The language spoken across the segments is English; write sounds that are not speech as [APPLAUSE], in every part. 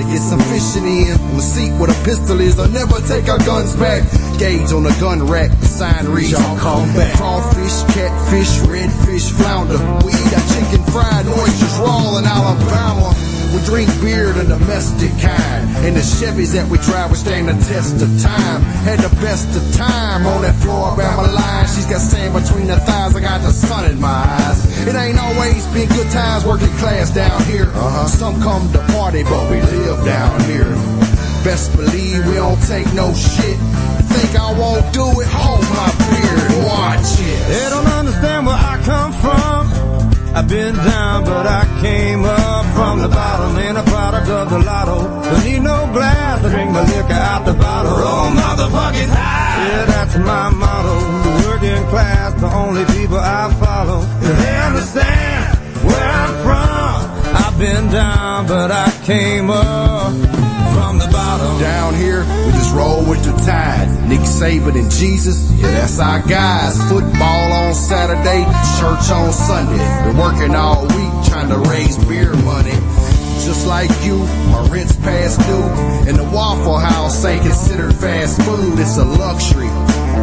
to get some fishing in. Seat where the pistol is, I'll never take our guns back. Gauge on the gun rack, the sign reads, Y'all come back. Crawfish, catfish, redfish, flounder. We eat our chicken fried oysters raw in Alabama. We drink beer, the domestic kind. And the Chevys that we drive will stand the test of time. Had the best of time on that my line. She's got sand between her thighs. I got the sun in my eyes. It ain't always been good times working class down here. Uh-huh. Some come to party, but we live down here. Best believe we don't take no shit. Think I won't do it? Hold my beard, watch it. They don't understand where I come from. I've been down, but I came up from the bottom. Ain't a product of the lotto. Don't need no glass to drink the liquor out the bottle. Oh, motherfucking high. Yeah, that's my motto. Working class, the only people I follow. They understand where I'm from. I've been down, but I came up from the bottom. Down here, we just roll with the tide. Nick Saban and Jesus, yeah, that's our guys. Football on Saturday, church on Sunday. Been working all week trying to raise beer money. Just like you, my rent's past due. And the Waffle House ain't considered fast food, it's a luxury.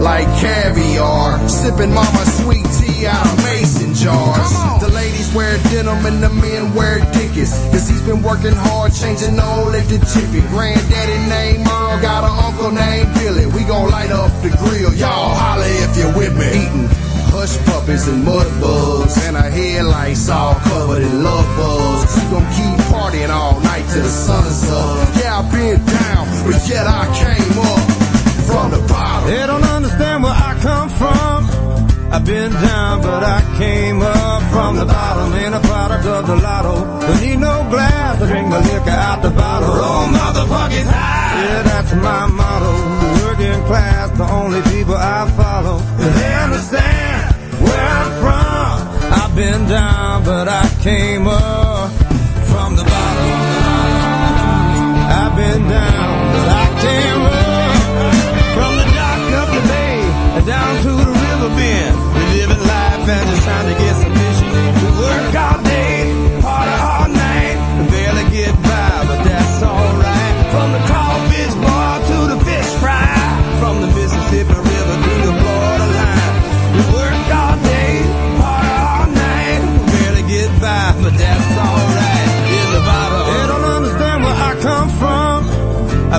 Like caviar, sipping mama sweet tea out of mason jars. The ladies wear denim and the men wear dickies. Cause he's been working hard changing the old into Jiffy. Granddaddy named Earl, got an uncle named Billy. We gon' light up the grill, y'all holla if you're with me. Eating hush puppies and mud bugs. And our headlights all covered in love bugs. We gon' keep partying all night till the sun's up. Yeah, I've been down, but yet I came up from the bottom. They don't understand where I come from. I've been down, but I came up from the bottom. Ain't a product of the lotto. Don't need no glass to drink the liquor out the bottle. Oh, motherfucking high. Yeah, that's my motto. Working class, the only people I follow. They understand where I'm from. I've been down, but I came up from the bottom. And just trying to get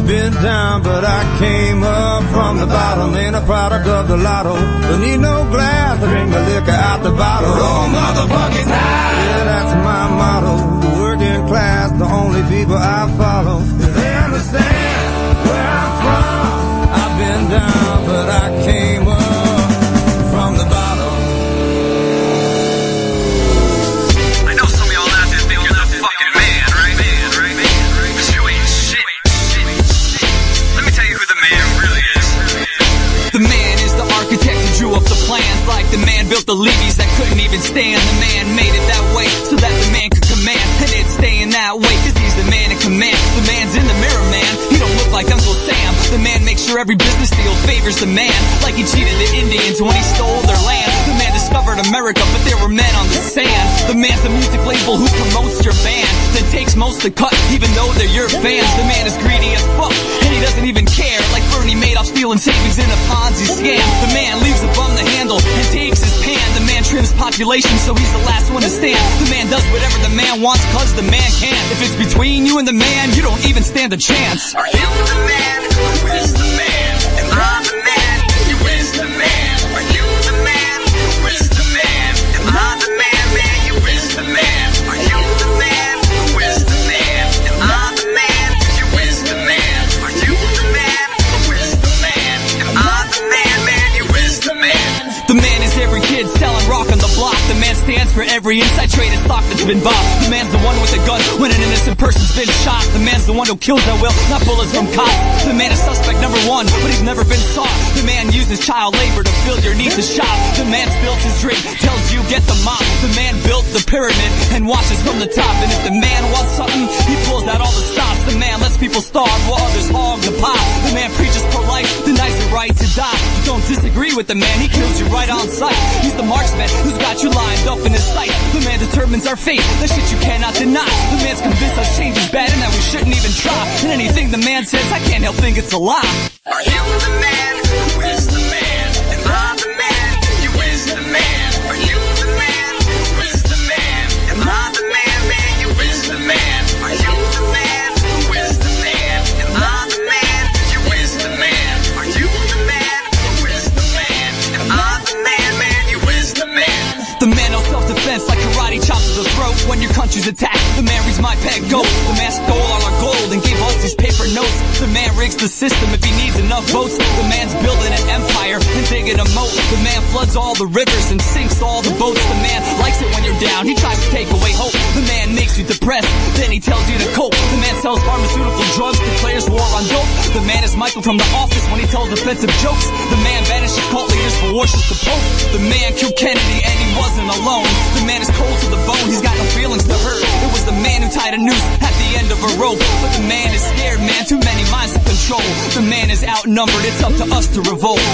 been down, but I came up from the bottom. Ain't a product of the lotto. Don't need no glass drink the liquor out the bottle. Oh, motherfucking high. Yeah, that's my motto. Working class, the only people I follow. 'Cause they understand where I'm from. I've been down, the levees that couldn't even stand. The man made it that way so that the man could command. And it's staying that way cause he's the man in command. The man's in the mirror man, he don't look like Uncle Sam. The man makes sure every business deal favors the man. Like he cheated the Indians when he stole their land. The man discovered America but there were men on the sand. The man's the music label who promotes your band. Then takes most to cut even though they're your fans. The man is greedy as fuck and he doesn't even care. Like Bernie Madoff stealing savings in a Ponzi scam. The man leaves a bum the handle and takes his man trims population so he's the last one to stand The man does whatever the man wants cause the man can If it's between you and the man you don't even stand a chance Are you the man? Every inside stock that's been bought. The man's the one with the gun when an innocent person's been shot. The man's the one who kills at will, not bullets from cops. The man is suspect number one, but he's never been sought. The man uses child labor to fill your needs to shop. The man spills his drink, tells you get the mop. The man built the pyramid and watches from the top. And if the man wants something, he pulls out all the stops. The man lets people starve while others hog the pot. The man preaches pro life, denies the right to die. Don't disagree with the man, he kills you right on sight. He's the marksman who's got you lined up in his sight. The man determines our fate, the shit you cannot deny. The man's convinced us change is bad and that we shouldn't even try. And anything the man says, I can't help think it's a lie. The man? The system if he needs enough votes. The man's building digging a moat. The man floods all the rivers and sinks all the boats. The man likes it when you're down. He tries to take away hope. The man makes you depressed. Then he tells you to cope. The man sells pharmaceutical drugs, declares war on dope. The man is Michael from the office when he tells offensive jokes. The man banishes cult leaders for worships the Pope. The man killed Kennedy and he wasn't alone. The man is cold to the bone. He's got no feelings to hurt. It was the man who tied a noose at the end of a rope. But the man is scared, man. Too many minds to control. The man is outnumbered. It's up to us to revolt.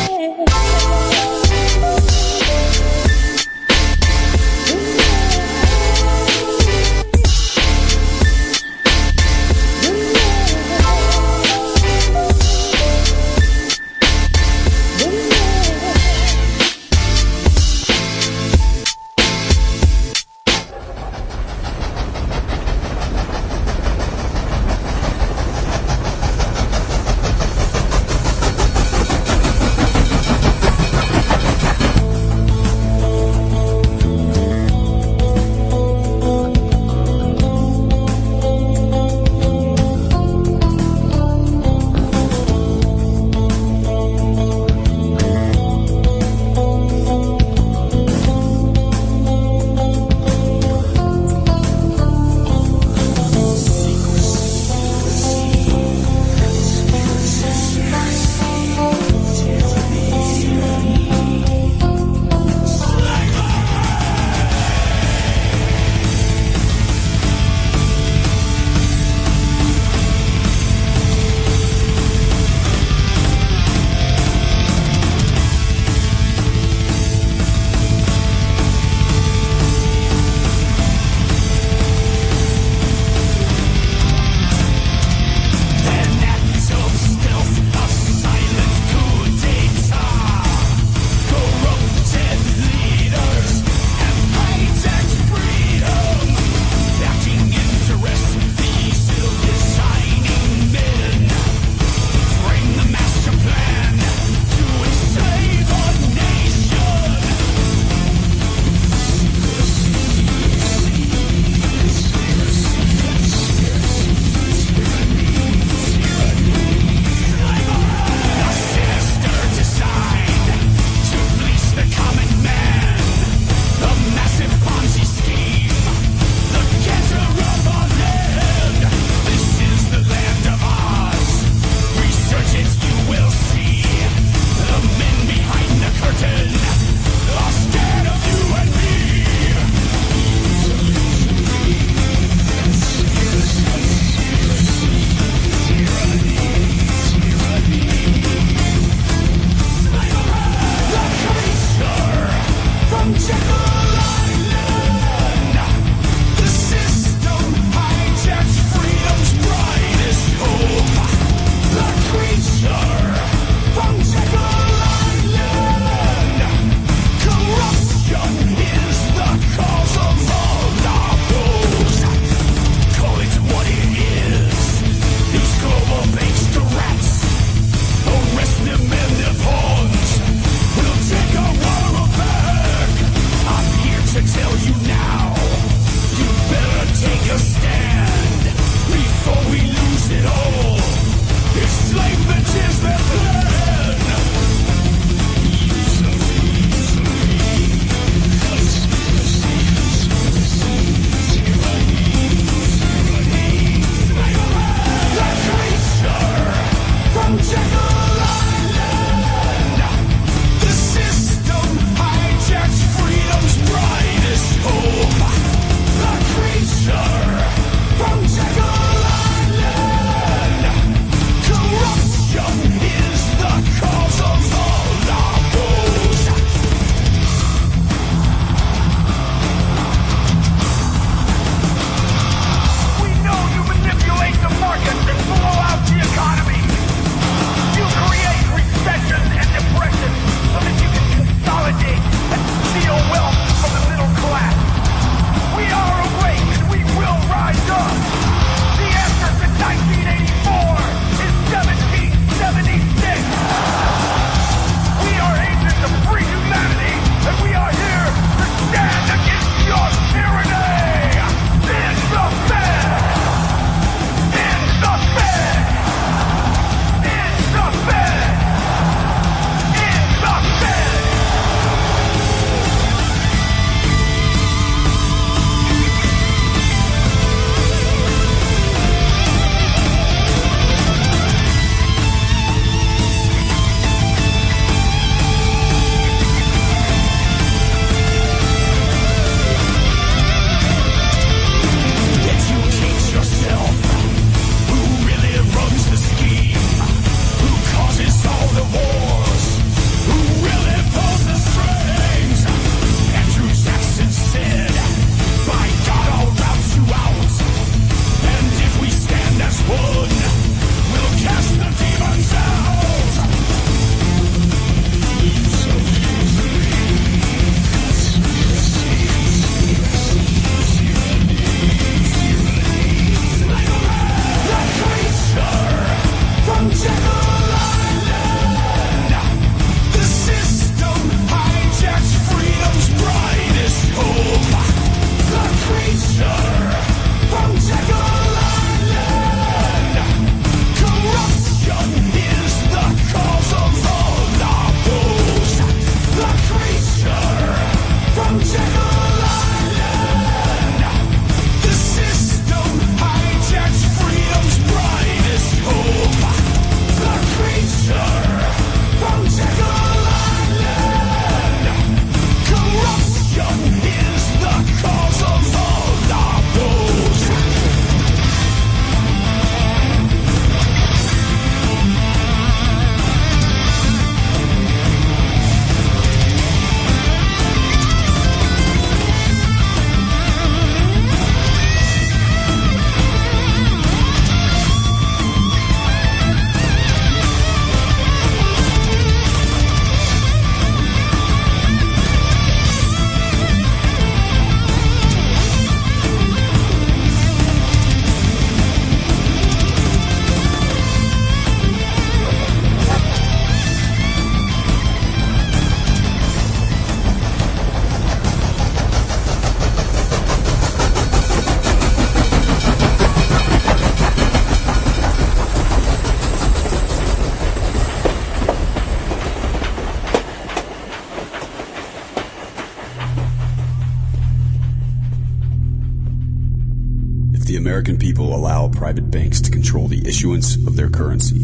Issuance of their currency,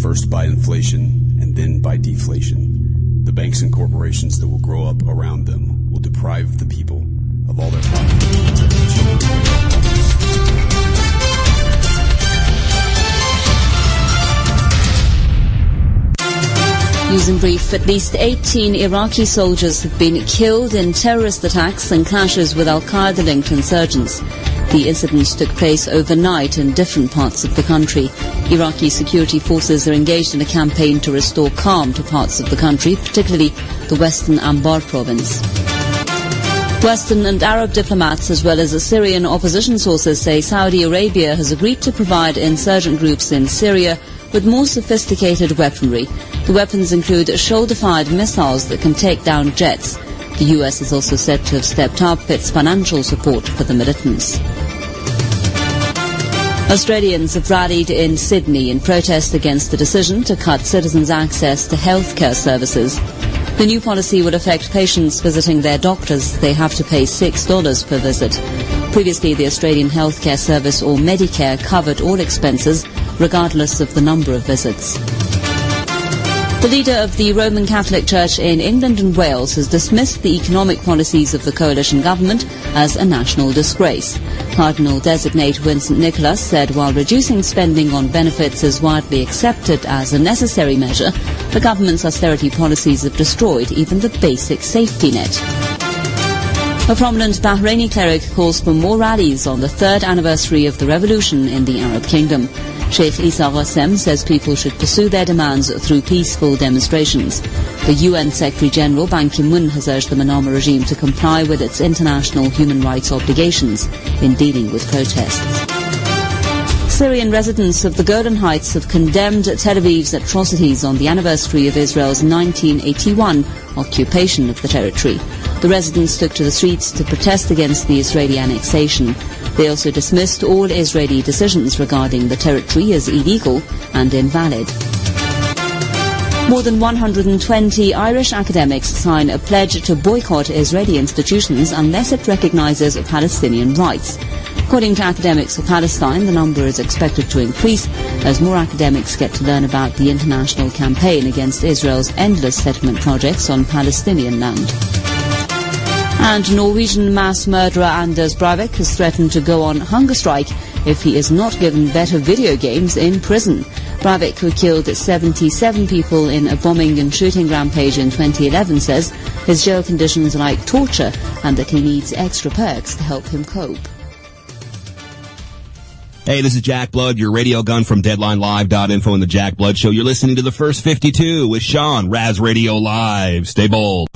first by inflation and then by deflation. The banks and corporations that will grow up around them will deprive the people of all their News in brief, at least 18 Iraqi soldiers have been killed in terrorist attacks and clashes with al-Qaeda-linked insurgents. The incidents took place overnight in different parts of the country. Iraqi security forces are engaged in a campaign to restore calm to parts of the country, particularly the western Anbar province. Western and Arab diplomats as well as Syrian opposition sources say Saudi Arabia has agreed to provide insurgent groups in Syria with more sophisticated weaponry. The weapons include shoulder-fired missiles that can take down jets. The US is also said to have stepped up its financial support for the militants. Australians have rallied in Sydney in protest against the decision to cut citizens' access to healthcare services. The new policy will affect patients visiting their doctors. They have to pay $6 per visit. Previously, the Australian Healthcare Service or Medicare covered all expenses regardless of the number of visits. The leader of the Roman Catholic Church in England and Wales has dismissed the economic policies of the coalition government as a national disgrace. Cardinal designate Vincent Nichols said while reducing spending on benefits is widely accepted as a necessary measure, the government's austerity policies have destroyed even the basic safety net. A prominent Bahraini cleric calls for more rallies on the third anniversary of the revolution in the Arab kingdom. Sheikh Isa Ghassem says people should pursue their demands through peaceful demonstrations. The UN Secretary General Ban Ki-moon has urged the Manama regime to comply with its international human rights obligations in dealing with protests. Syrian residents of the Golan Heights have condemned Tel Aviv's atrocities on the anniversary of Israel's 1981 occupation of the territory. The residents took to the streets to protest against the Israeli annexation. They also dismissed all Israeli decisions regarding the territory as illegal and invalid. More than 120 Irish academics sign a pledge to boycott Israeli institutions unless it recognizes Palestinian rights. According to Academics for Palestine, the number is expected to increase as more academics get to learn about the international campaign against Israel's endless settlement projects on Palestinian land. And Norwegian mass murderer Anders Breivik has threatened to go on hunger strike if he is not given better video games in prison. Breivik, who killed 77 people in a bombing and shooting rampage in 2011, says his jail conditions are like torture and that he needs extra perks to help him cope. Hey, this is Jack Blood, your radio gun from DeadlineLive.info and the Jack Blood Show. You're listening to the first 52 with Sean, Raz Radio Live. Stay bold.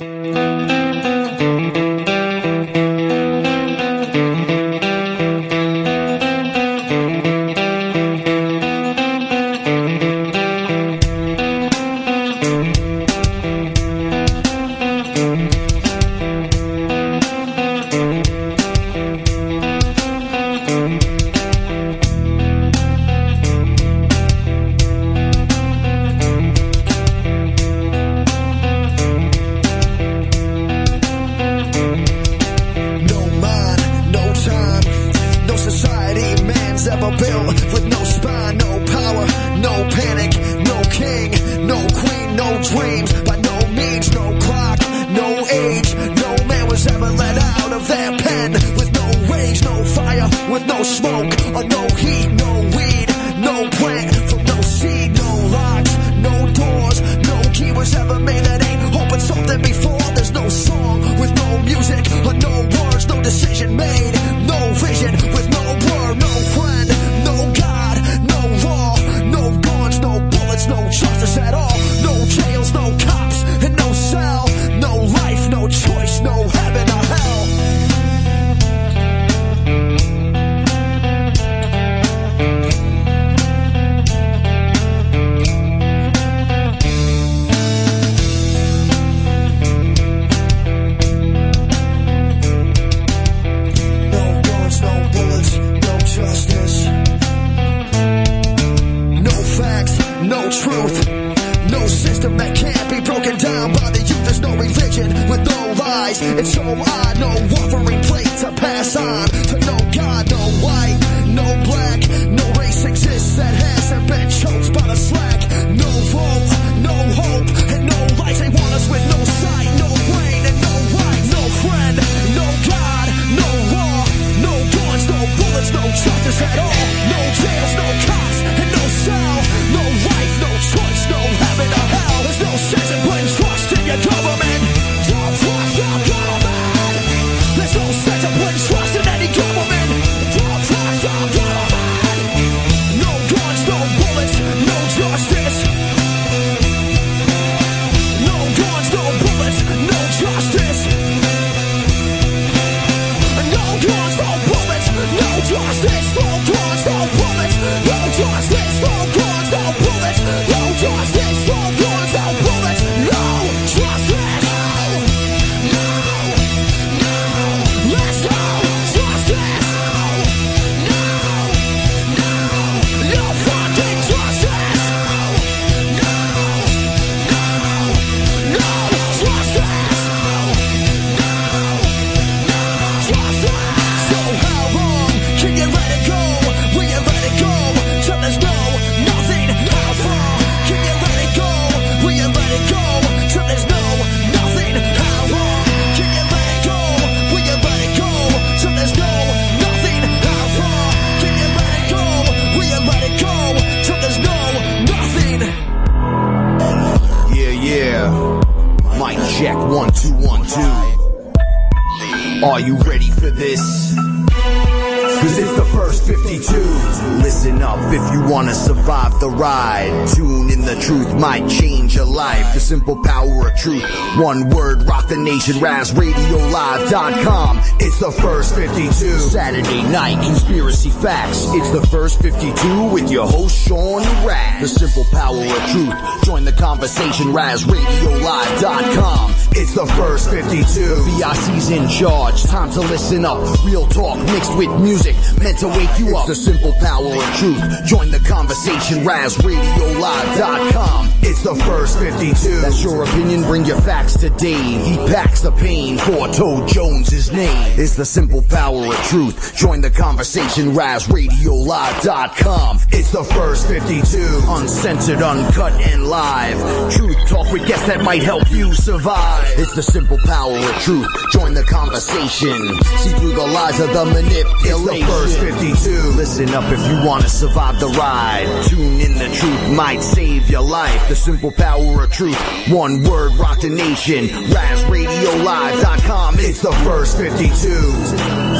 Rock the nation, RazRadioLive.com. It's the first 52. Saturday night, conspiracy facts. It's the first 52 with your host, Sean Raz. The simple power of truth. Join the conversation, RazRadioLive.com. It's the first 52. The VIC's in charge. Time to listen up. Real talk mixed with music. Meant to wake you up. It's the simple power of truth. Join the conversation. RazRadioLive.com. It's the first 52. That's your opinion. Bring your facts to Dave. He packs the pain. Four Toe Jones' name. It's the simple power of truth. Join the conversation. RazRadioLive.com. It's the first 52. Uncensored, uncut, and live. Truth talk with guests that might help you survive. It's the simple power of truth. Join the conversation. See through the lies of the manipulation. It's the first 52. Listen up if you want to survive the ride. Tune in, the truth might save your life. The simple power of truth. One word, rock the nation. RazRadioLive.com. It's the first 52.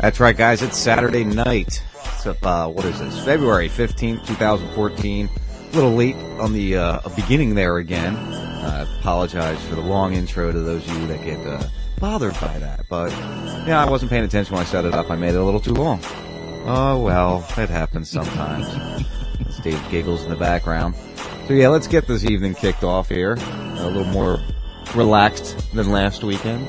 That's right, guys. It's Saturday night. It's uh, what is this? February fifteenth, two thousand fourteen. A little late on the uh, beginning there again. I apologize for the long intro to those of you that get uh, bothered by that, but yeah, I wasn't paying attention when I set it up. I made it a little too long. Oh well, it happens sometimes. [LAUGHS] As Dave giggles in the background. So yeah, let's get this evening kicked off here. A little more relaxed than last weekend.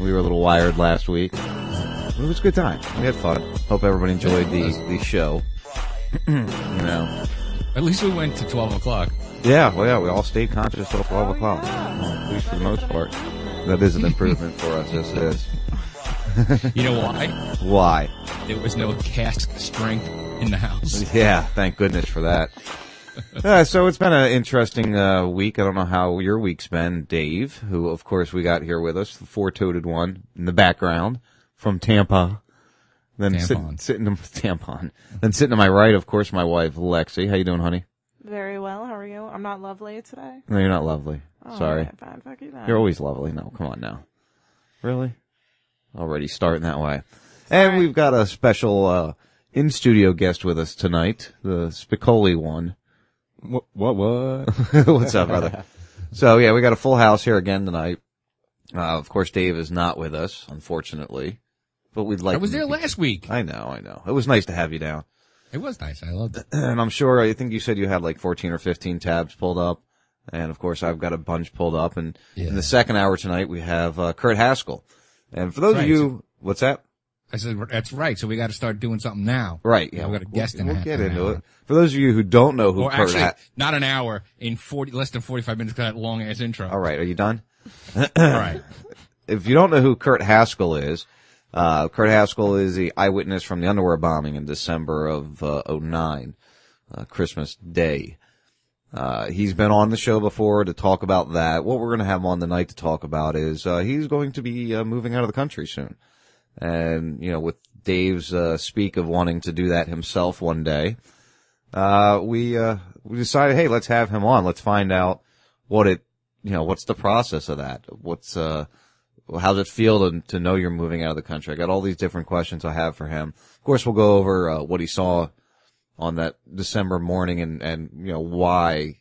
We were a little wired last week. It was a good time. We had fun. Hope everybody enjoyed the, the show. [CLEARS THROAT] you know. At least we went to 12 o'clock. Yeah, well, yeah, we all stayed conscious till 12 o'clock. Well, at least for the most part. That is an improvement for us, yes it is. You know why? Why? There was no cask strength in the house. Yeah, thank goodness for that. Uh, so it's been an interesting uh, week. I don't know how your week's been, Dave, who, of course, we got here with us, the four-toed one in the background from Tampa. Then sit, sitting to [LAUGHS] tampon. Then sitting to my right, of course, my wife Lexi. How you doing, honey? Very well. How are you? I'm not lovely today. No, you're not lovely. Oh, Sorry. alright, fine. Fuck you then. You're always lovely. No, come on now. Really? Already starting that way. And we've got a special uh, in studio guest with us tonight, the Spicoli one. What? What? What? [LAUGHS] What's up, brother? So yeah, we got a full house here again tonight. Uh, of course, Dave is not with us, unfortunately, but we'd like. I was him there last week. I know, I know. It was nice to have you down. It was nice. I loved it. [CLEARS THROAT] And I'm sure, I think you said you had like 14 or 15 tabs pulled up. And of course, I've got a bunch pulled up. And Yeah. in the second hour tonight, we have uh, Kurt Haskell. And for those of you, what's that? I said, that's right. So we got to start doing something now. Right. Yeah. We got a guest we'll, in We'll get into hour. it. For those of you who don't know who Or Kurt actually, Ha- not an hour in 40, less than 45 minutes because that long ass intro. All right. Are you done? All right. [CLEARS THROAT] if you don't know who Kurt Haskell is, uh, Kurt Haskell is the eyewitness from the underwear bombing in December of uh, 09, uh, Christmas Day. Uh, he's been on the show before to talk about that. What we're going to have on tonight to talk about is uh, he's going to be uh, moving out of the country soon, and you know, with Dave's uh, speak of wanting to do that himself one day, uh, we uh, we decided, hey, let's have him on. Let's find out what it, you know, what's the process of that? What's uh, how does it feel to, to know you're moving out of the country? I got all these different questions I have for him. Of course, we'll go over uh, what he saw on that December morning and, and, you know, why,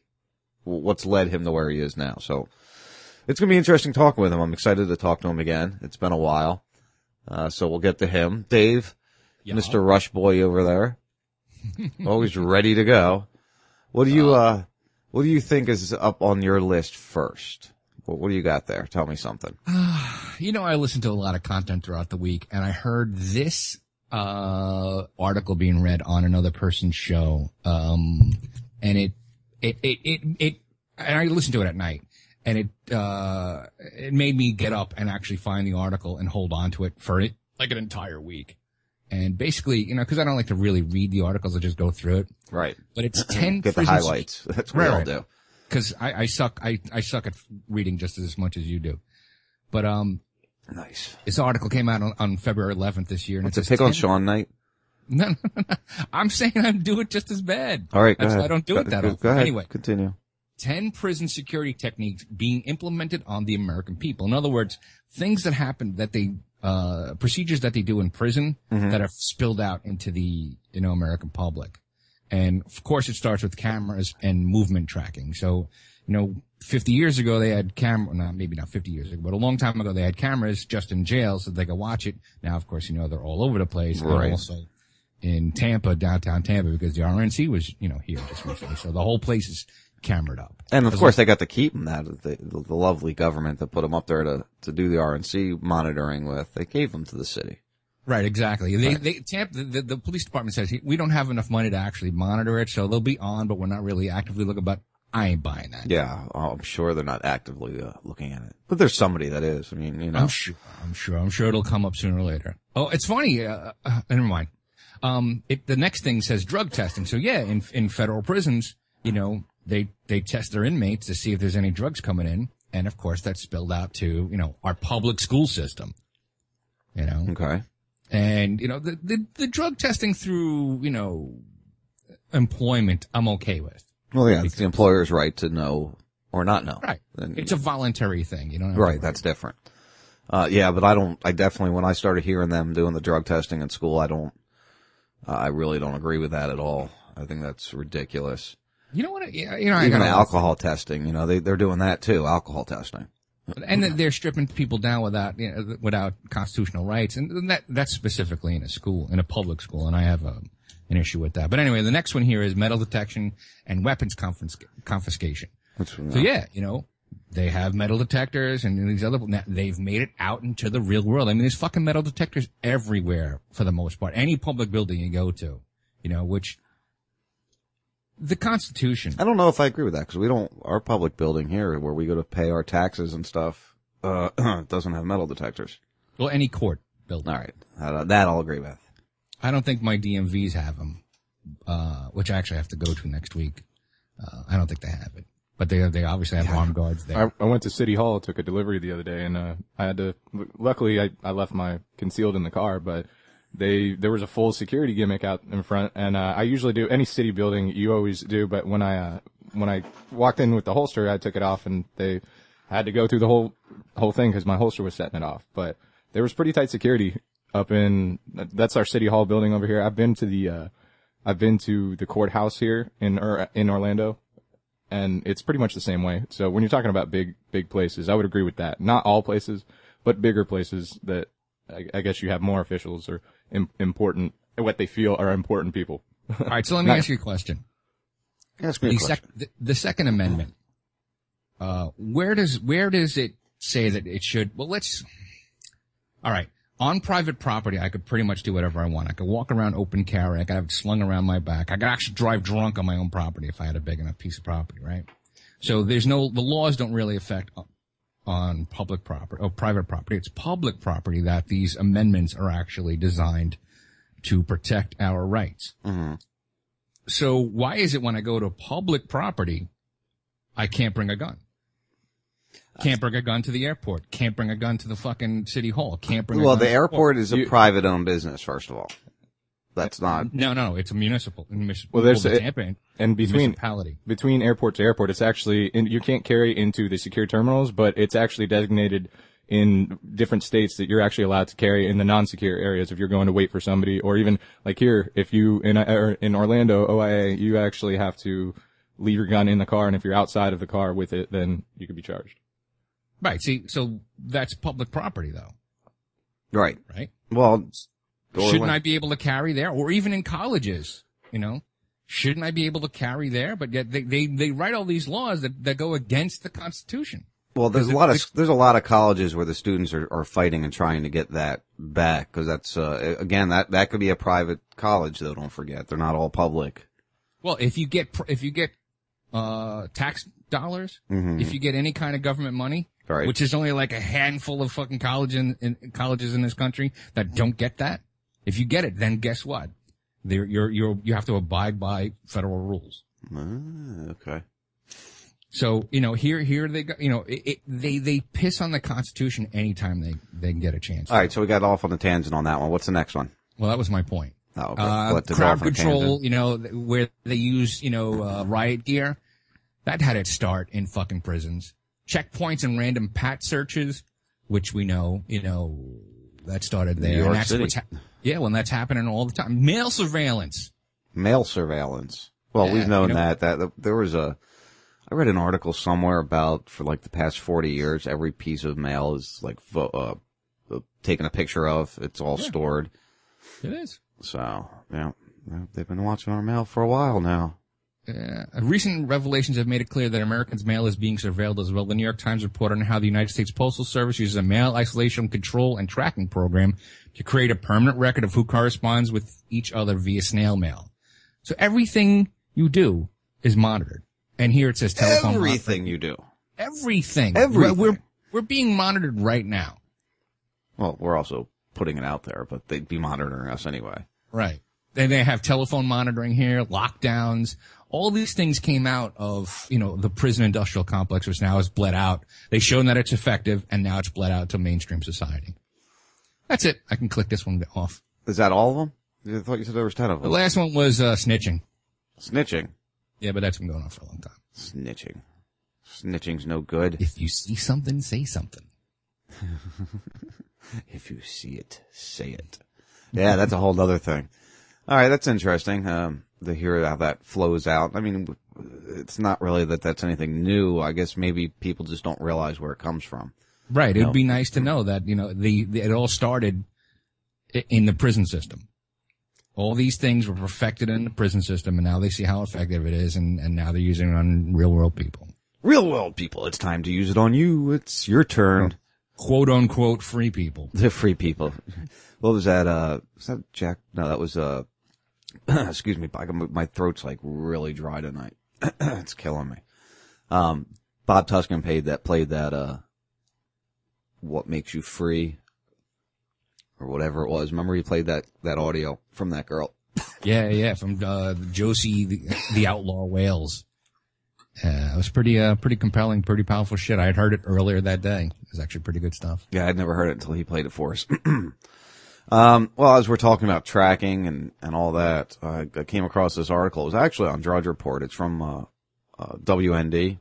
what's led him to where he is now. So it's going to be interesting talking with him. I'm excited to talk to him again. It's been a while. Uh, so we'll get to him. Dave, Mr. Rush Boy over there, [LAUGHS] always ready to go. What do you, uh, what do you think is up on your list first? What, what do you got there? Tell me something. [SIGHS] You know, I listen to a lot of content throughout the week and I heard this, uh, article being read on another person's show. Um, and it, it, it, it, it, and I listened to it at night and it, uh, it made me get up and actually find the article and hold on to it for it like an entire week. And basically, you know, cause I don't like to really read the articles, I just go through it. Right. But it's [CLEARS THROAT] 10 Get the highlights. [LAUGHS] That's what we all do. Cause I, I suck, I, I suck at reading just as much as you do. But, um, Nice. this article came out on, on February 11th this year. And What's it it says pick on Sean Knight? [LAUGHS] No, no, no, no. I'm saying I do it just as bad. All right, go That's ahead. I don't do Go- it that go- often. Go ahead. Anyway, Continue. 10 prison security techniques being implemented on the American people. In other words, things that happen that they, uh, procedures that they do in prison Mm-hmm. that have spilled out into the, you know, American public. And of course it starts with cameras and movement tracking. So, you know, 50 years ago they had camera, not, maybe not 50 years ago, but a long time ago they had cameras just in jail so they could watch it. Now, of course, you know, they're all over the place. Right. And also in Tampa, downtown Tampa, because the RNC was, you know, here just recently. So the whole place is camered up. And of course, they got to keep them. That the, the lovely government that put them up there to to do the RNC monitoring with. They gave them to the city. Right, exactly. They, they, Tampa, the, the police department says we don't have enough money to actually monitor it, so they'll be on, but we're not really actively looking. But I ain't buying that. Yeah, I'm sure they're not actively uh, looking at it, but there's somebody that is. I mean, you know, I'm sure. I'm sure. I'm sure it'll come up sooner or later. Oh, it's funny. Uh, uh, never mind. Um, it, the next thing says drug testing. So yeah, in in federal prisons, you know, they they test their inmates to see if there's any drugs coming in, and of course that's spilled out to you know our public school system. You know, okay. And you know the the, the drug testing through you know employment, I'm okay with. Well, yeah, it's the employer's right to know or not know. Right. And- It's a voluntary thing. You to Right, that's different. Uh, yeah, but I don't, I definitely, when I started hearing them doing the drug testing in school, I don't, uh, I really don't agree with that at all. I think that's ridiculous. You know what? Yeah, you know, I Even alcohol testing, you know, they, they're doing that too, alcohol testing. And they're stripping people down without you know, without constitutional rights, and that that's specifically in a school, in a public school, and I have a, an issue with that. But anyway, the next one here is metal detection and weapons confisc- confiscation. So yeah, you know, they have metal detectors and these other, now they've made it out into the real world. I mean, there's fucking metal detectors everywhere for the most part. Any public building you go to, you know, which the Constitution. I don't know if I agree with that because we don't, our public building here where we go to pay our taxes and stuff, uh, [CLEARS THROAT] doesn't have metal detectors. Well, any court building. All right. Uh, that I'll agree with. I don't think my DMVs have them, uh, which I actually have to go to next week. Uh, I don't think they have it, but they they obviously have armed guards there. I, I went to City Hall, took a delivery the other day, and uh, I had to. Luckily, I, I left my concealed in the car, but they there was a full security gimmick out in front, and uh, I usually do any city building. You always do, but when I uh, when I walked in with the holster, I took it off, and they had to go through the whole whole thing because my holster was setting it off. But there was pretty tight security up in that's our City Hall building over here. I've been to the uh, I've been to the courthouse here in in Orlando, and it's pretty much the same way. So when you're talking about big big places, I would agree with that. Not all places, but bigger places that I, guess you have more officials or important what they feel are important people. All right, so let me Not- [LAUGHS] ask you a question. Ask me a the, question. the, the Second Amendment. Uh, where does where does it say that it should? Well, let's. All right, on private property, I could pretty much do whatever I want. I could walk around open carry. I could have it slung around my back. I could actually drive drunk on my own property if I had a big enough piece of property, right? So there's no, the laws don't really affect on- on public property or private property. It's public property that these amendments are actually designed to protect our rights. Mm-hmm. So why is it when I go to public property, I can't bring a gun? Can't bring a gun to the airport. Can't bring a gun to the fucking city hall. Can't bring. a Well, gun the to airport is a You- private owned business, first of all. That's not. No, no, it's a municipal. municipal Well, there's the a- Tampa and and between municipality. between airport to airport, it's actually in, you can't carry into the secure terminals, but it's actually designated in different states that you're actually allowed to carry in the non-secure areas if you're going to wait for somebody, or even like here, if you in or in Orlando OIA, you actually have to leave your gun in the car, and if you're outside of the car with it, then you could be charged. Right. See, so that's public property, though, Right. right? Well, Shouldn't I be able to carry there, or even in colleges? You know, shouldn't I be able to carry there? But yet they they, they write all these laws that, that go against the Constitution. Well, there's a lot of there's a lot of colleges where the students are, are fighting and trying to get that back because that's uh, again that that could be a private college though. Don't forget they're not all public. Well, if you get if you get uh tax dollars, Mhm. if you get any kind of government money, Right. which is only like a handful of fucking college in, in colleges in this country that don't get that. If you get it, then guess what? You're you're you have to abide by federal rules. Ah, okay. So you know here here they go. You know it, it, they they piss on the Constitution anytime they they can get a chance. All right, so we got off on a tangent on that one. What's the next one? Well, that was my point. Oh, okay. Uh, the crowd control, you know, where they use, you know, uh, riot gear. That had its start in fucking prisons. Checkpoints and random pat searches, which we know, you know, that started there. New York City. what's hap- yeah, well, that's happening all the time. Mail surveillance. Mail surveillance. Well, Yeah, we've known you know- that, that that there was a. I read an article somewhere about for like the past forty years, every piece of mail is like uh, uh, taken a picture of. It's all stored. It is. So yeah, yeah, they've been watching our mail for a while now. Uh, recent revelations have made it clear that Americans' mail is being surveilled as well. The New York Times reported on how the United States Postal Service uses a mail isolation control and tracking program to create a permanent record of who corresponds with each other via snail mail. So everything you do is monitored. And here it says telephone. Everything you do. Everything. Everything. We're, we're being monitored right now. Well, we're also putting it out there, but they'd be monitoring us anyway. Right. Then they have telephone monitoring here, lockdowns. All these things came out of, you know, the prison industrial complex, which now has bled out. They've shown that it's effective, and now it's bled out to mainstream society. That's it. I can click this one off. Is that all of them? I thought you said there was ten of them. The last one was uh, snitching. Snitching. Yeah, but that's been going on for a long time. Snitching. Snitching's no good. If you see something, say something. [LAUGHS] If you see it, say it. Yeah, that's a whole other thing. All right, that's interesting. Um, to hear how that flows out. I mean, it's not really that that's anything new. I guess maybe people just don't realize where it comes from. Right. It'd No. be nice to know that, you know, the, the it all started in the prison system. All these things were perfected in the prison system, and now they see how effective it is, and, and now they're using it on real world people. Real world people, it's time to use it on you. It's your turn. Quote unquote free people. The free people. What was that? Uh, was that Jack? No, that was, uh, [CLEARS THROAT] excuse me. My throat's like really dry tonight. [CLEARS THROAT] it's killing me. Um, Bob Tuscan paid that, played that, uh, what makes you free or whatever it was. Remember he played that, that audio from that girl. [LAUGHS] Yeah, yeah, from uh, Josie, the, the Outlaw Wales. Uh, it was pretty, uh, pretty compelling, pretty powerful shit. I had heard it earlier that day. It was actually pretty good stuff. Yeah, I'd never heard it until he played it for us. [CLEARS THROAT] um, well, as we're talking about tracking and, and all that, I, I came across this article. It was actually on Drudge Report. It's from, uh, uh, WND.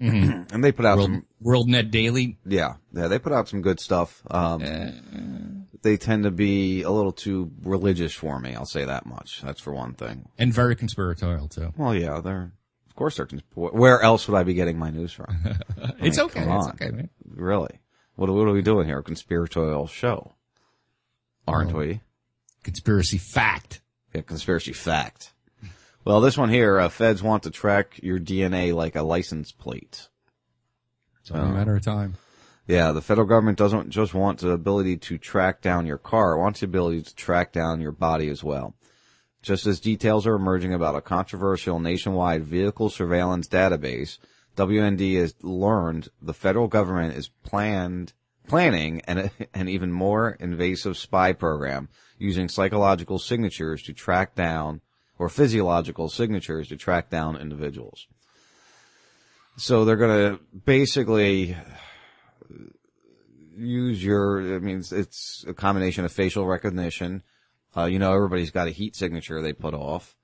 Mhm. [CLEARS THROAT] and they put out World, some, WorldNet Daily. yeah, yeah, they put out some good stuff. Um, they tend to be a little too religious for me. I'll say that much. That's for one thing. And very conspiratorial too. Well, yeah, they're, of course they're, consp- where else would I be getting my news from? [LAUGHS] It's mean, okay. It's on. okay, man. Really? What, what are we doing here? A conspiratorial show. Aren't Oh. we? Conspiracy fact. Yeah, conspiracy fact. Well, this one here, uh, feds want to track your DNA like a license plate. It's only a matter of time. Yeah, the federal government doesn't just want the ability to track down your car, it wants the ability to track down your body as well. Just as details are emerging about a controversial nationwide vehicle surveillance database, WND has learned the federal government is planned planning an, [LAUGHS] an even more invasive spy program using psychological signatures to track down or physiological signatures to track down individuals. So they're going to basically use your, I mean, it's, it's a combination of facial recognition. Uh, you know, everybody's got a heat signature they put off.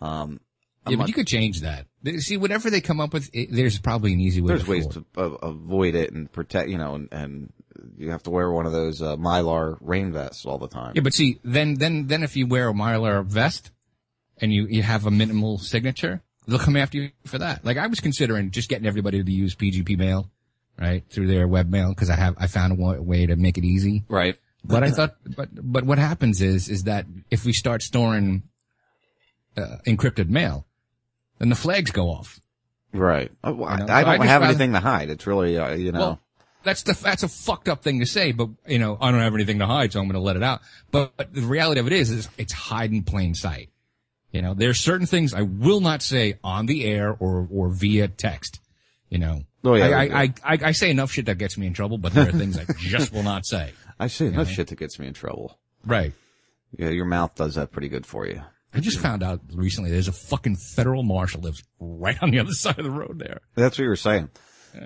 Um, Yeah, but you could change that. See, whatever they come up with, it, there's probably an easy way. there's to ways to uh, avoid it and protect, you know, and, and you have to wear one of those uh, mylar rain vests all the time. Yeah, but see, then, then, then if you wear a Mylar vest and you, you have a minimal signature, they'll come after you for that. Like I was considering just getting everybody to use PGP mail, right, through their webmail because I have, I found a way to make it easy. Right. But I thought, but, but what happens is, is that if we start storing, uh, encrypted mail, then the flags go off. Right. Oh, well, You know, I so I don't just have rather- anything to hide. It's really, uh, you know. Well, that's the that's a fucked up thing to say, but you know I don't have anything to hide, so I'm going to let it out. But, but the reality of it is, is it's hide in plain sight. You know, there's certain things I will not say on the air or or via text. You know, Oh, yeah, I, yeah. I, I, I say enough shit that gets me in trouble, but there are things I [LAUGHS] just will not say. I say enough know? shit that gets me in trouble. Right. Yeah, your mouth does that pretty good for you. I just found out recently there's a fucking federal marshal lives right on the other [LAUGHS] side of the road there. That's what you were saying.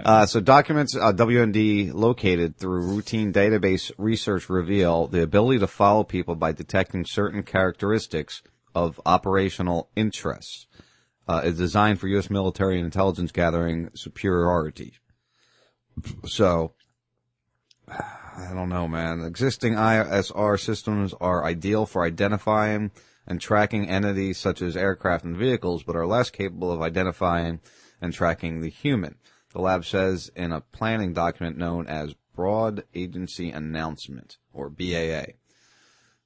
Uh, so documents uh, WND located through routine database research reveal the ability to follow people by detecting certain characteristics of operational interests. Uh, is designed for U.S. military and intelligence gathering superiority. So, I don't know, man. Existing ISR systems are ideal for identifying and tracking entities such as aircraft and vehicles, but are less capable of identifying and tracking the human. The lab says in a planning document known as Broad Agency Announcement, or BAA.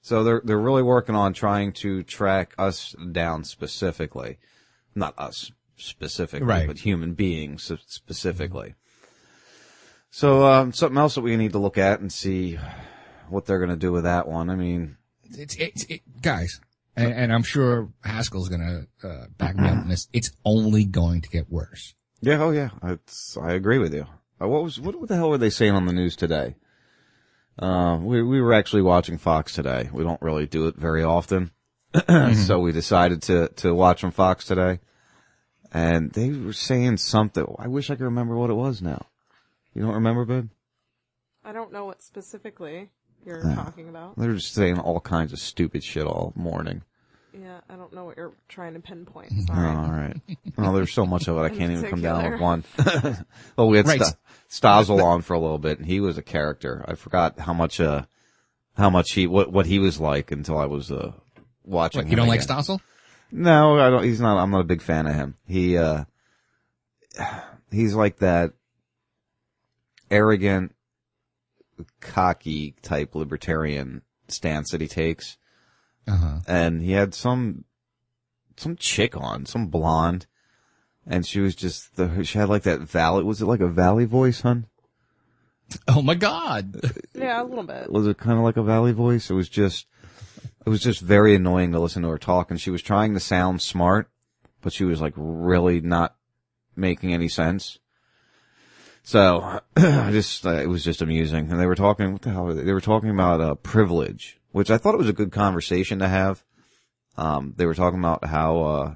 So they're, they're really working on trying to track us down specifically. Not us specifically, Right. but human beings specifically. So, um, something else that we need to look at and see what they're going to do with that one. I mean, It's, it's, it, guys, and, and I'm sure Haskell's going to uh, back me up on this. It's only going to get worse. yeah, oh yeah, it's, I agree with you. Uh, what was, what, what the hell were they saying on the news today? Uh, we, we were actually watching Fox today. We don't really do it very often. [CLEARS THROAT] so we decided to, to watch on Fox today. And they were saying something. I wish I could remember what it was now. You don't remember, Ben? I don't know what specifically you're Yeah. talking about. They're just saying all kinds of stupid shit all morning. Yeah, I don't know what you're trying to pinpoint. Oh, Sorry. all right. Well, there's so much of it I [LAUGHS] can't even come down with one. [LAUGHS] well, we had Right. Sta- Stossel on for a little bit, and he was a character. I forgot how much, uh, how much he, what, what he was like until I was, uh, watching. What, you don't like again. Stossel? No, I don't. He's not. I'm not a big fan of him. He, uh, [SIGHS] he's like that arrogant, cocky type libertarian stance that he takes. Uh-huh. And he had some, some chick on, some blonde, and she was just the. She had like that valley. Was it like a valley voice, hun? Oh my God. Yeah, a little bit. was it kind of like a valley voice? It was just, it was just very annoying to listen to her talk. And she was trying to sound smart, but she was like really not making any sense. So [CLEARS THROAT] I just, uh, it was just amusing. And they were talking, what the hell? Were they? they were talking about uh, privilege, which I thought it was a good conversation to have. Um, they were talking about how, uh,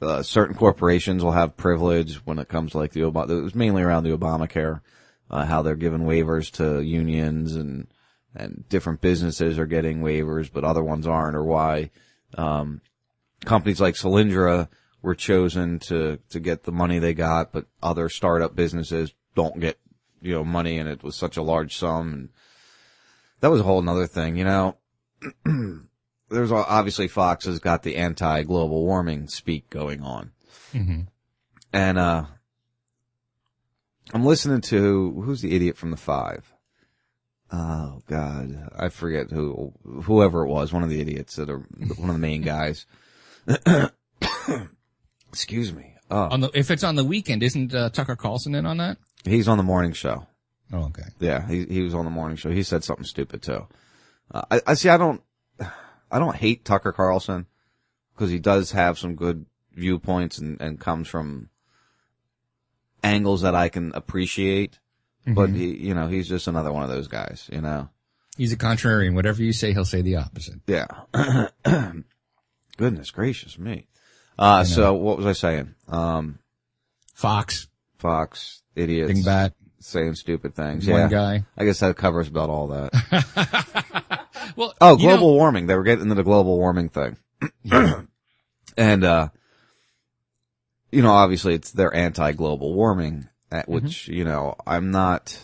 uh, certain corporations will have privilege when it comes to like the Obama, it was mainly around the Obamacare, uh, how they're giving waivers to unions and, and different businesses are getting waivers, but other ones aren't, or why, um, companies like Solyndra were chosen to, to get the money they got, but other startup businesses don't get, you know, money and it was such a large sum. And that was a whole nother thing, you know. [CLEARS THROAT] There's obviously Fox has got the anti-global warming speak going on. Mhm. And, uh, I'm listening to, who's the idiot from the five? Oh God, I forget who, whoever it was, one of the idiots that are, one of the main guys. [COUGHS] Excuse me. Oh, On the, if it's on the weekend, isn't uh, Tucker Carlson in on that? he's on the morning show. Oh, okay. Yeah, he he was on the morning show. He said something stupid too. Uh, I, I see. I don't. [SIGHS] I don't hate Tucker Carlson because he does have some good viewpoints and and comes from angles that I can appreciate. But Mhm. he, you know, he's just another one of those guys. You know. He's a contrarian. Whatever you say, he'll say the opposite. Yeah. [CLEARS THROAT] Goodness gracious me. Uh, so what was I saying? Um, Fox. Fox, idiots. Dingbat. Saying stupid things. One yeah. guy. I guess that covers about all that. [LAUGHS] Well, oh, you know- global warming. They were getting into the global warming thing. [CLEARS THROAT] and, uh, you know, obviously it's, they're anti-global warming, at Mm-hmm. which, you know, I'm not,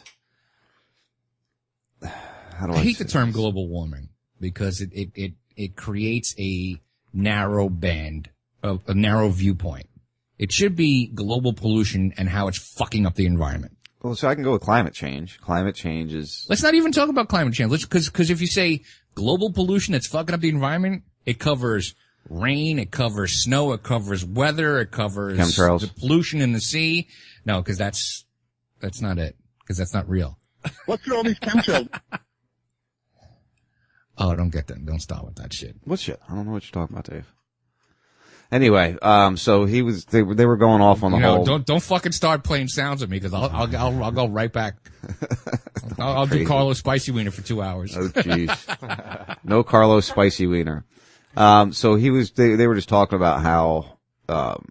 [SIGHS] how do I, I hate the term this? global warming because it, it, it, it creates a narrow band of a narrow viewpoint. It should be global pollution and how it's fucking up the environment. Well, so I can go with climate change. Climate change is, Let's not even talk about climate change. Let's, cause, cause if you say global pollution that's fucking up the environment, it covers rain, it covers snow, it covers weather, it covers Chemtrails. the pollution in the sea. No, cause that's, that's not it. Cause that's not real. [LAUGHS] What's with all these chemtrails? [LAUGHS] Oh, don't get that. Don't start with that shit. what shit? I don't know what you're talking about, Dave. Anyway, um, so he was, they were, they were going off on the You know, whole, don't don't fucking start playing sounds at me because I'll, I'll I'll I'll go right back. [LAUGHS] I'll, I'll do. Carlos Spicy Wiener for two hours. Oh jeez. [LAUGHS] no Carlos spicy wiener. Um, so he was, they, they were just talking about how, um,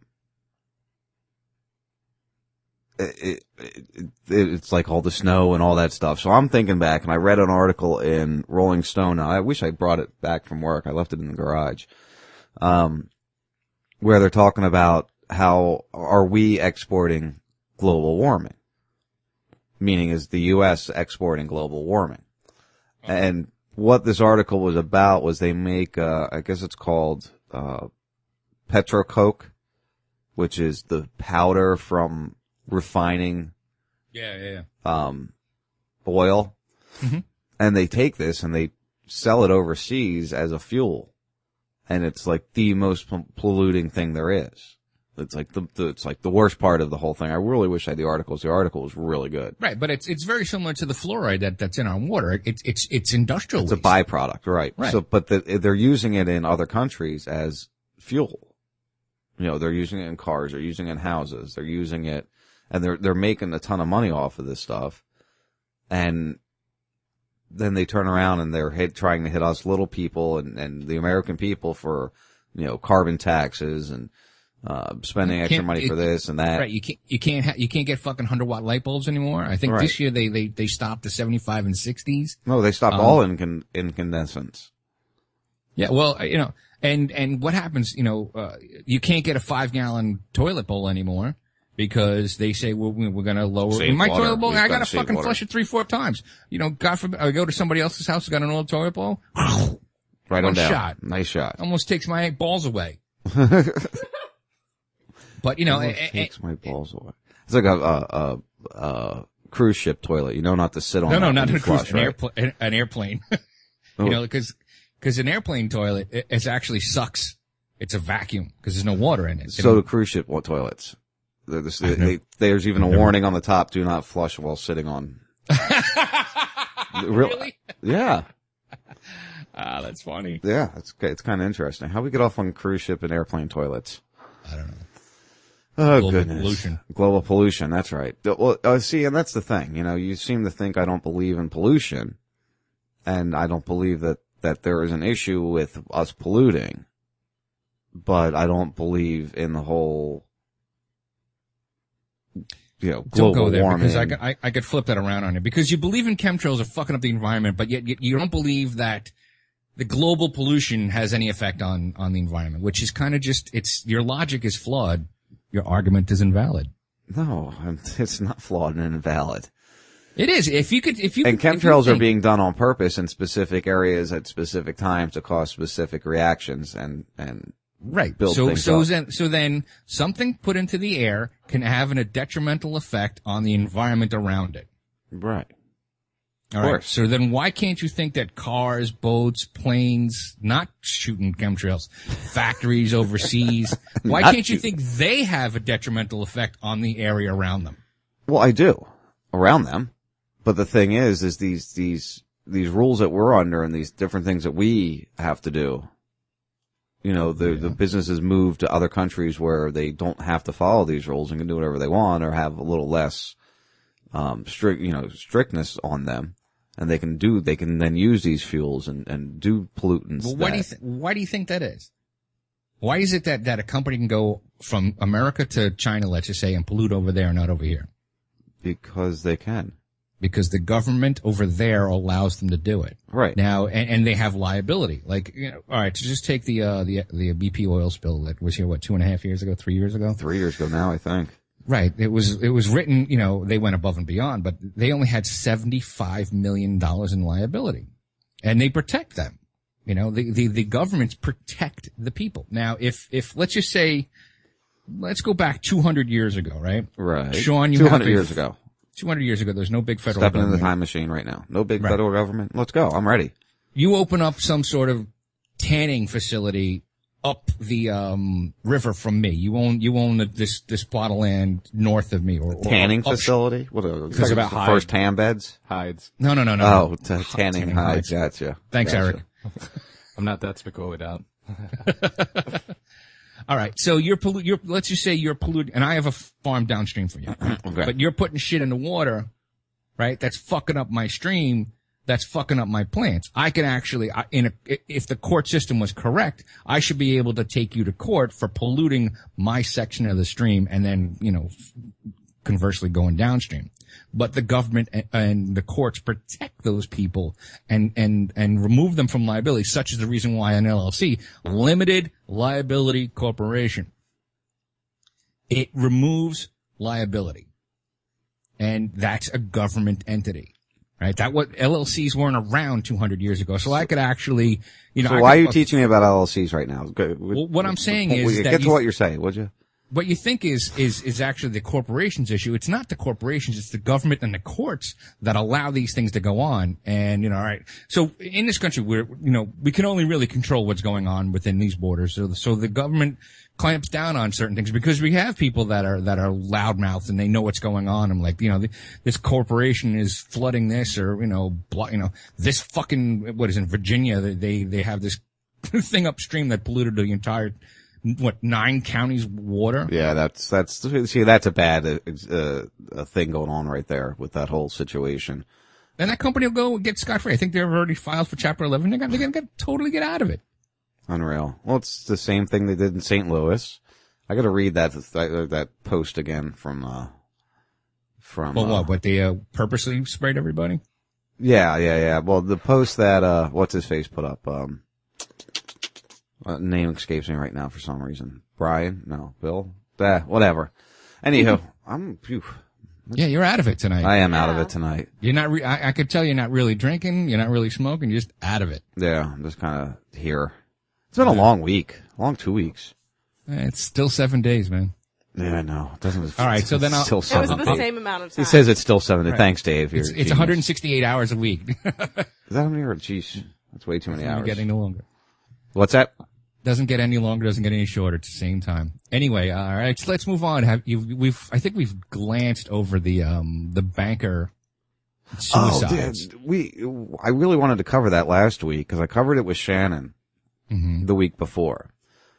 it, it, it, it's like all the snow and all that stuff. So I'm thinking back and I read an article in Rolling Stone. Now, I wish I brought it back from work. I left it in the garage. Um, where they're talking about how are we exporting global warming? Meaning is the U.S. exporting global warming? And what this article was about was they make, uh, I guess it's called, uh, petrocoke, which is the powder from refining, Yeah, yeah, yeah. um, oil. Mhm. And they take this and they sell it overseas as a fuel. And it's like the most polluting thing there is. It's like the, the, it's like the worst part of the whole thing. I really wish I had the articles. The article was really good. Right, but it's it's very similar to the fluoride that that's in our water. It's it's it's industrial. It's a byproduct, right? Right. So, but the, they're using it in other countries as fuel. You know, they're using it in cars, they're using it in houses, they're using it, and they're they're making a ton of money off of this stuff. And then they turn around and they're hit, trying to hit us little people and and the American people for you know carbon taxes and uh spending extra money for this and that. Right, you can't you can't ha- you can't get fucking hundred watt light bulbs anymore. I think Right. this year they they they stopped the seventy five and sixties. No, they stopped Um, all incand- incandescents. Yeah, well, uh, you know, and and what happens? You know, uh, you can't get a five gallon toilet bowl anymore because they say we're we're going to lower Save my water. toilet bowl. We've I gotta got to fucking water. flush it three four times. You know, God forbid I go to somebody else's house, got an old toilet bowl, [LAUGHS] Right One on down. shot. Nice shot. almost takes my balls away. [LAUGHS] but you know, Almost eh, eh, takes my balls away. It's like a, a, a, a cruise ship toilet. You know not to sit on. no, no, not a cruise, flush, an, right? airpla- an airplane. Oh. [LAUGHS] you know, because because an airplane toilet it, it actually sucks. It's a vacuum because there's no water in it. So do cruise ship toilets. They're the- I've they- there's even a never- warning on the top: do not flush while sitting on. [LAUGHS] Really? Yeah, ah, that's funny. yeah. It's it's kind of interesting. How we get off on cruise ship and airplane toilets? I don't know. Oh Global goodness, pollution. global pollution. That's right. Well, uh, see, and that's the thing. You know, you seem to think I don't believe in pollution, and I don't believe that that there is an issue with us polluting, but I don't believe in the whole, you know, Don't go there warming. because I, could- I, I could flip that around on you because you believe in chemtrails are fucking up the environment, but yet you, you don't believe that the global pollution has any effect on, on the environment, which is kind of just, it's, your logic is flawed. Your argument is invalid. no, it's not flawed and invalid. It is. If you could, if you And could- if you chemtrails are being done on purpose in specific areas at specific times to cause specific reactions and and Right. build so so up. then so then something put into the air can have a detrimental effect on the environment around it. right. All right. So then why can't you think that cars, boats, planes, not shooting chemtrails, factories [LAUGHS] overseas, why can't you think they have a detrimental effect on the area around them? Well, I do around them, But the thing is, is these these these rules that we're under and these different things that we have to do. You know, the the businesses move to other countries where they don't have to follow these rules and can do whatever they want, or have a little less um, strict, you know, strictness on them, and they can do they can then use these fuels and and do pollutants. Well, why do you th- why do you think that is? Why is it that that a company can go from America to China, let's just say, and pollute over there and not over here? because they can. Because the government over there allows them to do it. Right. Now, and, and they have liability. Like, you know, all right, to just take the, uh, the, the BP oil spill that was here, what, two and a half years ago, three years ago? Three years ago now, I think. Right. It was, it was written, you know, they went above and beyond, but they only had $75 million in liability. And they protect them. You know, the, the, the governments protect the people. Now, if, if, let's just say, let's go back 200 years ago, right? Right. Sean, you 200 have a- years ago. 200 years ago, there's no big federal government. Stepping in the time machine right now. No big Right. federal government. Let's go. I'm ready. you open up some sort of tanning facility up the um, river from me. You own you own the, this this plot of land north of me, or, or Tanning up- facility? What a, Because like about the hide. first tan beds? Hides. No, no, no, no. Oh, no. t- Hot tanning hides. Gotcha. Thanks, Gotcha. Eric. [LAUGHS] I'm not that spicolied [LAUGHS] out. [LAUGHS] All right, so you're polluting. you're let's just say you're polluting, and I have a farm downstream from you, [CLEARS THROAT] Okay. but you're putting shit in the water, right? That's fucking up my stream. That's fucking up my plants. I can actually, I- in a, if the court system was correct, I should be able to take you to court for polluting my section of the stream, and then you know, conversely going downstream. But the government and, the courts protect those people and, and, and remove them from liability, such is the reason why an LLC, limited liability corporation, it removes liability. And that's a government entity. Right? That what LLCs weren't around 200 years ago. So I could actually, you know, so why are you teaching me about LLCs right now? Well, what I'm saying Well, is get that to you- what you're saying, would you? What you think is is is actually the corporations issue. It's not the corporations; it's the government and the courts that allow these things to go on. And you know, all right. So in this country, we're you know we can only really control what's going on within these borders. So so the government clamps down on certain things because we have people that are that are loudmouths and they know what's going on. I'm like, you know, th- this corporation is flooding this, or you know, blo- you know, this fucking what is in Virginia? They, they have this [LAUGHS] thing upstream that polluted the entire what nine counties water. Yeah, that's that's see that's a bad uh, uh, uh, thing going on right there with that whole situation. And that company will go get scot free. I think they've already filed for Chapter 11. They're gonna, they're gonna get, totally get out of it. Unreal. Well, it's the same thing they did in St. Louis. I got to read that that, that post again from uh from Well, uh, what? What they uh, purposely sprayed everybody? Yeah, yeah, yeah. Well, the post that uh what's his face put up um uh, name escapes me right now for some reason. Brian? No, Bill? Eh, whatever. Anywho, I'm phew, Yeah, you're out of it tonight. I am out of it tonight. You're not. Re- I, I could tell you're not really drinking. You're not really smoking. You're just out of it. Yeah, I'm just kind of here. It's been a long week, long two weeks. Eh, It's still seven days, man. Yeah, no, it doesn't. All right, so then I'll- still It was seven. the same amount of time. He says it's still seven. Right. Thanks, Dave. You're It's, a it's genius. 168 hours a week. [LAUGHS] Is that how many? Or jeez, that's way too many Doesn't hours. getting no longer. What's that? Doesn't get any longer. Doesn't get any shorter. It's the same time. Anyway, uh, all right. So let's move on. Have you? We've. I think we've glanced over the um the banker suicides. Oh, dude, we. I really wanted to cover that last week because I covered it with Shannon the week before,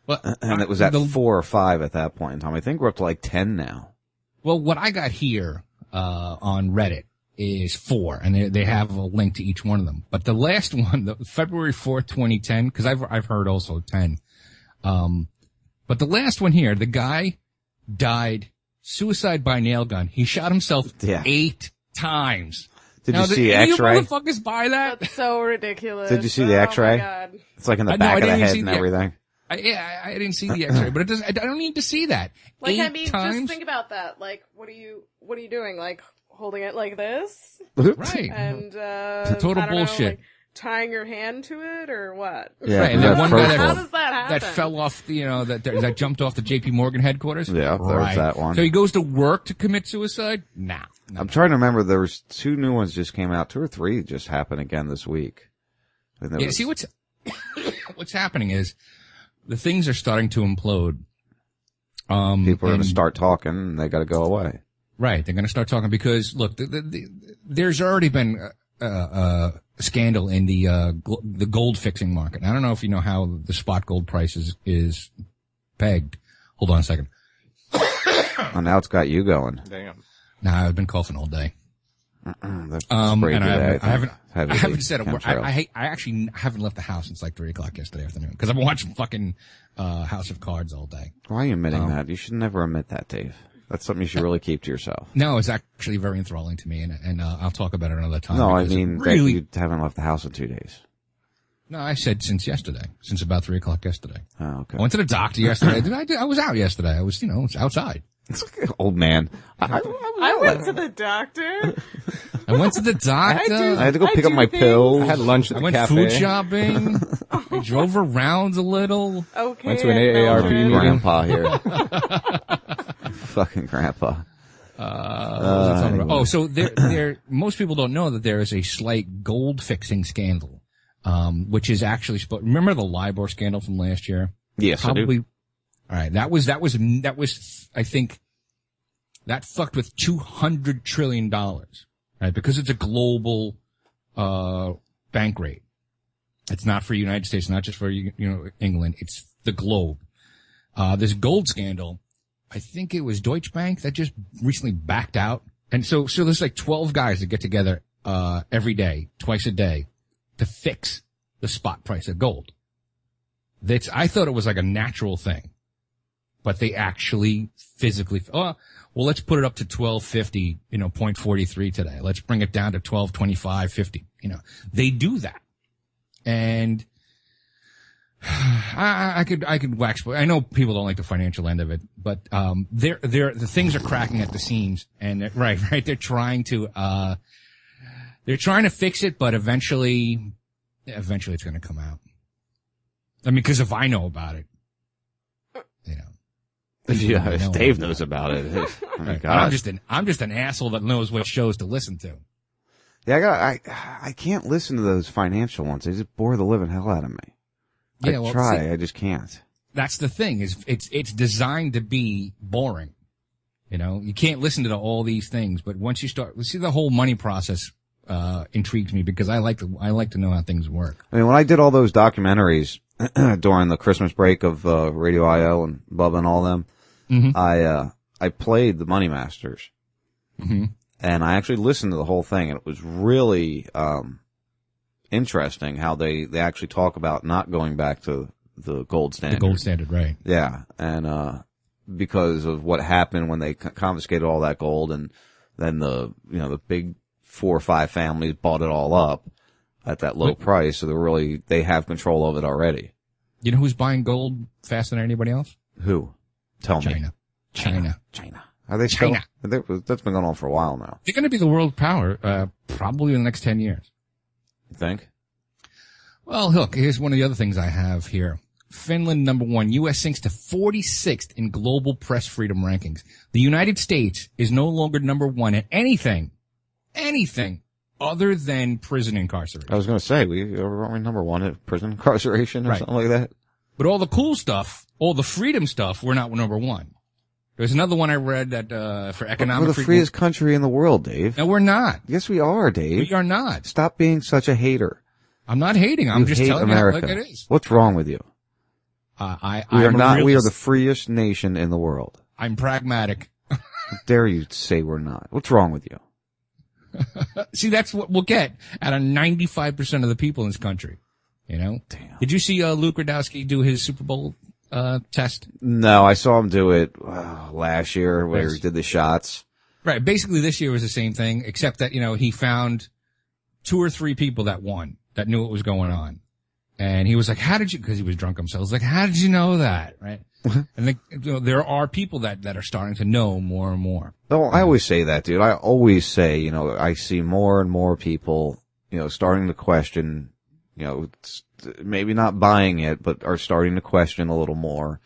Well, and it was at the- four or five at that point in time. I think we're up to like ten now. Well, what I got here uh, on Reddit is four, and they, they have a link to each one of them. But the last [LAUGHS] one, the February fourth, twenty ten, because I've I've heard also ten. Um, but the last one here, the guy died suicide by nail gun. He shot himself Yeah. eight times. Did now, you see any you X-ray? motherfuckers buy that? That's so ridiculous. Did you see Oh the my X-ray? God. It's like in the I know, I back of the didn't head see and the- everything. I, yeah, I, I didn't see the X-ray, but it does. I don't need to see that. Like, eight I mean, times. just think about that. Like, what are you, what are you doing? Like, holding it like this? right. And, uh, It's a total I don't know, bullshit. like, tying your hand to it or what? Yeah, right, and that's that one guy first How one. that, does that happen? that fell off, the, you know, that that jumped off the J.P. Morgan headquarters. Yeah, there's that one. So he goes to work to commit suicide. Nah, no. I'm trying to remember. There was two new ones just came out. Two or three just happened again this week. And there Yeah, was- see what's [COUGHS] what's happening is the things are starting to implode. Um, people are going to start talking, and they got to go away. Right. They're going to start talking because look, the, the, the, there's already been a, a, a scandal in the uh, gl- the gold fixing market. I don't know if you know how the spot gold price is, is pegged. Hold on a second. [COUGHS] Oh, now it's got you going. Damn. Nah, I've been coughing all day. The Um, and I haven't, I think, haven't, I haven't said a word. I, I, hate- I actually haven't left the house since like three o'clock yesterday afternoon because I've been watching fucking uh, House of Cards all day. Why are you admitting Um, that? You should never admit that, Dave. That's something you should really keep to yourself. No, it's actually very enthralling to me, and and uh, I'll talk about it another time. no, I mean really. that you haven't left the house in two days. No, I said since yesterday, since about three o'clock yesterday. Oh, okay. I went to the doctor yesterday. Did I, did- I was out yesterday. I was, you know, I was outside. Old man. I, I went to the doctor. I went to the [LAUGHS] doctor. I had to go I pick up my things. pills. I had lunch at I the went cafe. food shopping. I [LAUGHS] drove around a little. Okay. Went to an AARP meeting. grandpa here. [LAUGHS] Fucking grandpa. Uh, what was I talking about? anyway. Oh, so there, there, most people don't know that there is a slight gold fixing scandal, um, which is actually, remember the LIBOR scandal from last year? Yes, I do. Probably. All right. That was, that was, that was, I think, that fucked with $200 trillion, right? Because it's a global, uh, bank rate. It's not for United States, not just for, you know, England. It's the globe. Uh, this gold scandal, I think it was Deutsche Bank that just recently backed out. And so, so there's like 12 guys that get together, uh, every day, twice a day to fix the spot price of gold. That's, I thought it was like a natural thing, but they actually physically, oh, well, let's put it up to 1250, you know, 0.43 today. Let's bring it down to 1225, 50. You know, they do that. And [SIGHS] I, I could, I could wax, I know people don't like the financial end of it, but, um, they're, they're, the things are cracking at the seams and, [LAUGHS] right, right. They're trying to, uh, they're trying to fix it, but eventually, eventually it's going to come out. I mean, cause if I know about it, you know. Yeah, I if know Dave about knows about it. Oh [LAUGHS] Right. I'm just an, I'm just an asshole that knows what shows to listen to. Yeah, I got. I I can't listen to those financial ones. They just bore the living hell out of me. Yeah, I well, try. see- I just can't. That's the thing is it's, it's designed to be boring. You know, you can't listen to all these things, but once you start, see the whole money process, uh, intrigues me because I like to, I like to know how things work. I mean, when I did all those documentaries [CLEARS THROAT] during the Christmas break of uh, Radio IO and Bubba and all them, Mhm. I uh, I played the Money Masters, Mhm. and I actually listened to the whole thing, and it was really um, interesting how they they actually talk about not going back to the gold standard. The gold standard, right? Yeah, and uh, because of what happened when they confiscated all that gold, and then the you know the big four or five families bought it all up at that low Wait. price, so they're really they have control of it already. You know who's buying gold faster than anybody else? Who? Tell me. China. China. China. Are they still- China. they- That's been going on for a while now. They're going to be the world power, uh, probably in the next 10 years. You think? Well, look, here's one of the other things I have here. Finland number one, U.S. sinks to 46th in global press freedom rankings. The United States is no longer number one at anything, anything other than prison incarceration. I was going to say we are we number one at prison incarceration or Right. something like that. But all the cool stuff, all the freedom stuff, we're not number one. There's another one I read that, uh, for economic We're the freedom. freest country in the world, Dave. No, we're not. Yes, we are, Dave. We are not. Stop being such a hater. I'm not hating. I'm You just telling America. you how it is. What's wrong with you? Uh, I, We I'm are not. We are the freest nation in the world. I'm pragmatic. How dare you say we're not? What's wrong with you? [LAUGHS] See, that's what we'll get out of 95% of the people in this country. You know? Damn. Did you see, uh, Luke Rudkowski do his Super Bowl, uh, test? No, I saw him do it uh, last year where Yes. he did the shots. Right. Basically this year was the same thing, except that, you know, he found two or three people that won, that knew what was going on. And he was like, how did you, cause he was drunk himself. He was like, how did you know that? Right. [LAUGHS] and the, you know, there are people that, that are starting to know more and more. Oh, I always say that, dude. I always say, you know, I see more and more people, you know, starting to question, you know, maybe not buying it, but are starting to question a little more,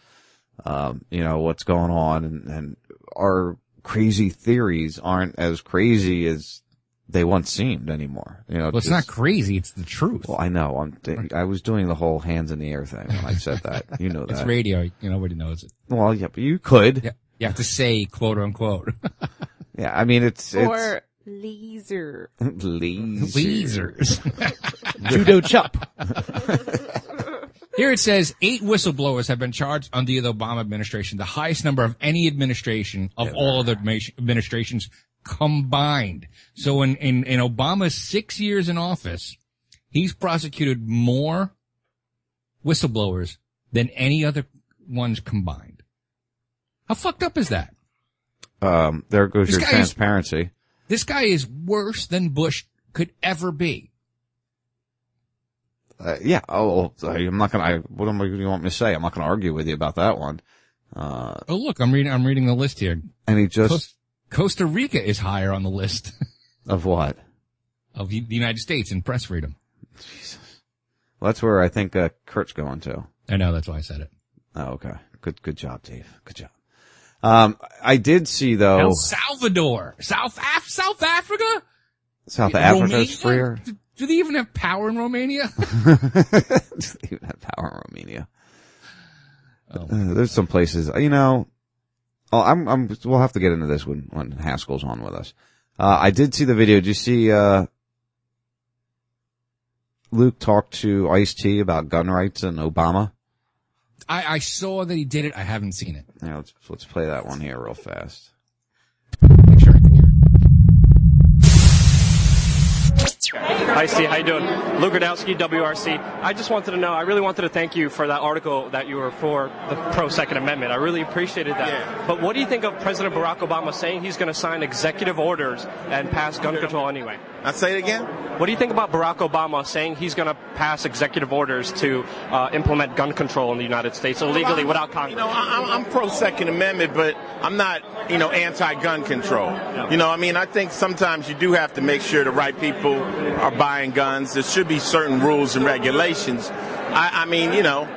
um, you know, what's going on and, and our crazy theories aren't as crazy as they once seemed anymore. You know, Well, it's just- not crazy. It's the truth. Well, I know. I'm. I was doing the whole hands in the air thing when I said that. [LAUGHS] You know that. It's radio. You know, Nobody knows it. Well, yeah, but you could. Yeah. You have to say quote unquote. [LAUGHS] Yeah, I mean it's it's Or laser. lasers. [LAUGHS] Judo chop. Here it says eight whistleblowers have been charged under the Obama administration, the highest number of any administration of all other administrations combined. So in, in, in Obama's six years in office, he's prosecuted more whistleblowers than any other ones combined. How fucked up is that? Um, there goes This your guy is- transparency. This guy is worse than Bush could ever be. Uh, yeah. Oh, I'm not gonna. I, what am I, you want me to say? I'm not gonna argue with you about that one. Uh, Oh, look, I'm reading, I'm reading the list here. and he just Cos- Costa Rica is higher on the list [LAUGHS] of what? of the United States in press freedom. Well, that's where I think uh, Kurt's going to. I know, that's why I said it. Oh, okay. Good, good job, Dave. Good job. Um, I did see though El Salvador, South Af- South Africa, South Romania? Africa's freer. Do, do they even have power in Romania? Do [LAUGHS] they even have power in Romania. Oh. Uh, there's some places, you know. Oh, I'm, I'm. We'll have to get into this when when Haskell's on with us. Uh, I did see the video. Did you see uh, Luke talk to Ice T about gun rights and Obama? I, I saw that he did it. I haven't seen it. Yeah, let's let's play that one here real fast. Make sure I can hear it. Hi, Steve. How you doing? Luke Rudkowski, WRC. I just wanted to know. I really wanted to thank you for that article that you were for the pro Second Amendment. I really appreciated that. But what do you think of President Barack Obama saying he's going to sign executive orders and pass gun control anyway? I say it again. What do you think about Barack Obama saying he's going to pass executive orders to uh, implement gun control in the United States illegally without Congress? You know, I, I'm, I'm pro Second Amendment, but I'm not, you know, anti-gun control. You know, I mean, I think sometimes you do have to make sure the right people are buying guns. There should be certain rules and regulations. I, I mean, you know,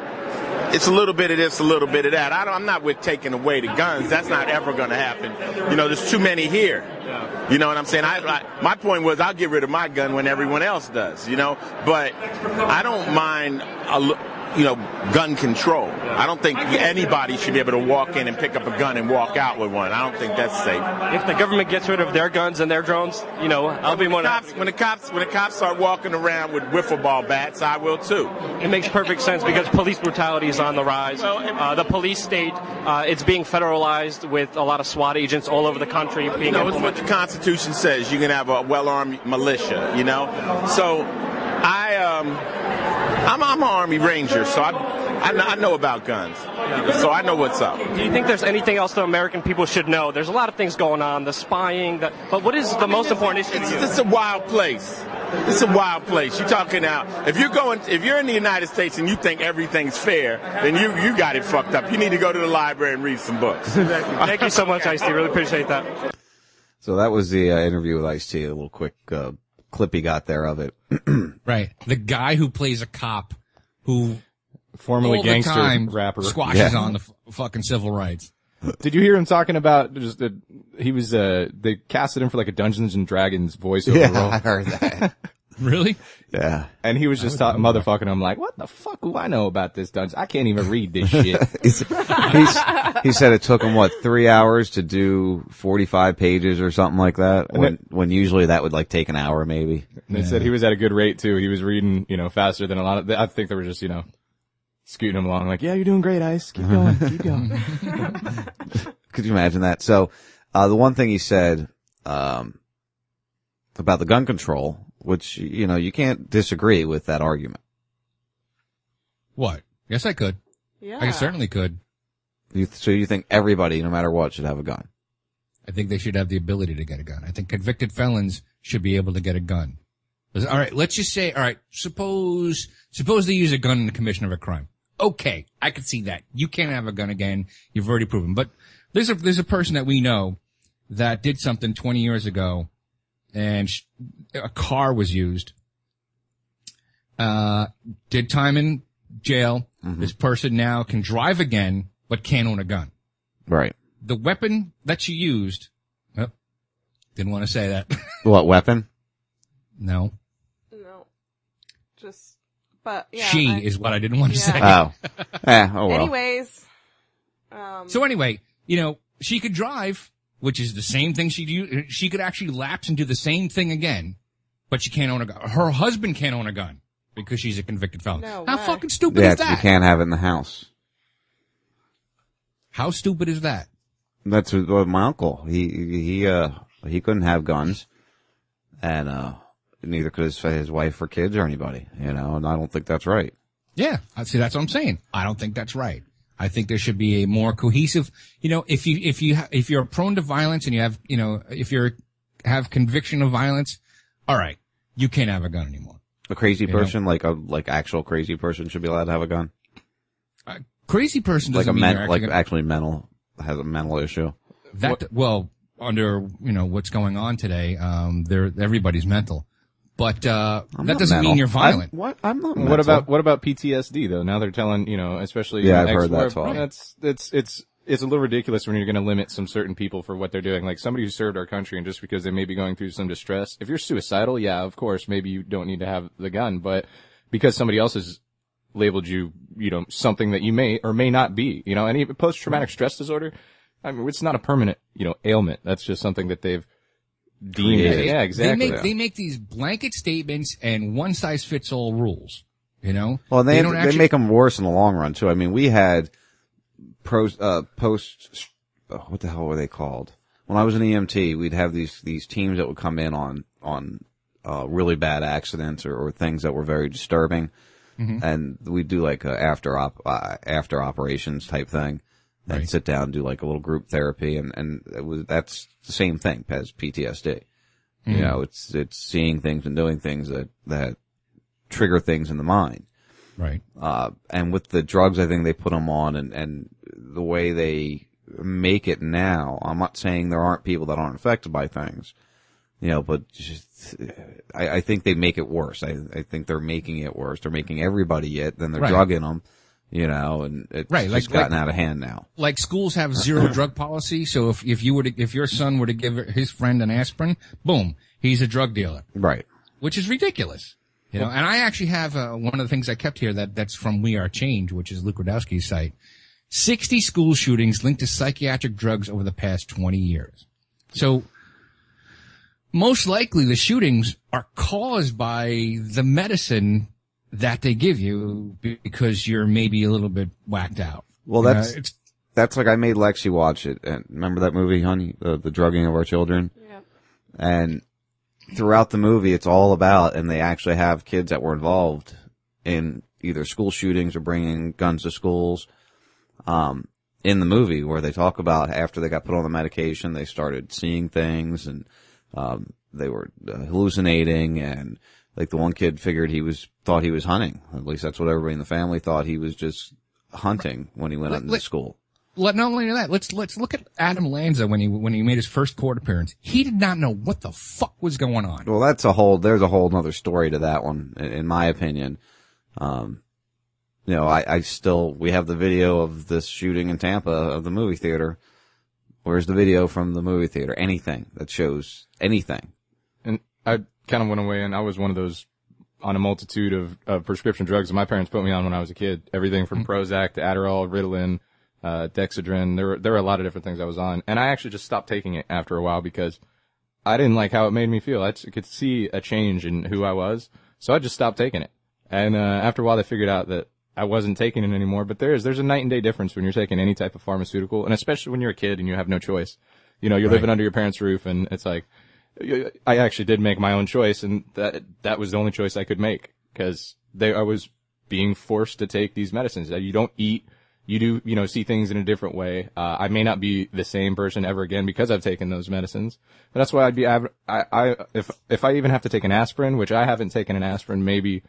it's a little bit of this, a little bit of that. I I'm not with taking away the guns. That's not ever going to happen. You know, there's too many here. You know what I'm saying? I, I, my point was I'll get rid of my gun when everyone else does. You know, but I don't mind. A, you know, gun control. I don't think anybody should be able to walk in and pick up a gun and walk out with one. I don't think that's safe. If the government gets rid of their guns and their drones, you know, I'll be when one. the cops, when the cops when the cops start walking around with wiffle ball bats, I will too. It makes perfect sense because police brutality is on the rise. Uh, the police state, uh, it's being federalized with a lot of SWAT agents all over the country being You know, it's what the Constitution says. You can have a well-armed militia. You know, so I um, I'm I'm an Army Ranger, so I I, I know about guns, so I know what's up. Do you think there's anything else the American people should know? There's a lot of things going on, the spying, the, but what is the most important issue? It's, to it's a wild place. It's a wild place. You're talking now. If you're going, if you're in the United States and you think everything's fair, then you you got it fucked up. You need to go to the library and read some books. [LAUGHS] Thank you so much, Ice T. Really appreciate that. So that was the uh, interview with Ice T. A little quick uh, clip he got there of it. [CLEARS THROAT] Right. The guy who plays a cop who Formerly all gangster the time rapper. squashes Yeah. on the f- fucking civil rights. Did you hear him talking about just that he was uh they casted him for like a Dungeons and Dragons voiceover Yeah, role. I heard that. [LAUGHS] [LAUGHS] really? Yeah. And he was just talking motherfucking. I'm like, what the fuck do I know about this dungeon? I can't even read this shit. [LAUGHS] He's, he said it took him what three hours to do forty five pages or something like that. When it- when usually that would like take an hour maybe. And they said he was at a good rate too. He was reading, you know, faster than a lot of. I think they were just, you know, scooting him along. Like, yeah, you're doing great, Ice. Keep going, [LAUGHS] keep going. Could you imagine that? So, uh, the one thing he said, um, about the gun control, which, you know, you can't disagree with that argument. What? Yes, I could. Yeah. I certainly could. You, so you think everybody, no matter what, should have a gun? I think they should have the ability to get a gun. I think convicted felons should be able to get a gun. All right, let's just say, all right, suppose, suppose they use a gun in the commission of a crime. Okay, I can see that. You can't have a gun again. You've already proven. But there's a, there's a person that we know that did something 20 years ago and sh- a car was used. Uh, did time in jail. This person now can drive again, but can't own a gun Right. the weapon that she used. Oh, didn't want to say that. [LAUGHS] What weapon? no, No. Just, but yeah. she I- is what I didn't want to Yeah. say. Oh. [LAUGHS] Eh, oh well. Anyways. Um, So anyway, you know, she could drive, which is the same thing she do. She could actually lapse and do the same thing again, but she can't own a gun. Her husband can't own a gun because she's a convicted felon. No How way. fucking stupid yeah, is 'cause you that? can't have it in the house. How stupid is that? That's what what my uncle. He he uh he couldn't have guns, and uh neither could his, his wife or kids or anybody. You know, and I don't think that's right. Yeah, I see. That's what I'm saying. I don't think that's right. I think there should be a more cohesive. You know, if you if you ha- if you're prone to violence and you have you know if you're have conviction of violence, all right, you can't have a gun anymore. A crazy You know? person, like a like actual crazy person, should be allowed to have a gun. A Crazy person like doesn't a mean men, they're like actually actually mental has a mental issue. That well, under you know what's going on today, um, there everybody's mental, but uh, that doesn't mental. mean you're violent. I'm, what? I'm not. What mental. about what about PTSD though? Now they're telling you know, especially Yeah, uh, I've heard that ex- talk. That's it's it's it's a little ridiculous when you're going to limit some certain people for what they're doing. Like somebody who served our country, and just because they may be going through some distress, if you're suicidal, yeah, of course, maybe you don't need to have the gun, but because somebody else has labeled you, you know, something that you may or may not be, you know, any post traumatic stress disorder. I mean, it's not a permanent, you know, ailment. That's just something that they've deemed. Created. Yeah, exactly. They make they make these blanket statements and one size fits all rules. You know, Well, they don't they actually, make them worse in the long run too. I mean, we had pros uh, post oh, what the hell were they called? When I was an EMT, we'd have these these teams that would come in on on uh, really bad accidents or, or things that were very disturbing, Mhm. and we'd do like a after op uh, after operations type thing. And Right. sit down and do like a little group therapy, and and it was that's the same thing as PTSD. You Mhm. know, it's it's seeing things and doing things that that trigger things in the mind. Right. Uh, and with the drugs, I think they put them on and, and the way they make it now, I'm not saying there aren't people that aren't affected by things, you know, but just, I, I think they make it worse. I, I think they're making it worse. They're making everybody it, then they're Right. drugging them, you know, and it's Right, like- just gotten like- out of hand now. like schools have zero [CLEARS THROAT] drug policy. So if, if you were to, if your son were to give his friend an aspirin, boom, he's a drug dealer, Right. which is ridiculous. You know, and I actually have uh, one of the things I kept here that that's from We Are Change, which is Luke Rudkowski's site. 60 school shootings linked to psychiatric drugs over the past 20 years. So most likely the shootings are caused by the medicine that they give you because you're maybe a little bit whacked out. Well, You know, that's, it's that's like I made Lexi watch it. And remember that movie, honey? The, the drugging of our children? Yeah. And throughout the movie, it's all about, and they actually have kids that were involved in either school shootings or bringing guns to schools. Um, in the movie where they talk about after they got put on the medication, they started seeing things and, um, they were uh, hallucinating and like the one kid figured he was, thought he was hunting. At least that's what everybody in the family thought he was just hunting when he went out into school. Let, not only that, let's let's look at Adam Lanza when he when he made his first court appearance. He did not know what the fuck was going on. Well, that's a whole, there's a whole other story to that one, in, in my opinion. Um, you know, I, I still, we have the video of this shooting in Tampa of the movie theater. Where's the video from the movie theater? Anything that shows anything. and I kind of went away and I was one of those on a multitude of, of prescription drugs that my parents put me on when I was a kid. Everything from Prozac to Adderall, Ritalin, uh, Dexedrine. There were, there were a lot of different things I was on. And I actually just stopped taking it after a while because I didn't like how it made me feel. I could see a change in who I was. So I just stopped taking it. And, uh, after a while they figured out that I wasn't taking it anymore. But there is, there's a night and day difference when you're taking any type of pharmaceutical and especially when you're a kid and you have no choice. You know, you're Right. living under your parents' roof and it's like, I actually did make my own choice, and that that was the only choice I could make because they I was being forced to take these medicines. That you don't eat, you do you know see things in a different way. Uh, I may not be the same person ever again because I've taken those medicines. But that's why I'd be I, I if if I even have to take an aspirin, which I haven't taken an aspirin maybe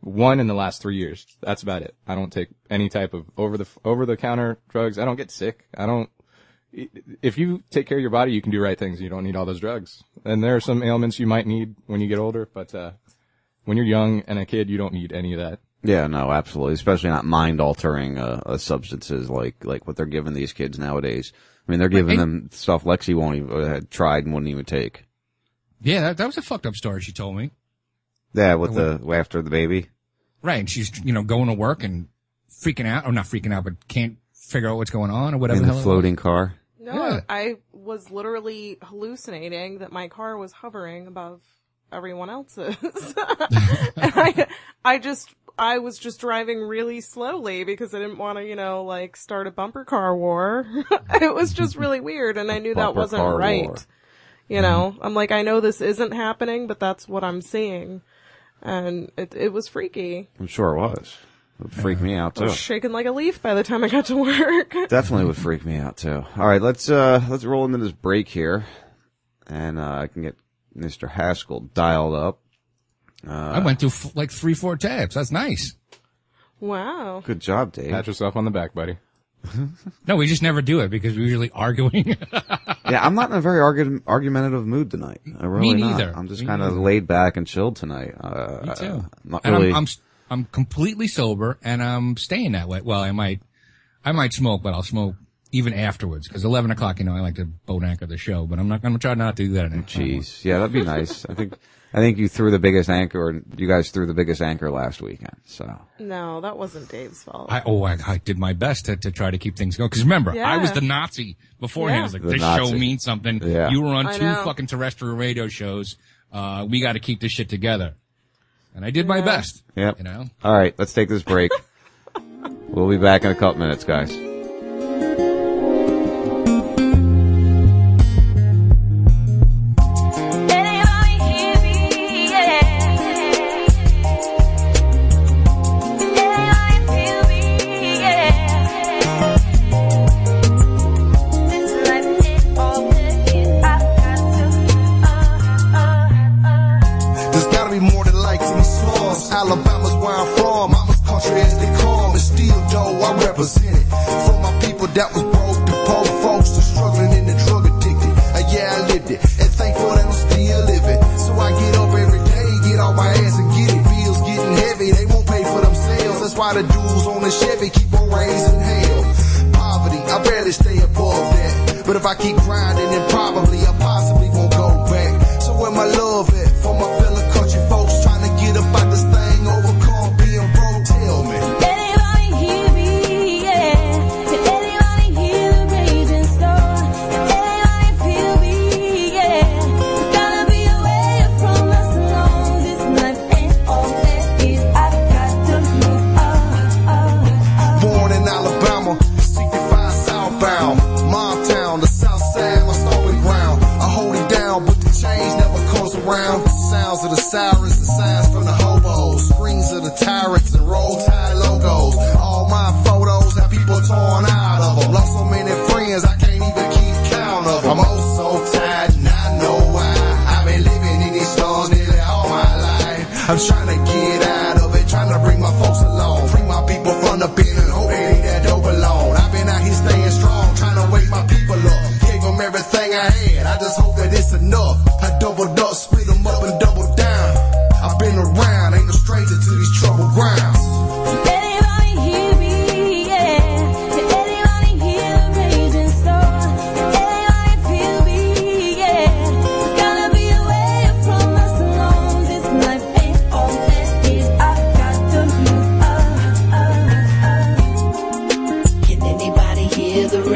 one in the last three years. That's about it. I don't take any type of over the over the counter drugs. I don't get sick. I don't if you take care of your body, you can do right things. You don't need all those drugs. And there are some ailments you might need when you get older, but uh, when you're young and a kid, you don't need any of that. Yeah, no, absolutely. Especially not mind altering, uh, uh, substances like, like what they're giving these kids nowadays. I mean, they're giving Hey. them stuff Lexi won't even, uh, had tried and wouldn't even take. Yeah, that, that was a fucked up story she told me. Yeah, with the, after the baby. Right, and she's you know going to work and freaking out, or not freaking out, but can't figure out what's going on or whatever. in the the hell floating car. No, Yeah. I was literally hallucinating that my car was hovering above everyone else's. [LAUGHS] and I, I just, I was just driving really slowly because I didn't want to, you know, like start a bumper car war. [LAUGHS] it was just really weird and I knew that wasn't right. war. You know, I'm like, I know this isn't happening, but that's what I'm seeing. And it, it was freaky. I'm sure it was. It would freak me out I too. was shaking like a leaf by the time I got to work. [LAUGHS] Definitely would freak me out too. All right, let's uh let's roll into this break here, and uh, I can get Mr. Haskell dialed up. Uh, I went through f- like three, four tabs. That's nice. wow. Good job, Dave. Pat yourself on the back, buddy. [LAUGHS] No, we just never do it because we're usually arguing. [LAUGHS] yeah, I'm not in a very argu- argumentative mood tonight. I really Me not. neither. I'm just kind of laid back and chilled tonight. Uh, Me too. I'm not and really. I'm, I'm s- I'm completely sober and I'm staying that way. Well, I might I might smoke, but I'll smoke even afterwards because eleven o'clock. You know, I like to boat anchor the show, but I'm not going to try not to do that. Anymore. Jeez, yeah, that'd be nice. I think I think you threw the biggest anchor, or you guys threw the biggest anchor last weekend. So No, that wasn't Dave's fault. I, oh, I, I did my best to, to try to keep things going. Because remember, I was the Nazi beforehand. Yeah. I was like, The this Nazi. show means something. Yeah. You were on I two know. fucking terrestrial radio shows. Uh, we got to keep this shit together. And I did my best. Yep. You know? All right, let's take this break. [LAUGHS] we'll be back in a couple minutes, guys. That was broke, the poor folks, the struggling and the drug addicted. Uh, yeah, I lived it. And thankful that I'm still living. So I get up every day, get off my ass and get it. Bills getting heavy, they won't pay for themselves. That's why the dudes on the Chevy keep on raising hell. Poverty, I barely stay above that. But if I keep grinding, then probably I possibly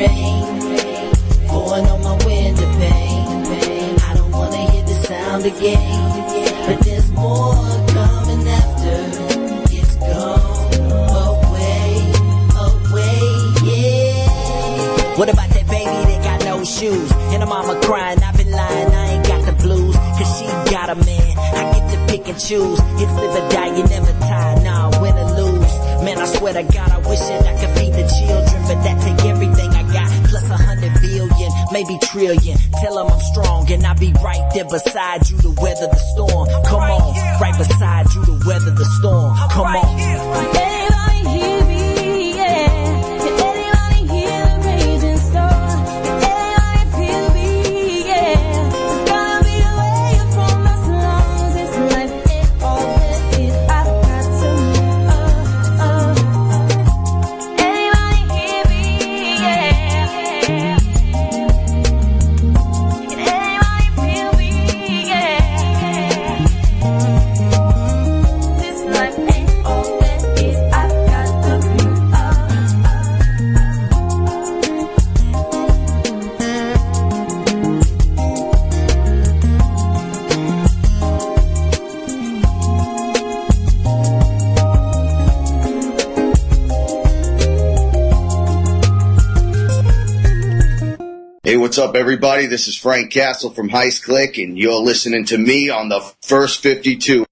rain pouring on my window pane? I don't wanna hear the sound again, but there's more coming after. It's gone away, away, yeah. What about that baby that got no shoes? And the mama crying, I've been lying, I ain't got the blues. Cause she got a man, I get to pick and choose. It's live or die, you never tie, nah, win or lose. Man, I swear to God, I wish that I could feed the children, but that take everything maybe trillion. Tell them I'm strong and I'll be right there beside you to weather the storm. Come on, right beside you to weather the storm. Come on. up, everybody? This is Frank Castle from Heist Click, and you're listening to me on the first 52.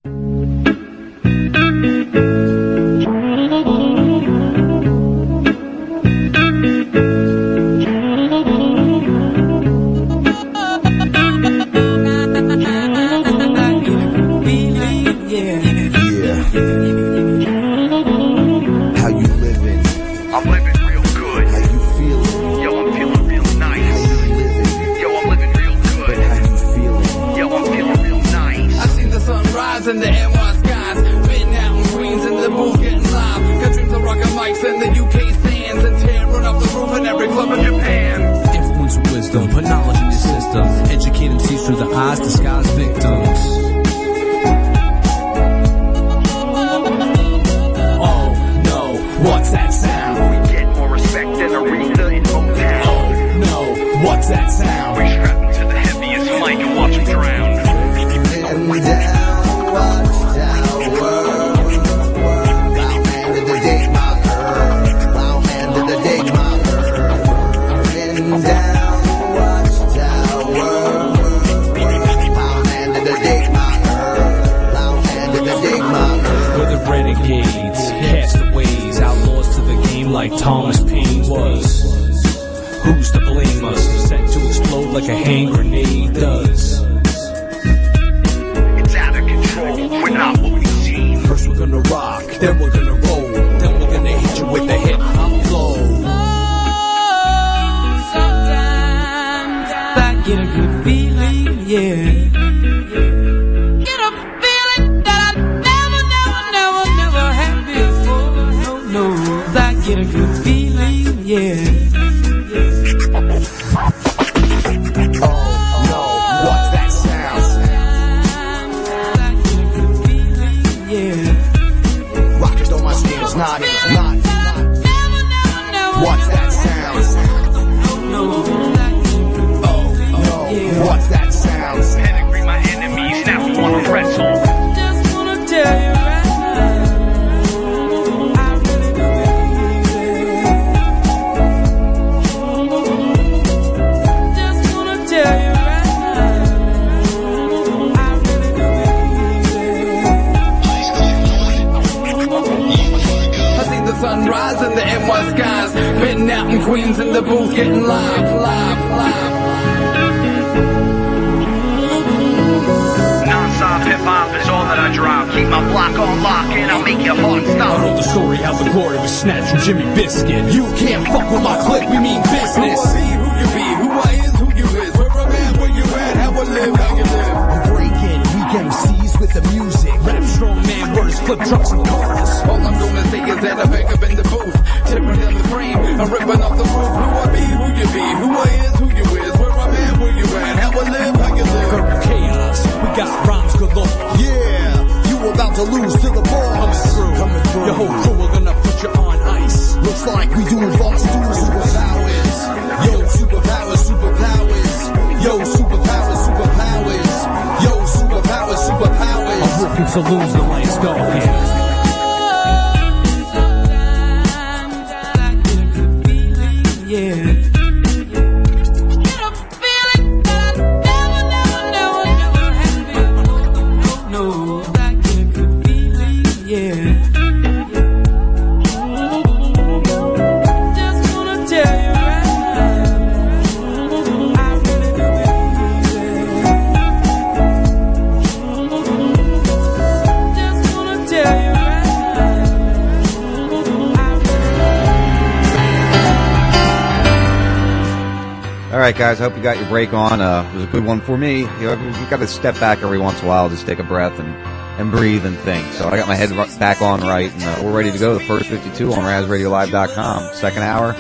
break on. Uh, it was a good one for me. You know, you've got to step back every once in a while, just take a breath and, and breathe and think. So I got my head back on right, and uh, we're ready to go. The first 52 on RazRadioLive.com. Second hour.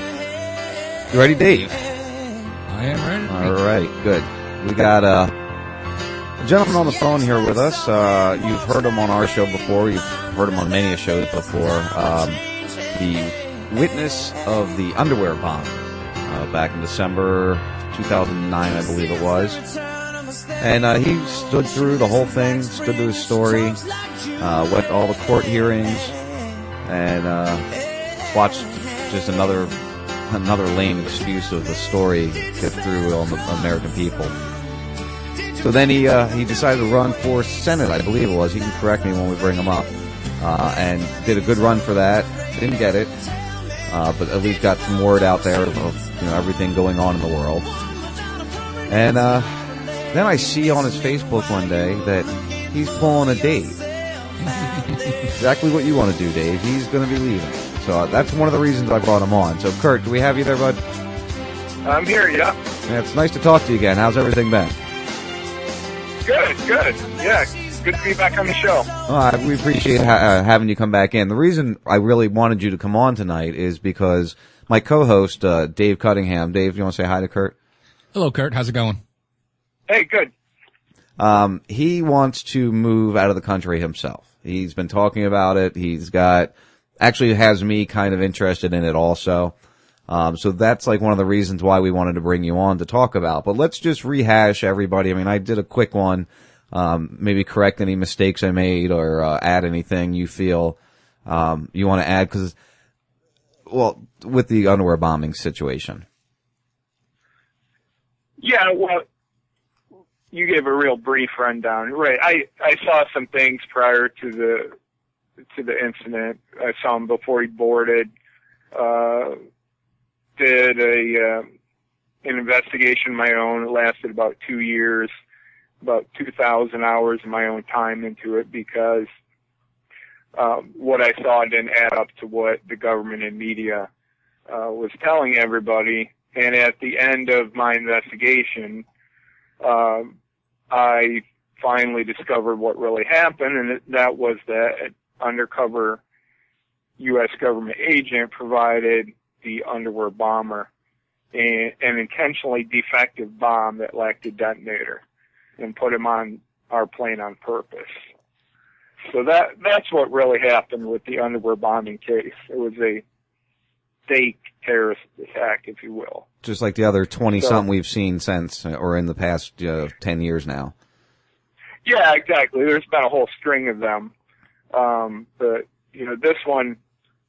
You ready, Dave? I am ready. All right, good. We got uh, a gentleman on the phone here with us. Uh, you've heard him on our show before. You've heard him on many shows before. Um, the witness of the underwear bomb uh, back in December 2009, I believe it was. And uh, he stood through the whole thing, stood through the story, uh, went all the court hearings, and uh, watched just another another lame excuse of the story get through on the American people. So then he uh, he decided to run for Senate, I believe it was. He can correct me when we bring him up. Uh, and did a good run for that. Didn't get it, uh, but at least got some word out there of you know everything going on in the world. And uh, then I see on his Facebook one day that he's pulling a date. [LAUGHS] exactly what you want to do, Dave. He's going to be leaving. So uh, that's one of the reasons I brought him on. So, Kurt, do we have you there, bud? I'm here, yeah. Yeah, it's nice to talk to you again. How's everything been? Good, good. Yeah, good to be back on the show. Uh, we appreciate ha- uh, having you come back in. The reason I really wanted you to come on tonight is because my co-host, uh, Dave Cunningham. Dave, you want to say hi to Kurt? Hello, Kurt. How's it going? Hey, good. Um, he wants to move out of the country himself. He's been talking about it. He's got, actually has me kind of interested in it also. Um, so that's like one of the reasons why we wanted to bring you on to talk about. But let's just rehash everybody. I mean, I did a quick one. Um, maybe correct any mistakes I made or uh, add anything you feel um, you want to add because, well, with the underwear bombing situation. Yeah, well, you gave a real brief rundown. Right. I, I saw some things prior to the, to the incident. I saw him before he boarded, uh, did a, uh, an investigation of my own. It lasted about two years, about 2,000 hours of my own time into it because, um, what I saw didn't add up to what the government and media, uh, was telling everybody. And at the end of my investigation, um, I finally discovered what really happened, and that was that an undercover U.S. government agent provided the underwear bomber a, an intentionally defective bomb that lacked a detonator and put him on our plane on purpose. So that that's what really happened with the underwear bombing case. It was a fake terrorist attack, if you will. Just like the other 20 So- something we've seen since, or in the past uh, 10 years now. Yeah, exactly. There's been a whole string of them. Um, but, you know, this one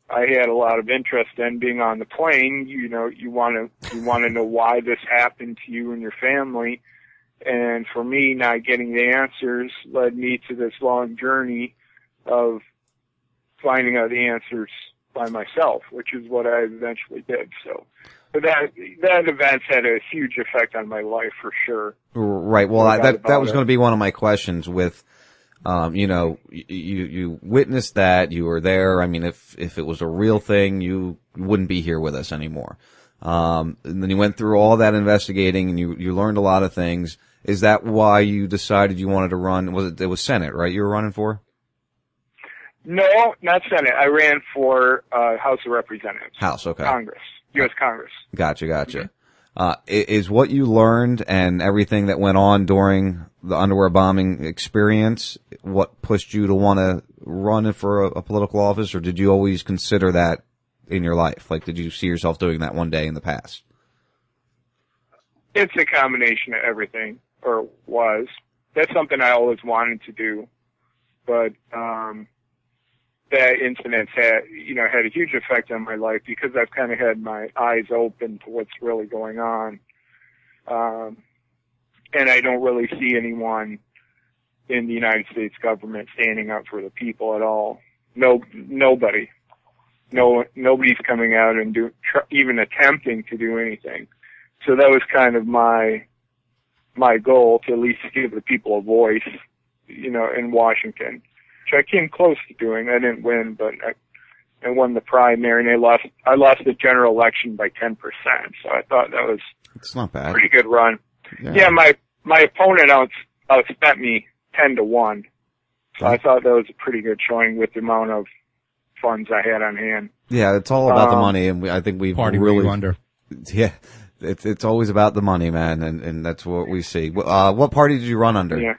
I had a lot of interest in being on the plane. You know, you want to, you want to know why this happened to you and your family. And for me, not getting the answers led me to this long journey of finding out the answers by myself, which is what I eventually did. So, that, that event had a huge effect on my life for sure. Right. Well, I, that that was it. going to be one of my questions. With, um, you know, you you witnessed that, you were there. I mean, if if it was a real thing, you wouldn't be here with us anymore. Um, and then you went through all that investigating, and you you learned a lot of things. Is that why you decided you wanted to run? Was it it was Senate, right? You were running for No, not Senate. I ran for uh, House of Representatives. House. Okay. Congress. U.S. Congress. Gotcha, gotcha. Uh, is what you learned and everything that went on during the underwear bombing experience what pushed you to want to run for a, a political office, or did you always consider that in your life? Like, did you see yourself doing that one day in the past? It's a combination of everything, or was. That's something I always wanted to do, but um, that incident had, you know, had a huge effect on my life because I've kind of had my eyes open to what's really going on, um, and I don't really see anyone in the United States government standing up for the people at all. No, nobody. No, nobody's coming out and do, tr- even attempting to do anything. So that was kind of my, my goal to at least give the people a voice, you know, in Washington, which I came close to doing. I didn't win, but I, I won the primary and I lost, I lost the general election by 10%. So I thought that was It's not bad. pretty good run. Yeah. Yeah, my, my opponent out, outspent me 10 to 1. So I thought that was a pretty good showing with the amount of funds I had on hand. Yeah, it's all about the Um, money, and we, I think we've Party really you under? [LAUGHS] Yeah, it's it's always about the money, man, and and that's what we see. Uh, what party did you run under? Yeah.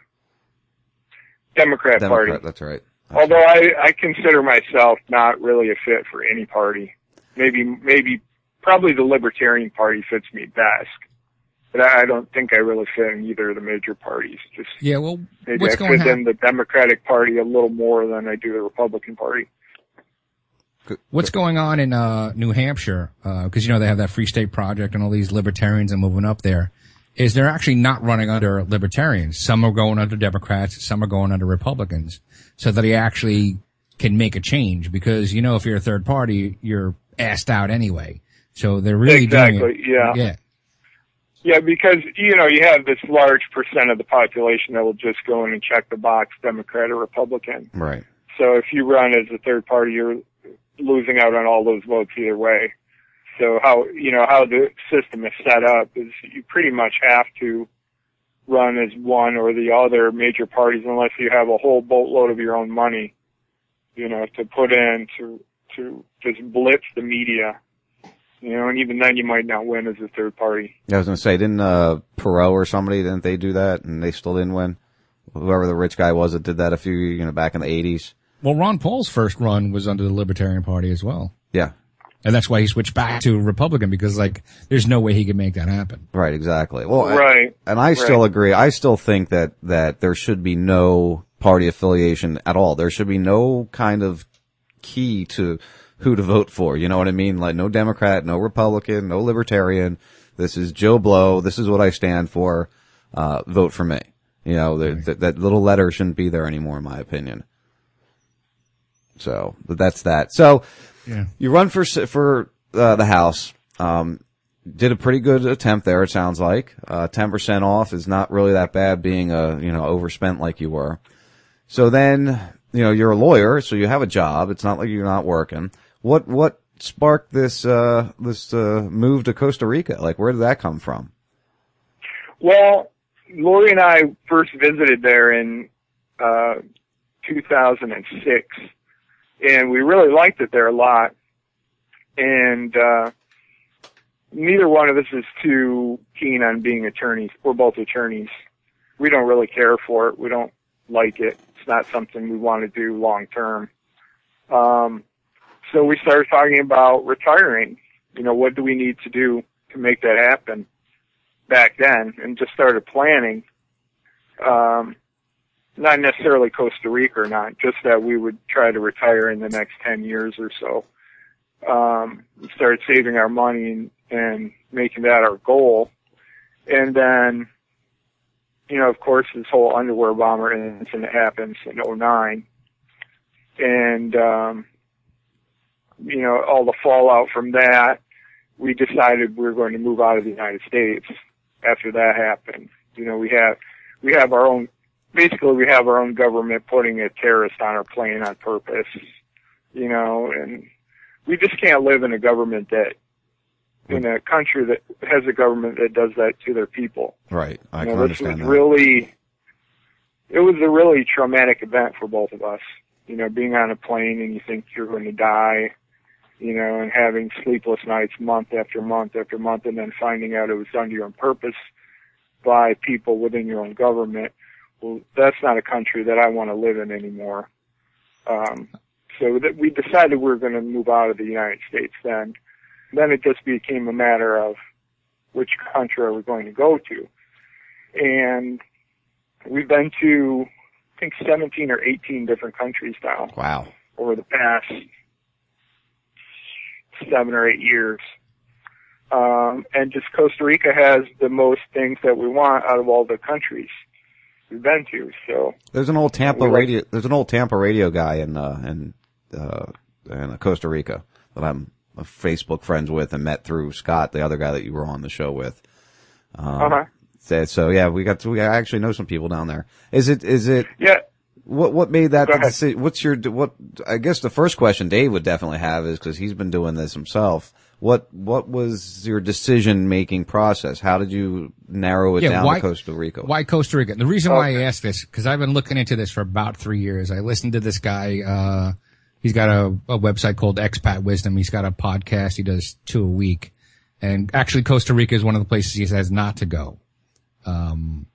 Democrat, Democrat. Party. That's right. Although I, I consider myself not really a fit for any party. Maybe, maybe, probably the Libertarian Party fits me best. But I I don't think I really fit in either of the major parties. Just Yeah, well, maybe what's I going fit on? in the Democratic Party a little more than I do the Republican Party. What's going on in uh, New Hampshire? Because you know they have that Free State Project and all these libertarians are moving up there. Is they're actually not running under libertarians? Some are going under Democrats, some are going under Republicans, so that they actually can make a change. Because you know, if you're a third party, you're asked out anyway. So they're really doing exactly. it. Yeah. Yeah. Yeah, because you know you have this large percent of the population that will just go in and check the box, Democrat or Republican. Right. So if you run as a third party, you're losing out on all those votes either way. So how you know how the system is set up is you pretty much have to run as one or the other major parties unless you have a whole boatload of your own money, you know, to put in to to just blitz the media. You know, and even then you might not win as a third party. Yeah, I was gonna say, didn't uh, Perot or somebody didn't they do that and they still didn't win? Whoever the rich guy was that did that a few you know back in the eighties. Well, Ron Paul's first run was under the Libertarian Party as well. Yeah. And that's why he switched back to Republican because like there's no way he could make that happen. Right, exactly. Well, and- Right, And I still agree. I still think that that there should be no party affiliation at all. There should be no kind of key to who to vote for. You know what I mean? Like no Democrat, no Republican, no Libertarian. This is Joe Blow. This is what I stand for. Uh, vote for me. You know, the, that that little letter shouldn't be there anymore, in my opinion. So, but that's that. So, Yeah. you run for for uh, the house. Um, did a pretty good attempt there. It sounds like uh, ten percent off is not really that bad, being a you know overspent like you were. So then you know you're a lawyer, so you have a job. It's not like you're not working. What what sparked this uh, this uh, move to Costa Rica? Like where did that come from? Well, Lori and I first visited there in uh, 2006, and we really liked it there a lot. And uh, neither one of us is too keen on being attorneys. We're both attorneys. We don't really care for it. We don't like it. It's not something we want to do long term. Um, so we started talking about retiring. You know, what do we need to do to make that happen? back then and just started planning. Um, not necessarily Costa Rica or not, just that we would try to retire in the next 10 years or so. Um, we started saving our money and, and making that our goal. And then, you know, of course, this whole underwear bomber incident happens in '09, And, um, you know, all the fallout from that, we decided we were going to move out of the United States after that happened. You know, we have we have our own basically we have our own government putting a terrorist on our plane on purpose. You know, and we just can't live in a government that in a country that has a government that does that to their people. Right. I You can know, was understand that. really it was a really traumatic event for both of us. You know, being on a plane and you think you're going to die, you know, and having sleepless nights month after month after month and then finding out it was done to you on purpose by people within your own government. Well, that's not a country that I want to live in anymore. Um, so that we decided we were going to move out of the United States then. Then it just became a matter of which country are we going to go to. And we've been to, I think, 17 or 18 different countries now Wow. over the past seven or eight years. Um, and just Costa Rica has the most things that we want out of all the countries we've been to. So There's an old Tampa We radio. There's an old Tampa radio guy in uh, in uh, in Costa Rica that I'm uh, Facebook friends with and met through Scott, the other guy that you were on the show with. Um, Uh-huh. said- So yeah, we got to, we actually know some people down there. Is it is it? Yeah. What what made that decision? What's your what? I guess the first question Dave would definitely have is because he's been doing this himself. What what was your decision making process? How did you narrow it down to Costa Rica? Why Costa Rica? The reason why I asked this, because I've been looking into this for about three years. I listened to this guy, uh, he's got a, a website called Expat Wisdom. He's got a podcast. He does two a week. And actually Costa Rica is one of the places he says not to go. Um,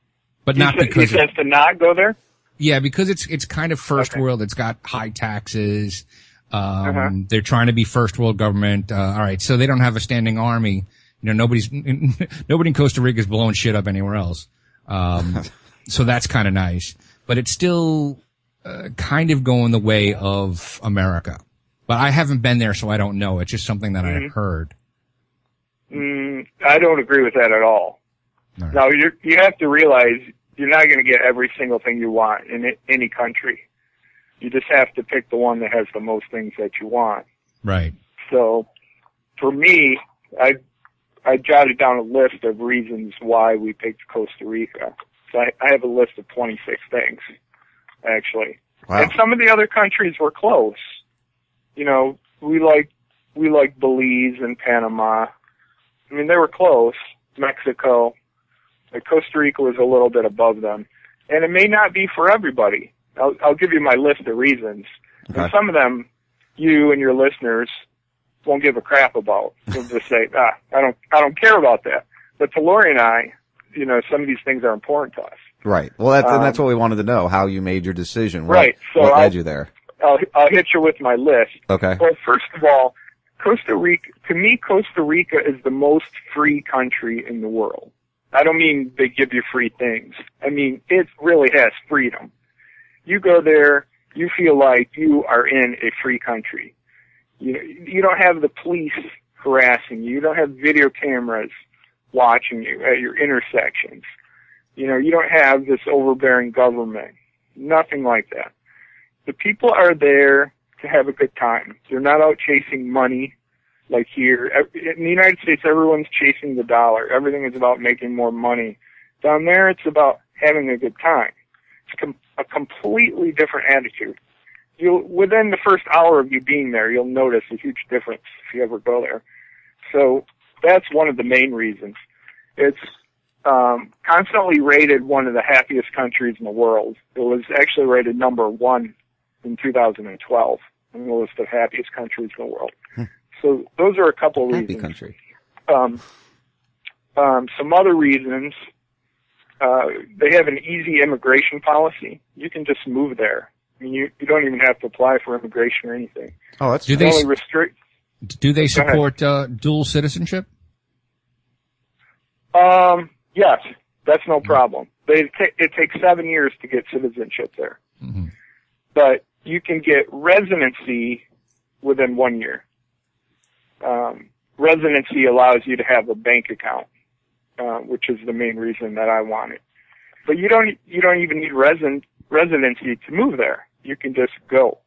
but he, not sa- he because, says to not go there. yeah, because it's, it's kind of first world. It's got high taxes. Um, Uh-huh. they're trying to be first world government. Uh, all right. So they don't have a standing army. You know, nobody's, [LAUGHS] nobody in Costa Rica is blowing shit up anywhere else. Um, [LAUGHS] so that's kind of nice, but it's still, uh, kind of going the way of America. But I haven't been there, so I don't know. It's just something that Mhm. I heard. Mm, I don't agree with that at all. Now you you have to realize you're not going to get every single thing you want in any country. You just have to pick the one that has the most things that you want. Right. So, for me, I I jotted down a list of reasons why we picked Costa Rica. So I, I have a list of 26 things, actually. Wow. And some of the other countries were close. You know, we like we like Belize and Panama. I mean, they were close. Mexico, like Costa Rica was a little bit above them, and it may not be for everybody. I'll, I'll give you my list of reasons, and some of them you and your listeners won't give a crap about. They'll just say, ah, I don't, I don't care about that. But to Lori and I, you know, some of these things are important to us. Right. Well, that's, and that's Um, what we wanted to know, how you made your decision. What, Right, so what I- led you there? I'll, I'll hit you with my list. Okay. Well, first of all, Costa Rica, to me, Costa Rica is the most free country in the world. I don't mean they give you free things. I mean, it really has freedom. You go there, you feel like you are in a free country. You you don't have the police harassing you. You don't have video cameras watching you at your intersections. You know, you don't have this overbearing government. Nothing like that. The people are there to have a good time. They're not out chasing money like here. In the United States, everyone's chasing the dollar. Everything is about making more money. Down there, it's about having a good time. It's com- a completely different attitude. You'll, within the first hour of you being there, you'll notice a huge difference if you ever go there. So that's one of the main reasons. It's um, constantly rated one of the happiest countries in the world. It was actually rated number one in 2012 on the list of happiest countries in the world. So those are a couple of Happy reasons. country. Um, um, some other reasons, uh, they have an easy immigration policy. You can just move there. I mean, you, you don't even have to apply for immigration or anything. Oh, that's Do they only restrict. Do they support uh, dual citizenship? Um, yes, that's no problem. They ta- it takes seven years to get citizenship there, but you can get residency within one year. Um, residency allows you to have a bank account, uh, which is the main reason that I want it. But you don't you don't even need resident residency to move there. You can just go.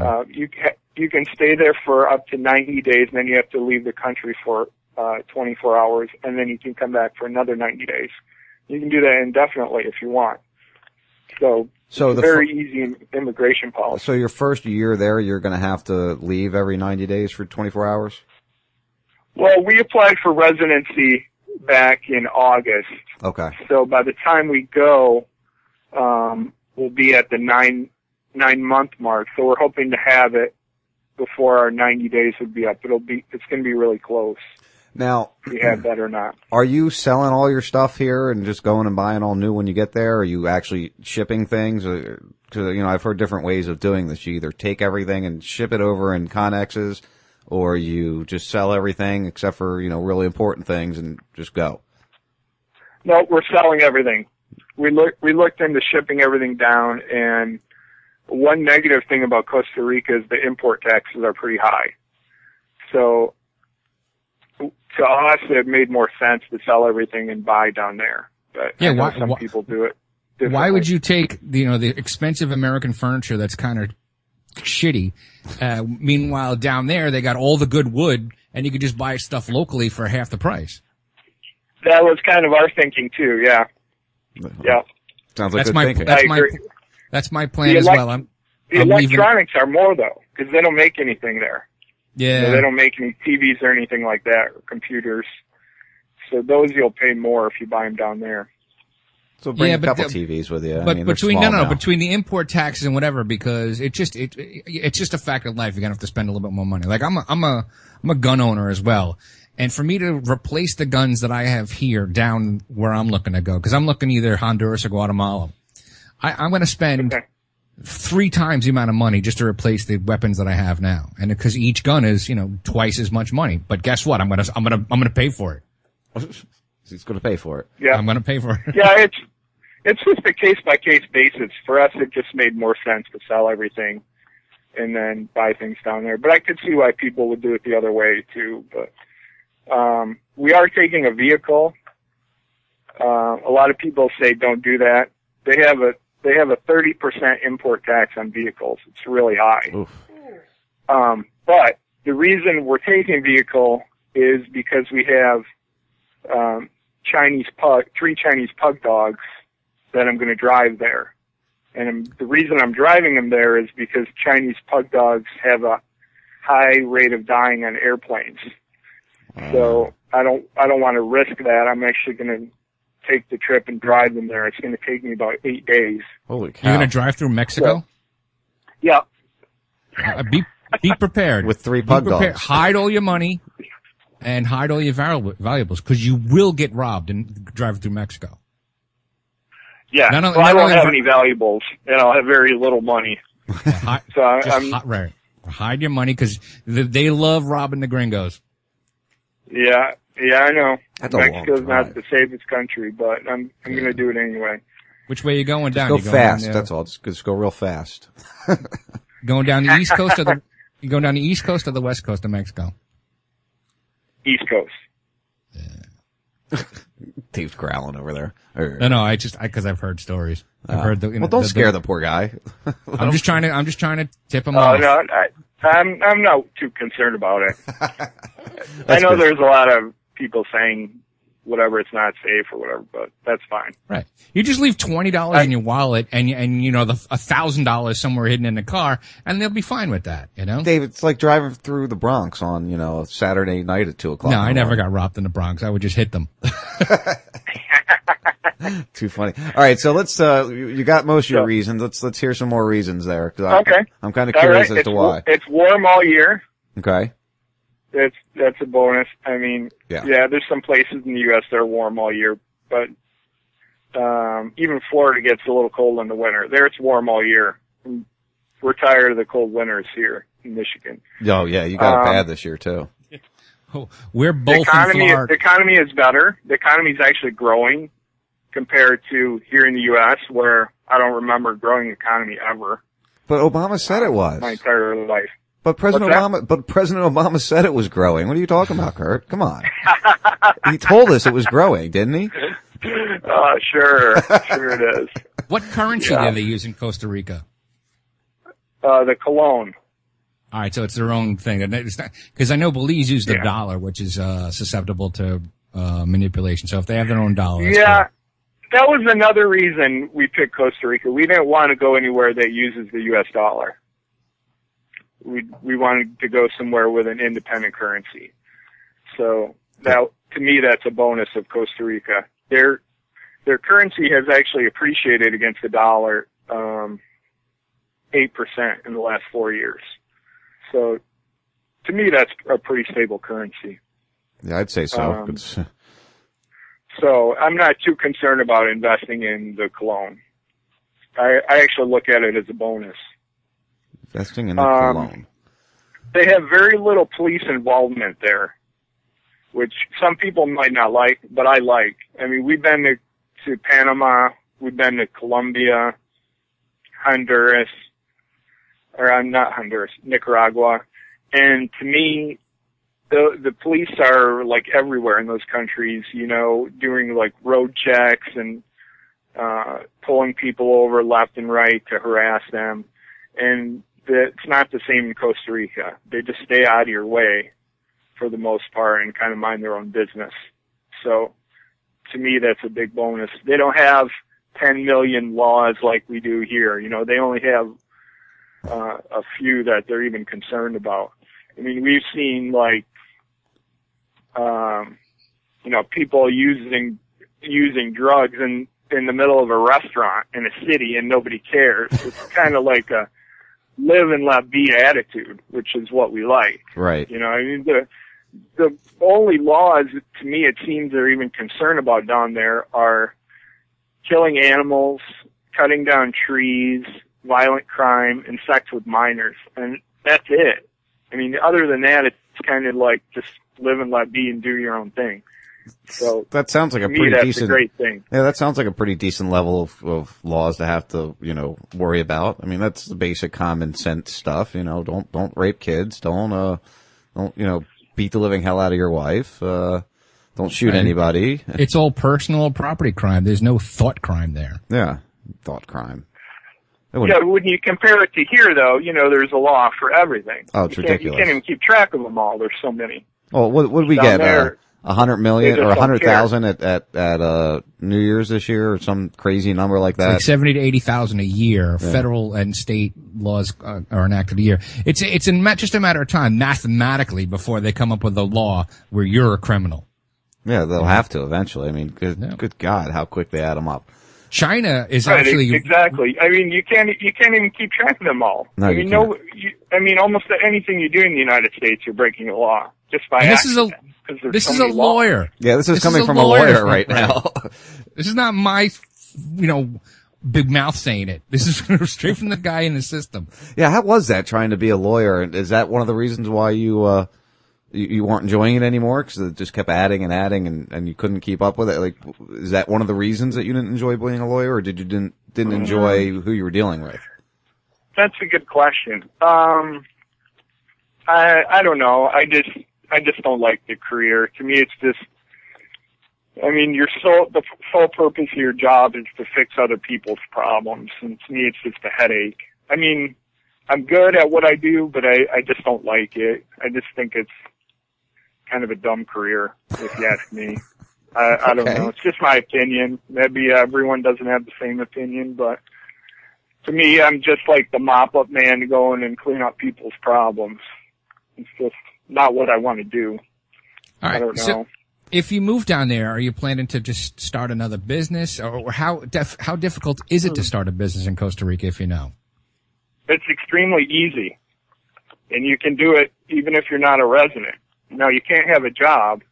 Uh, you ca- you can stay there for up to 90 days, and then you have to leave the country for uh, 24 hours, and then you can come back for another 90 days. You can do that indefinitely if you want. So, So very fir- easy immigration policy. So your first year there, you're going to have to leave every 90 days for 24 hours? Well, we applied for residency back in August, Okay. so by the time we go, um, we'll be at the nine nine month mark. So we're hoping to have it before our 90 days would be up. It'll be it's going to be really close. Now, If we have that or not. [CLEARS THROAT] are you selling all your stuff here and just going and buying all new when you get there? Are you actually shipping things? Because, you know, I've heard different ways of doing this. You either take everything and ship it over in Conexes, or you just sell everything except for, you know, really important things and just go. No, we're selling everything. We look we looked into shipping everything down, and one negative thing about Costa Rica is the import taxes are pretty high. So to us, it made more sense to sell everything and buy down there. But Yeah, why- some why- people do it. Why would you take you know the expensive American furniture that's kind of shitty? Uh, meanwhile, down there they got all the good wood, and you could just buy stuff locally for half the price. That was kind of our thinking too. Yeah, yeah. Sounds like that's good my thinking. that's I my agree. that's my plan The as well. I'm The I'm leaving. electronics are more though, because they don't make anything there. You know, Yeah, they don't make any TVs or anything like that, or computers. So those you'll pay more if you buy them down there. So bring Yeah, a but couple the- TVs with you. I mean, between no, small no, no, now. between the import taxes and whatever, because it just it it's just a fact of life. You're gonna have to spend a little bit more money. Like I'm a I'm a I'm a gun owner as well, and for me to replace the guns that I have here down where I'm looking to go, because I'm looking either Honduras or Guatemala, I, I'm gonna spend three times the amount of money just to replace the weapons that I have now, and because each gun is you know twice as much money. But guess what? I'm gonna I'm gonna I'm gonna pay for it. [LAUGHS] He's going to pay for it. Yeah. I'm gonna pay for it. yeah, it's it's just a case by case basis. For us, it just made more sense to sell everything and then buy things down there. But I could see why people would do it the other way too. But um, we are taking a vehicle. Uh, a lot of people say don't do that. They have a they have a 30% import tax on vehicles. It's really high. Um, but the reason we're taking vehicle is because we have um, Chinese pug, three Chinese pug dogs that I'm going to drive there. And I'm, the reason I'm driving them there is because Chinese pug dogs have a high rate of dying on airplanes. So I don't I don't want to risk that. I'm actually going to take the trip and drive them there. It's going to take me about eight days. Holy cow. You're going to drive through Mexico? Yeah. Uh, be be prepared with three Be pug prepared. dogs. Hide all your money and hide all your valuables because you will get robbed and driving through Mexico. Yeah. Not only- well, I not don't only have for- any valuables, and I'll have very little money. Hi- [LAUGHS] So I, just I'm hi- right. Hide your money because they love robbing the gringos. yeah yeah I know. That's a long Mexico's not the safest country, but I'm I'm going to do it anyway. Which way you going down? Go You going fast. the- That's all. Just, just go real fast. [LAUGHS] Going down the [LAUGHS] east coast of the you going down the east coast or the west coast of Mexico? East Coast. Dave's growling over there. Or- No, no, I just because I've heard stories. I've Oh. heard the. you know, well, don't the- scare the poor guy. [LAUGHS] I'm just trying to. I'm just trying to tip him Oh off. no, I, I'm I'm not too concerned about it. [LAUGHS] I know good. there's a lot of people saying whatever it's not safe or whatever, but that's fine. Right. You just leave twenty dollars in your wallet and you- and you know the a thousand dollars somewhere hidden in the car, and they'll be fine with that. You know. Dave, it's like driving through the Bronx on, you know, Saturday night at two o'clock. No, I never morning. got robbed in the Bronx. I would just hit them. [LAUGHS] Too funny. All right, so let's. uh You you got most of your reasons. Let's let's hear some more reasons there. 'cause I, Okay. I'm kind of curious right, as to why. It's warm all year. Okay. That's that's a bonus. I mean, Yeah. there's some places in the U.S. that are warm all year, but um, even Florida gets a little cold in the winter. There, it's warm all year. We're tired of the cold winters here in Michigan. Oh yeah, you got it Um, bad this year too. [LAUGHS] Oh, We're the both in economy, Florida. the economy is better. The economy is actually growing compared to here in the U.S., where I don't remember a growing economy ever But Obama said it was. my entire life. But President Obama, but President Obama said it was growing. What are you talking about, Kurt? Come on. he told us it was growing, didn't he? [LAUGHS] Uh, sure, sure it is. What currency Yeah. do they use in Costa Rica? Uh, the colón. All right, so it's their own thing. Because I know Belize use the Yeah. dollar, which is uh, susceptible to uh, manipulation. So if they have their own dollar, that's Yeah, that was another reason we picked Costa Rica. We didn't want to go anywhere that uses the U.S. dollar. We we wanted to go somewhere with an independent currency. So that to me, that's a bonus of Costa Rica. Their their currency has actually appreciated against the dollar um, eight percent in the last four years. So to me, that's a pretty stable currency. Yeah, I'd say so. Um, [LAUGHS] So I'm not too concerned about investing in the colón. I, I actually look at it as a bonus. Investing in the Um, colón. They have very little police involvement there, which some people might not like, but I like. I mean, we've been to, to Panama, we've been to Colombia, Honduras, or I'm not Honduras, Nicaragua, and to me, the the police are like everywhere in those countries, you know, doing like road checks and uh pulling people over left and right to harass them. And it's not the same in Costa Rica. They just stay out of your way for the most part and kind of mind their own business. So to me that's a big bonus. They don't have 10 million laws like we do here. You know, they only have uh, a few that they're even concerned about. I mean, we've seen like, um, you know, people using using drugs in in the middle of a restaurant in a city and nobody cares. It's kind of like a live and let be attitude, which is what we like. Right. You know, I mean the the only laws to me it seems they're even concerned about down there are killing animals, cutting down trees, violent crime, and sex with minors, and that's it. I mean, other than that, it's kind of like just live and let be and do your own thing. So [LAUGHS] That sounds like a to me, pretty that's decent. a great thing. Yeah, that sounds like a pretty decent level of, of laws to have to, you know, worry about. I mean, that's the basic common sense stuff. You know, don't don't rape kids. Don't uh, don't you know, beat the living hell out of your wife. Uh, don't shoot Right. anybody. [LAUGHS] It's all personal property crime. There's no thought crime there. Yeah, thought crime. Yeah, wouldn't- when you compare it to here, though, you know, there's a law for everything. Oh, it's you ridiculous. You can't even keep track of them all. There's so many. Well, what what did we Down get? Uh, there, a hundred they million just or a don't hundred care. thousand at at at uh New Year's this year, or some crazy number like It's that. like seventy to eighty thousand a year. Yeah. Federal and state laws uh, are enacted a year. It's it's in ma- just a matter of time, mathematically, before they come up with a law where you're a criminal. yeah, they'll have to eventually. I mean, good, good God, how quick they add them up. China is Right, actually exactly. I mean, you can't you can't even keep track of them all. No, I you mean, no. You, I mean, almost anything you do in the United States, you're breaking a law just by And this is a accident. 'cause there's this so is a many laws. lawyer. Yeah, this is coming from a lawyer right now. this is not my, you know, big mouth saying it. This is [LAUGHS] straight from the guy in the system. Yeah, how was that trying to be a lawyer? And is that one of the reasons why you uh you, you weren't enjoying it anymore because it just kept adding and adding and and you couldn't keep up with it? Like, is that one of the reasons that you didn't enjoy being a lawyer, or did you didn't didn't enjoy who you were dealing with? That's a good question. Um, I I don't know. I just I just don't like the career. To me, it's just. I mean, your sole the sole purpose of your job is to fix other people's problems, and to me, it's just a headache. I mean, I'm good at what I do, but I I just don't like it. I just think it's kind of a dumb career, if you ask me. I I don't Okay. know. It's just my opinion. Maybe everyone doesn't have the same opinion, but to me, I'm just like the mop up man to go in and clean up people's problems. It's just not what I want to do. All right. I don't know. So if you move down there, are you planning to just start another business, or, or how def- how difficult is it to start a business in Costa Rica? If you know, it's extremely easy, and you can do it even if you're not a resident. Now, you can't have a job,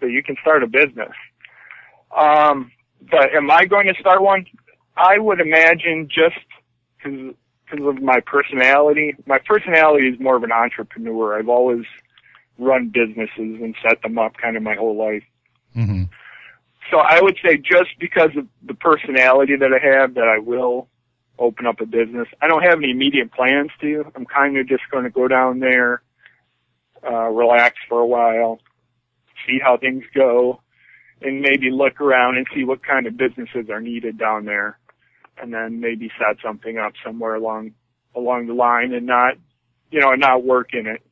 but you can start a business. Um, but am I going to start one? I would imagine just because of my personality. My personality is more of an entrepreneur. I've always run businesses and set them up kind of my whole life. mm-hmm. So I would say just because of the personality that I have, that I will open up a business. I don't have any immediate plans to. I'm kind of just going to go down there, uh, relax for a while, see how things go, and maybe look around and see what kind of businesses are needed down there, and then maybe set something up somewhere along along the line, and not, you know, and not work in it,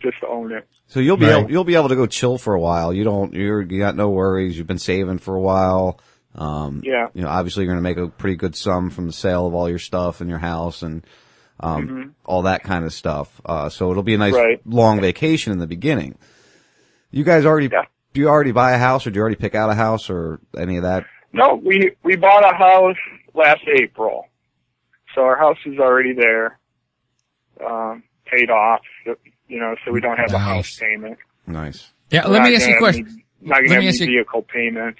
just to own it. So you'll be Right. able, you'll be able to go chill for a while. You don't you're you got no worries. You've been saving for a while. Um, Yeah. You know, obviously you're going to make a pretty good sum from the sale of all your stuff and your house and um, Mhm. all that kind of stuff. Uh, so it'll be a nice Right. long vacation in the beginning. You guys already do you already buy a house or do you already pick out a house or any of that? No, we we bought a house last April, so our house is already there, um, paid off. You know, so we don't have a house payment. Nice. Yeah, We're let me ask you a question. Not Let gonna have me any ask you- vehicle payments.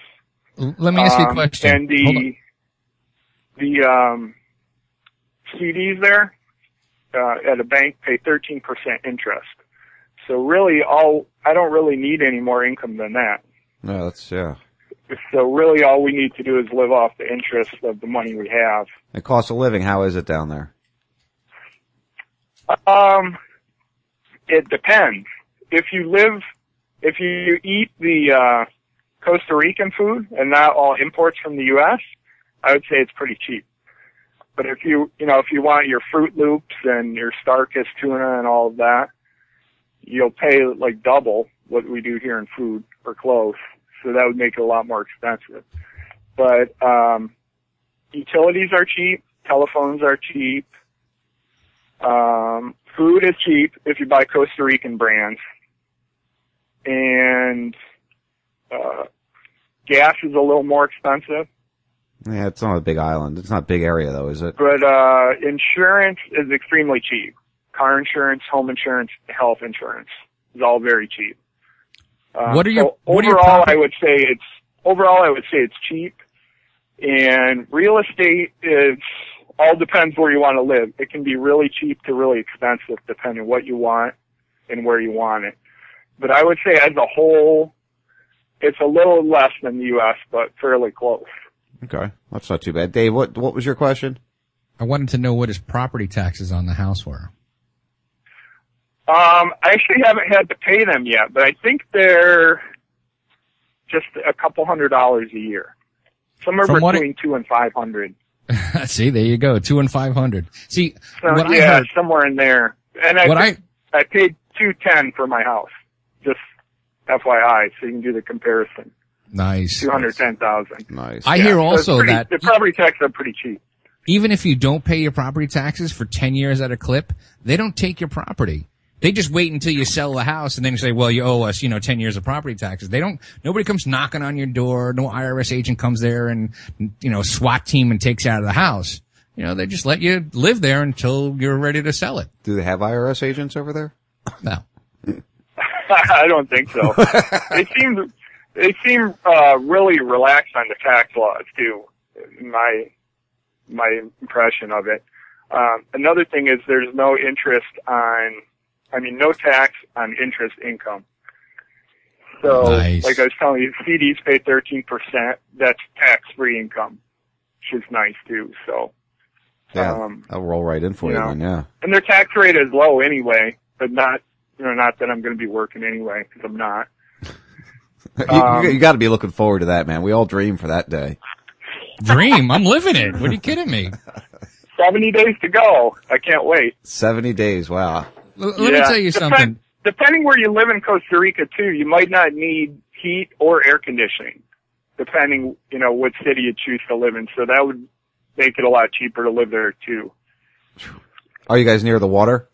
Let me ask you a Um, question. And the the um, CDs there uh, at a bank pay 13% interest. So really, all I don't really need any more income than that. No, that's yeah. So really, all we need to do is live off the interest of the money we have. The cost of living, how is it down there? Um, it depends. If you live, if you eat the uh, Costa Rican food and not all imports from the U.S., I would say it's pretty cheap. But if you, you know, if you want your Froot Loops and your Starkist tuna and all of that, you'll pay like double what we do here in food or close. So that would make it a lot more expensive. But um, utilities are cheap, telephones are cheap, um, food is cheap if you buy Costa Rican brands, and uh, gas is a little more expensive. Yeah, it's not a big island. It's not a big area though, is it? But uh, insurance is extremely cheap. Car insurance, home insurance, health insurance is all very cheap. Uh, What are your- so what are your overall? I would say it's overall. I would say it's cheap, and real estate is all depends where you want to live. It can be really cheap to really expensive depending what you want and where you want it. But I would say as a whole, it's a little less than the U.S., but fairly close. Okay, that's not too bad. Dave, what what was your question? I wanted to know what his property taxes on the house were. Um, I actually haven't had to pay them yet, but I think they're just a couple hundred dollars a year, somewhere From what between two and five hundred. [LAUGHS] See, there you go, two and five hundred. See, So what I yeah, heard, somewhere in there. And I What think I paid two ten for my house. Just FYI, so you can do the comparison. nice. Two hundred ten thousand. Nice. I hear also that- the property taxes are pretty cheap. Even if you don't pay your property taxes for ten years at a clip, they don't take your property. They just wait until you sell the house and then you say, well, you owe us, you know, 10 years of property taxes. They don't, nobody comes knocking on your door. No IRS agent comes there and, you know, SWAT team and takes you out of the house. You know, they just let you live there until you're ready to sell it. Do they have IRS agents over there? No. [LAUGHS] I don't think so. they seem they seem uh, really relaxed on the tax laws too. My my impression of it. Um, another thing is there's no interest on, I mean, no tax on interest income. So, Nice. like I was telling you, CDs pay 13%. That's tax-free income, which is nice too. So, Yeah, Um, I'll roll right in for you you, know. then. Yeah. and their tax rate is low anyway, but not, you know, not that I'm going to be working anyway because I'm not. [LAUGHS] You, Um, you, got to be looking forward to that, man. We all dream for that day. Dream. I'm living it. What are you kidding me? [LAUGHS] 70 days to go. I can't wait. Seventy days. Wow. L- let me tell you Depend- something. Depending where you live in Costa Rica too, you might not need heat or air conditioning, depending, you know, what city you choose to live in. So that would make it a lot cheaper to live there too. Are you guys near the water?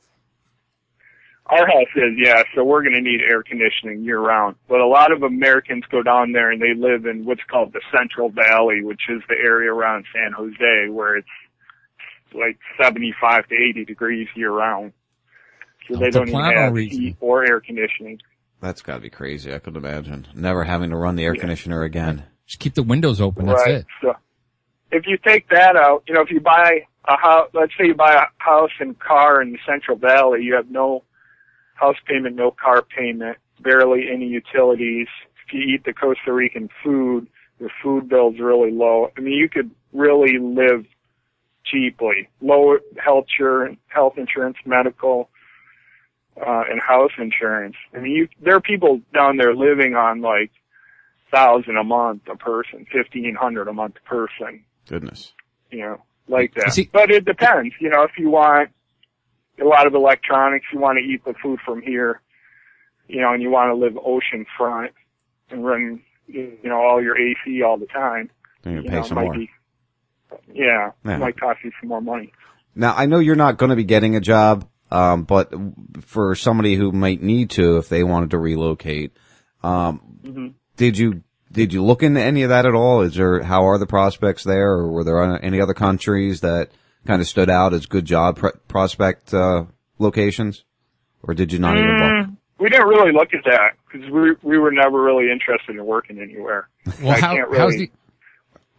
Our house is, yeah, so we're going to need air conditioning year round. But a lot of Americans go down there and they live in what's called the Central Valley, which is the area around San Jose where it's like 75 to 80 degrees year round. So they don't even have region. heat or air conditioning. That's got to be crazy. I could imagine never having to run the air conditioner again. Just keep the windows open. That's right. it. So if you take that out, you know, if you buy a house, let's say you buy a house and car in the Central Valley, you have no house payment, no car payment, barely any utilities. If you eat the Costa Rican food, your food bill's really low. I mean, you could really live cheaply. Low health insurance, health insurance, medical, uh, and house insurance. I mean, you, there are people down there living on like thousand a month a person, fifteen hundred a month a person, Goodness. you know, like that. See- but it depends, you know, if you want a lot of electronics, you want to eat the food from here, you know, and you want to live ocean front and run, you know, all your AC all the time. Then you you pay know, some might more. Be, yeah, Yeah. it might cost you some more money. Now I know you're not going to be getting a job, um, but for somebody who might need to, if they wanted to relocate, um, hmm did you did you look into any of that at all? Is there how are the prospects there, or were there any other countries that kind of stood out as good job pr- prospect uh, locations, or did you not even look? Mm, we didn't really look at that because we we were never really interested in working anywhere. Well, I how, can't how's the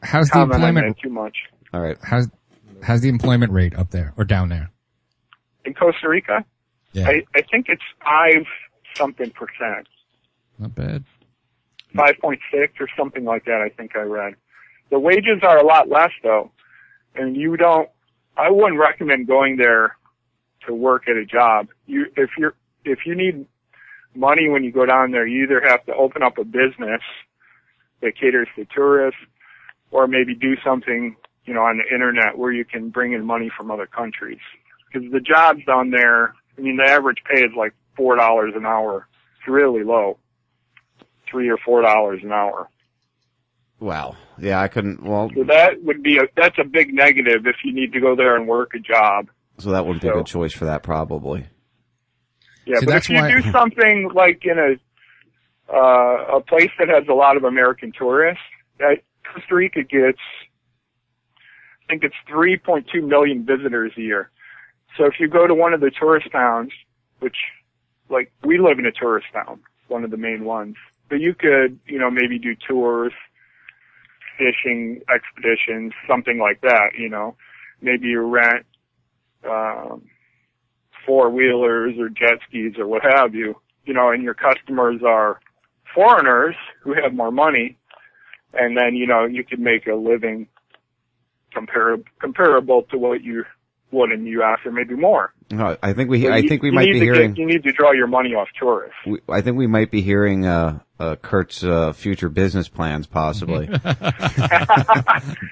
how's the employment too much. All right. how's how's the employment rate up there or down there? In Costa Rica, Yeah, I, I think it's five something percent, not bad. five point six or something like that. I think I read. The wages are a lot less though, and you don't. I wouldn't recommend going there to work at a job. You if you're if you need money when you go down there, you either have to open up a business that caters to tourists, or maybe do something you know on the internet where you can bring in money from other countries. Because the jobs down there, I mean, the average pay is like four dollars an hour. It's really low, three or four dollars an hour. Wow. Yeah, I couldn't. Well, So that would be a that's a big negative if you need to go there and work a job. so that wouldn't be a good choice for that, probably. Yeah, See, but if you why- do [LAUGHS] something like in a uh, a place that has a lot of American tourists, that Costa Rica gets, I think it's 3.2 million visitors a year. So if you go to one of the tourist towns, which like we live in a tourist town, one of the main ones, but you could, you know, maybe do tours, fishing expeditions, something like that, you know. Maybe you rent um, four wheelers or jet skis or what have you, you know, and your customers are foreigners who have more money, and then you know you could make a living comparable comparable to what you would in the U.S. or maybe more. No, I think we So I you- think we might be to get- hearing you need to draw your money off tourists. we, I think we might be hearing uh, uh, Kurt's uh, future business plans possibly. [LAUGHS] [LAUGHS]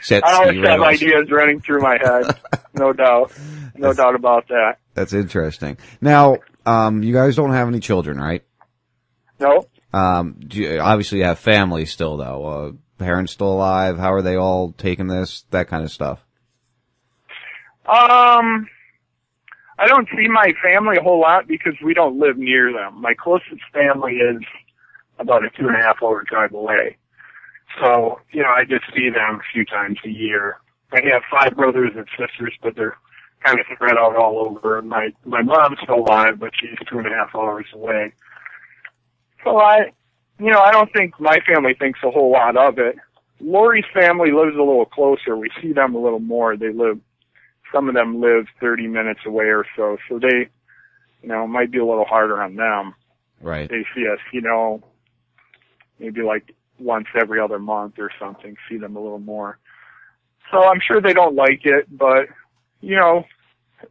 Jet I always have rentals. ideas running through my head, [LAUGHS] no doubt, no doubt about that. That's interesting. Now, um, you guys don't have any children, right? No, Um, do you, obviously you have family still though. Uh, parents still alive? How are they all taking this? That kind of stuff. Um, I don't see my family a whole lot because we don't live near them. My closest family is about a two and a half hour drive away. So, you know, I just see them a few times a year. I have five brothers and sisters, but they're kind of spread out all over. My, my mom's still alive, but she's two and a half hours away. So I, you know, I don't think my family thinks a whole lot of it. Lori's family lives a little closer. We see them a little more. They live some of them live 30 minutes away or so, so they, you know, it might be a little harder on them. Right. They see us, you know, maybe like once every other month or something, see them a little more. So I'm sure they don't like it, but, you know,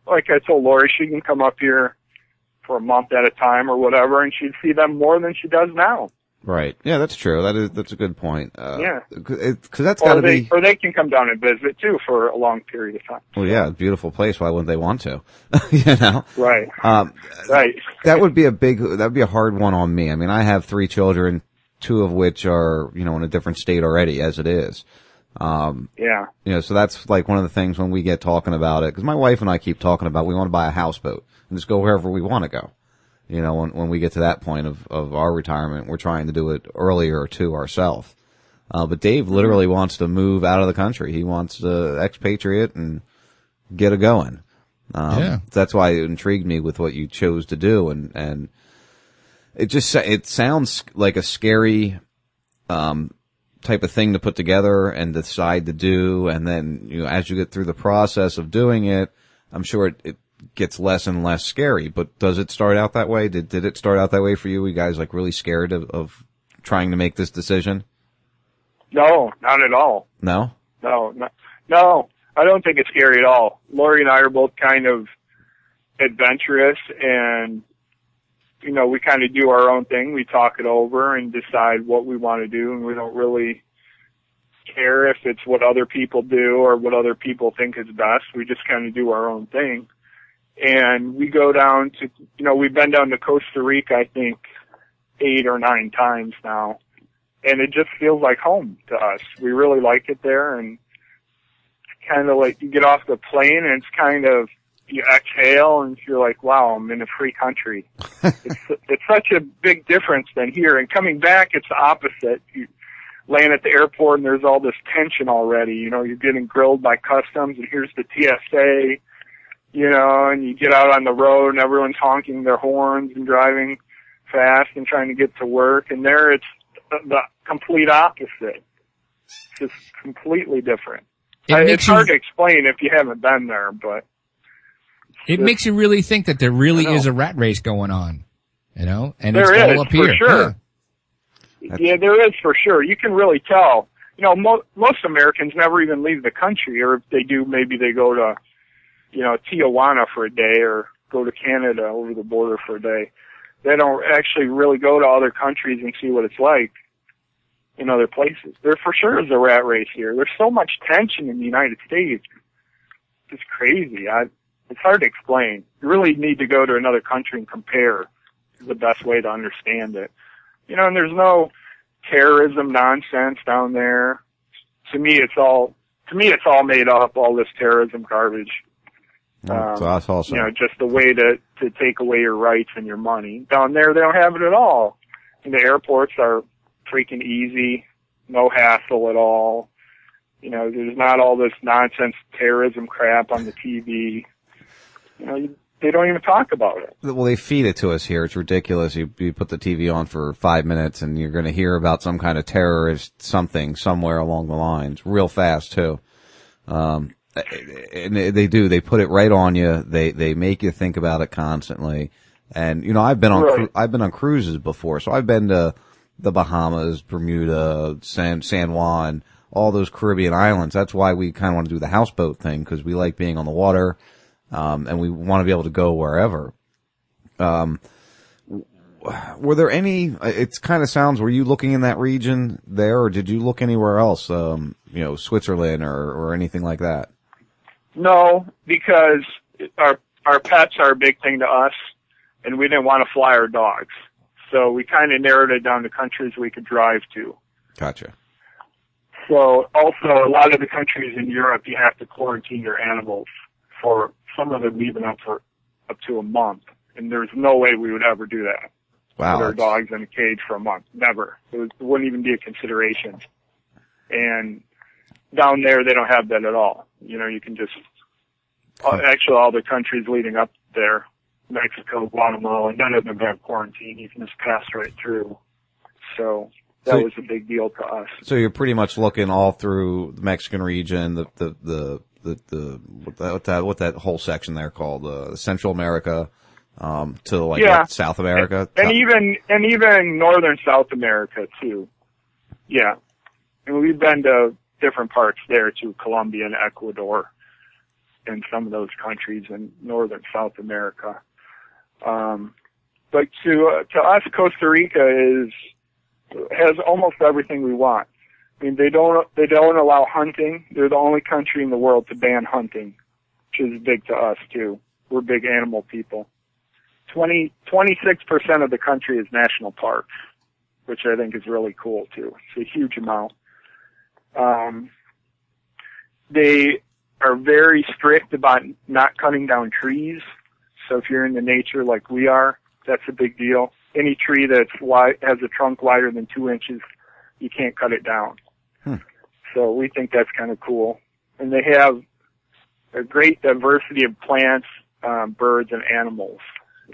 like I told Lori, she can come up here for a month at a time or whatever, and she'd see them more than she does now. Right. Yeah, that's true. That is that's a good point. Uh, Yeah. Because that's got to be. or they can come down and visit too for a long period of time. Well, yeah, beautiful place. Why wouldn't they want to? [LAUGHS] you know. Right. Um, Right. that would be a big, that would be a hard one on me. I mean, I have three children, two of which are, you know, in a different state already as it is. Um, Yeah. you know, so that's like one of the things when we get talking about it, because my wife and I keep talking about we want to buy a houseboat and just go wherever we want to go. You know, when, when we get to that point of, of our retirement, we're trying to do it earlier to ourselves. Uh, but Dave literally wants to move out of the country. He wants to expatriate and get it going. Um, Yeah. that's why it intrigued me with what you chose to do. And, and it just, it sounds like a scary, um, type of thing to put together and decide to do. And then, you know, as you get through the process of doing it, I'm sure it, it gets less and less scary, but does it start out that way? Did, did it start out that way for you? Were you guys like really scared of, of trying to make this decision? No, not at all. No? No, no, no. I don't think it's scary at all. Lori and I are both kind of adventurous, and you know, we kind of do our own thing. We talk it over and decide what we want to do, and we don't really care if it's what other people do or what other people think is best. We just kind of do our own thing. And we go down to, you know, we've been down to Costa Rica, I think, eight or nine times now. And it just feels like home to us. We really like it there and kind of like you get off the plane and it's kind of, you exhale and you're like, wow, I'm in a free country. [LAUGHS] it's, it's such a big difference than here. And coming back, it's the opposite. You land at the airport and there's all this tension already. You know, you're getting grilled by customs and here's the TSA, you know, and you get out on the road and everyone's honking their horns and driving fast and trying to get to work. And there it's the, complete opposite. It's just completely different. It I, it's you- hard to explain if you haven't been there, but It Just- makes you really think that there really is a rat race going on, you know, and There it's is, all up for here. sure. Yeah, there is for sure. You can really tell. You know, mo- most Americans never even leave the country, or if they do, maybe they go to, you know, Tijuana for a day, or go to Canada over the border for a day. They don't actually really go to other countries and see what it's like in other places. There for sure is a rat race here. There's so much tension in the United States. It's crazy. I, it's hard to explain. You really need to go to another country and compare. Is the best way to understand it you know, and there's no terrorism nonsense down there. To me, it's all, to me, it's all made up, all this terrorism garbage. So that's also. You know, just a way to, to take away your rights and your money. Down there, they don't have it at all. And the airports are freaking easy, no hassle at all. You know, there's not all this nonsense terrorism crap on the TV. You know, you, they don't even talk about it. Well, they feed it to us here. It's ridiculous. You, you put the TV on for five minutes and you're going to hear about some kind of terrorist something somewhere along the lines real fast too. Um, and they do. They put it right on you. They, they make you think about it constantly. And, you know, I've been on, Right. cru- I've been on cruises before. So I've been to, the Bahamas, Bermuda, San San Juan, all those Caribbean islands. That's why we kind of want to do the houseboat thing because we like being on the water, um, and we want to be able to go wherever. Um, were there any? It kind of sounds. Were you looking in that region there, or did you look anywhere else? Um, you know, Switzerland or or anything like that. No, because our our pets are a big thing to us, and we didn't want to fly our dogs. So we kind of narrowed it down to countries we could drive to. Gotcha. So also a lot of the countries in Europe, you have to quarantine your animals for some of them even up for up to a month, and there's no way we would ever do that. Wow, our dogs in a cage for a month. Never. It, was, it wouldn't even be a consideration. And down there, they don't have that at all. You know, you can just uh, actually all the countries leading up there, Mexico, Guatemala, none of them have quarantine. You can just pass right through. So that So- was a big deal to us. So you're pretty much looking all through the Mexican region, the the the the, the what that what that what that whole section there called uh, Central America, um, to like Yeah. what, South America. and even and even northern South America too. Yeah, and we've been to different parts there too, Colombia and Ecuador, and some of those countries in northern South America. Um, but to uh, to us, Costa Rica is has almost everything we want. I mean, they don't they don't allow hunting. They're the only country in the world to ban hunting, which is big to us too. We're big animal people. 20, 26% of the country is national parks, which I think is really cool too. It's a huge amount. Um, they are very strict about not cutting down trees. So if you're into nature like we are, that's a big deal. Any tree that's wide, has a trunk wider than two inches, you can't cut it down. Hmm. So we think that's kind of cool. And they have a great diversity of plants, um, birds, and animals.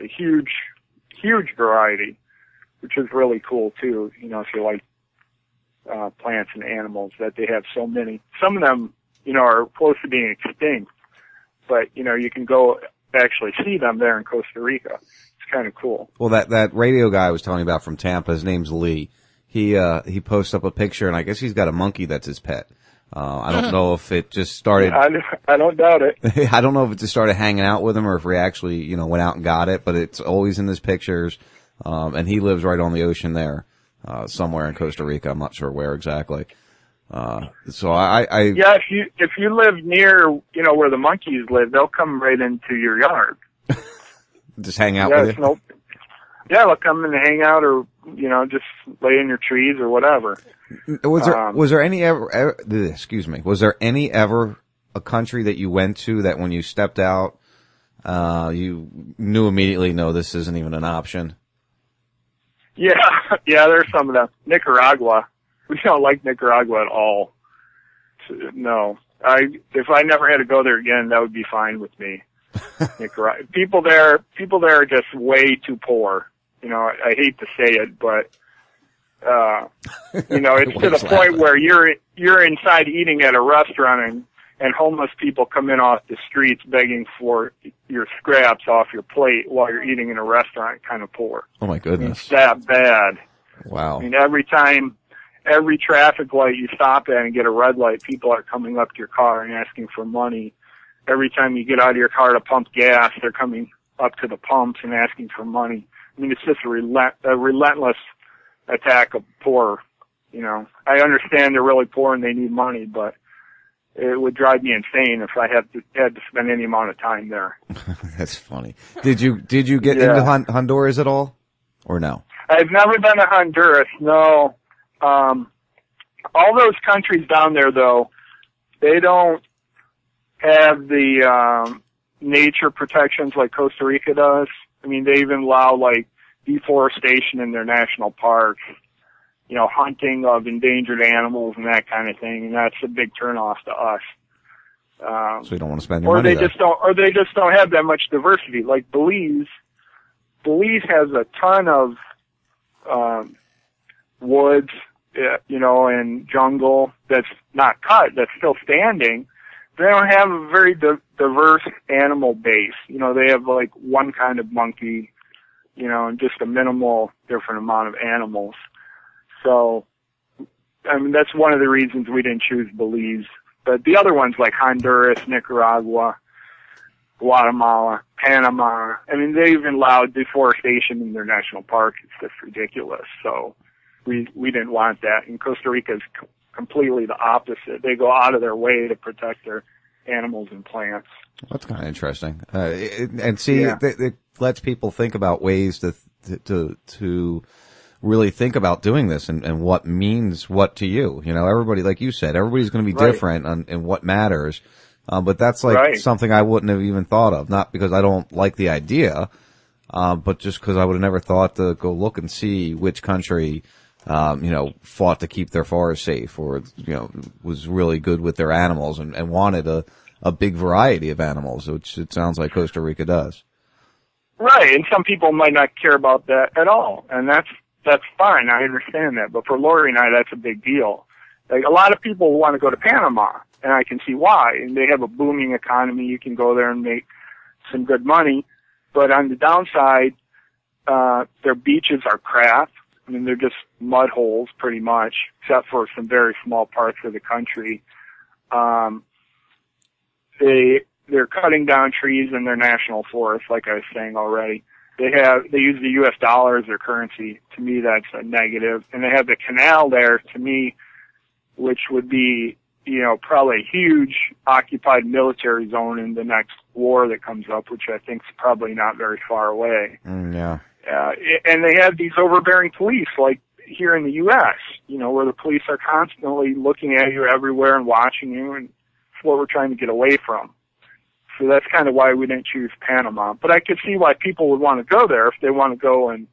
A huge, huge variety, which is really cool too. You know, if you like uh, plants and animals, that they have so many. Some of them, you know, are close to being extinct, but you know, you can go actually see them there in Costa Rica. It's kind of cool. Well, that that radio guy I was telling you about from Tampa, his name's Lee. He uh he posts up a picture, and I guess he's got a monkey that's his pet. Uh, I don't [LAUGHS] know if it just started. I, I don't doubt it. [LAUGHS] I don't know if it just started hanging out with him or if we actually, you know, went out and got it, but it's always in his pictures. Um, and he lives right on the ocean there, uh, somewhere in Costa Rica. I'm not sure where exactly. Uh, so I, I, Yeah, if you if you live near, you know, where the monkeys live, they'll come right into your yard. [LAUGHS] just hang out yeah, with you. no. Yeah, they'll come and hang out, or you know, just lay in your trees or whatever. Was there, Um, was there any ever, ever, excuse me, was there any ever a country that you went to that when you stepped out, uh, you knew immediately, no, this isn't even an option? Yeah, [LAUGHS] yeah, there's some of them. Nicaragua. We don't like Nicaragua at all. No. I, if I never had to go there again, that would be fine with me. [LAUGHS] Nicaragua. People there, people there are just way too poor. You know, I, I hate to say it, but, uh, you know, it's [LAUGHS] to the point where you're, you're inside eating at a restaurant and, and homeless people come in off the streets begging for your scraps off your plate while you're eating in a restaurant kind of poor. Oh my goodness. It's that bad. Wow. I mean, every time, every traffic light you stop at and get a red light, people are coming up to your car and asking for money. Every time you get out of your car to pump gas, they're coming up to the pumps and asking for money. I mean, it's just a, relent- a relentless attack of poor. You know, I understand they're really poor and they need money, but it would drive me insane if I had to had to spend any amount of time there. [LAUGHS] That's funny. Did you, did you get Yeah. into Hon- Honduras at all? Or no? I've never been to Honduras. No. Um, all those countries down there, though, they don't have the um, nature protections like Costa Rica does. I mean, they even allow like deforestation in their national parks. You know, hunting of endangered animals and that kind of thing, and that's a big turnoff to us. Um, So you don't want to spend your or money they there. just don't, or they just don't have that much diversity. Like Belize, Belize has a ton of um, woods, uh, you know, and jungle that's not cut, that's still standing. They don't have a very di- diverse animal base. You know, they have like one kind of monkey, you know, and just a minimal different amount of animals. So, I mean, that's one of the reasons we didn't choose Belize. But the other ones like Honduras, Nicaragua, Guatemala, Panama, I mean, they even allowed deforestation in their national park. It's just ridiculous. So we, we didn't want that. And Costa Rica is c- completely the opposite. They go out of their way to protect their animals and plants. That's kind of interesting. Uh, it- and see, Yeah. it, it lets people think about ways to, to, to really think about doing this and, and what means what to you. You know, everybody, like you said, everybody's going to be Right. different on, in what matters. Um, but that's like Right. something I wouldn't have even thought of. Not because I don't like the idea, um, but just because I would have never thought to go look and see which country, um, you know, fought to keep their forests safe or, you know, was really good with their animals and, and wanted a, a big variety of animals, which it sounds like Costa Rica does. Right, and some people might not care about that at all, and that's that's fine. I understand that, but for Lori and I, that's a big deal. Like a lot of people want to go to Panama, and I can see why. And they have a booming economy. You can go there and make some good money, but on the downside, uh, their beaches are crap. I mean, they're just mud holes pretty much, except for some very small parts of the country. Um, they they're cutting down trees in their national forests, like I was saying already. They have they use the U.S. dollar as their currency. To me, that's a negative. And they have the canal there. To me, which would be you know probably a huge occupied military zone in the next war that comes up, which I think is probably not very far away. Mm, yeah. Uh, and they have these overbearing police like here in the U.S., you know, where the police are constantly looking at you everywhere and watching you, and it's what we're trying to get away from. So that's kind of why we didn't choose Panama. But I could see why people would want to go there if they want to go and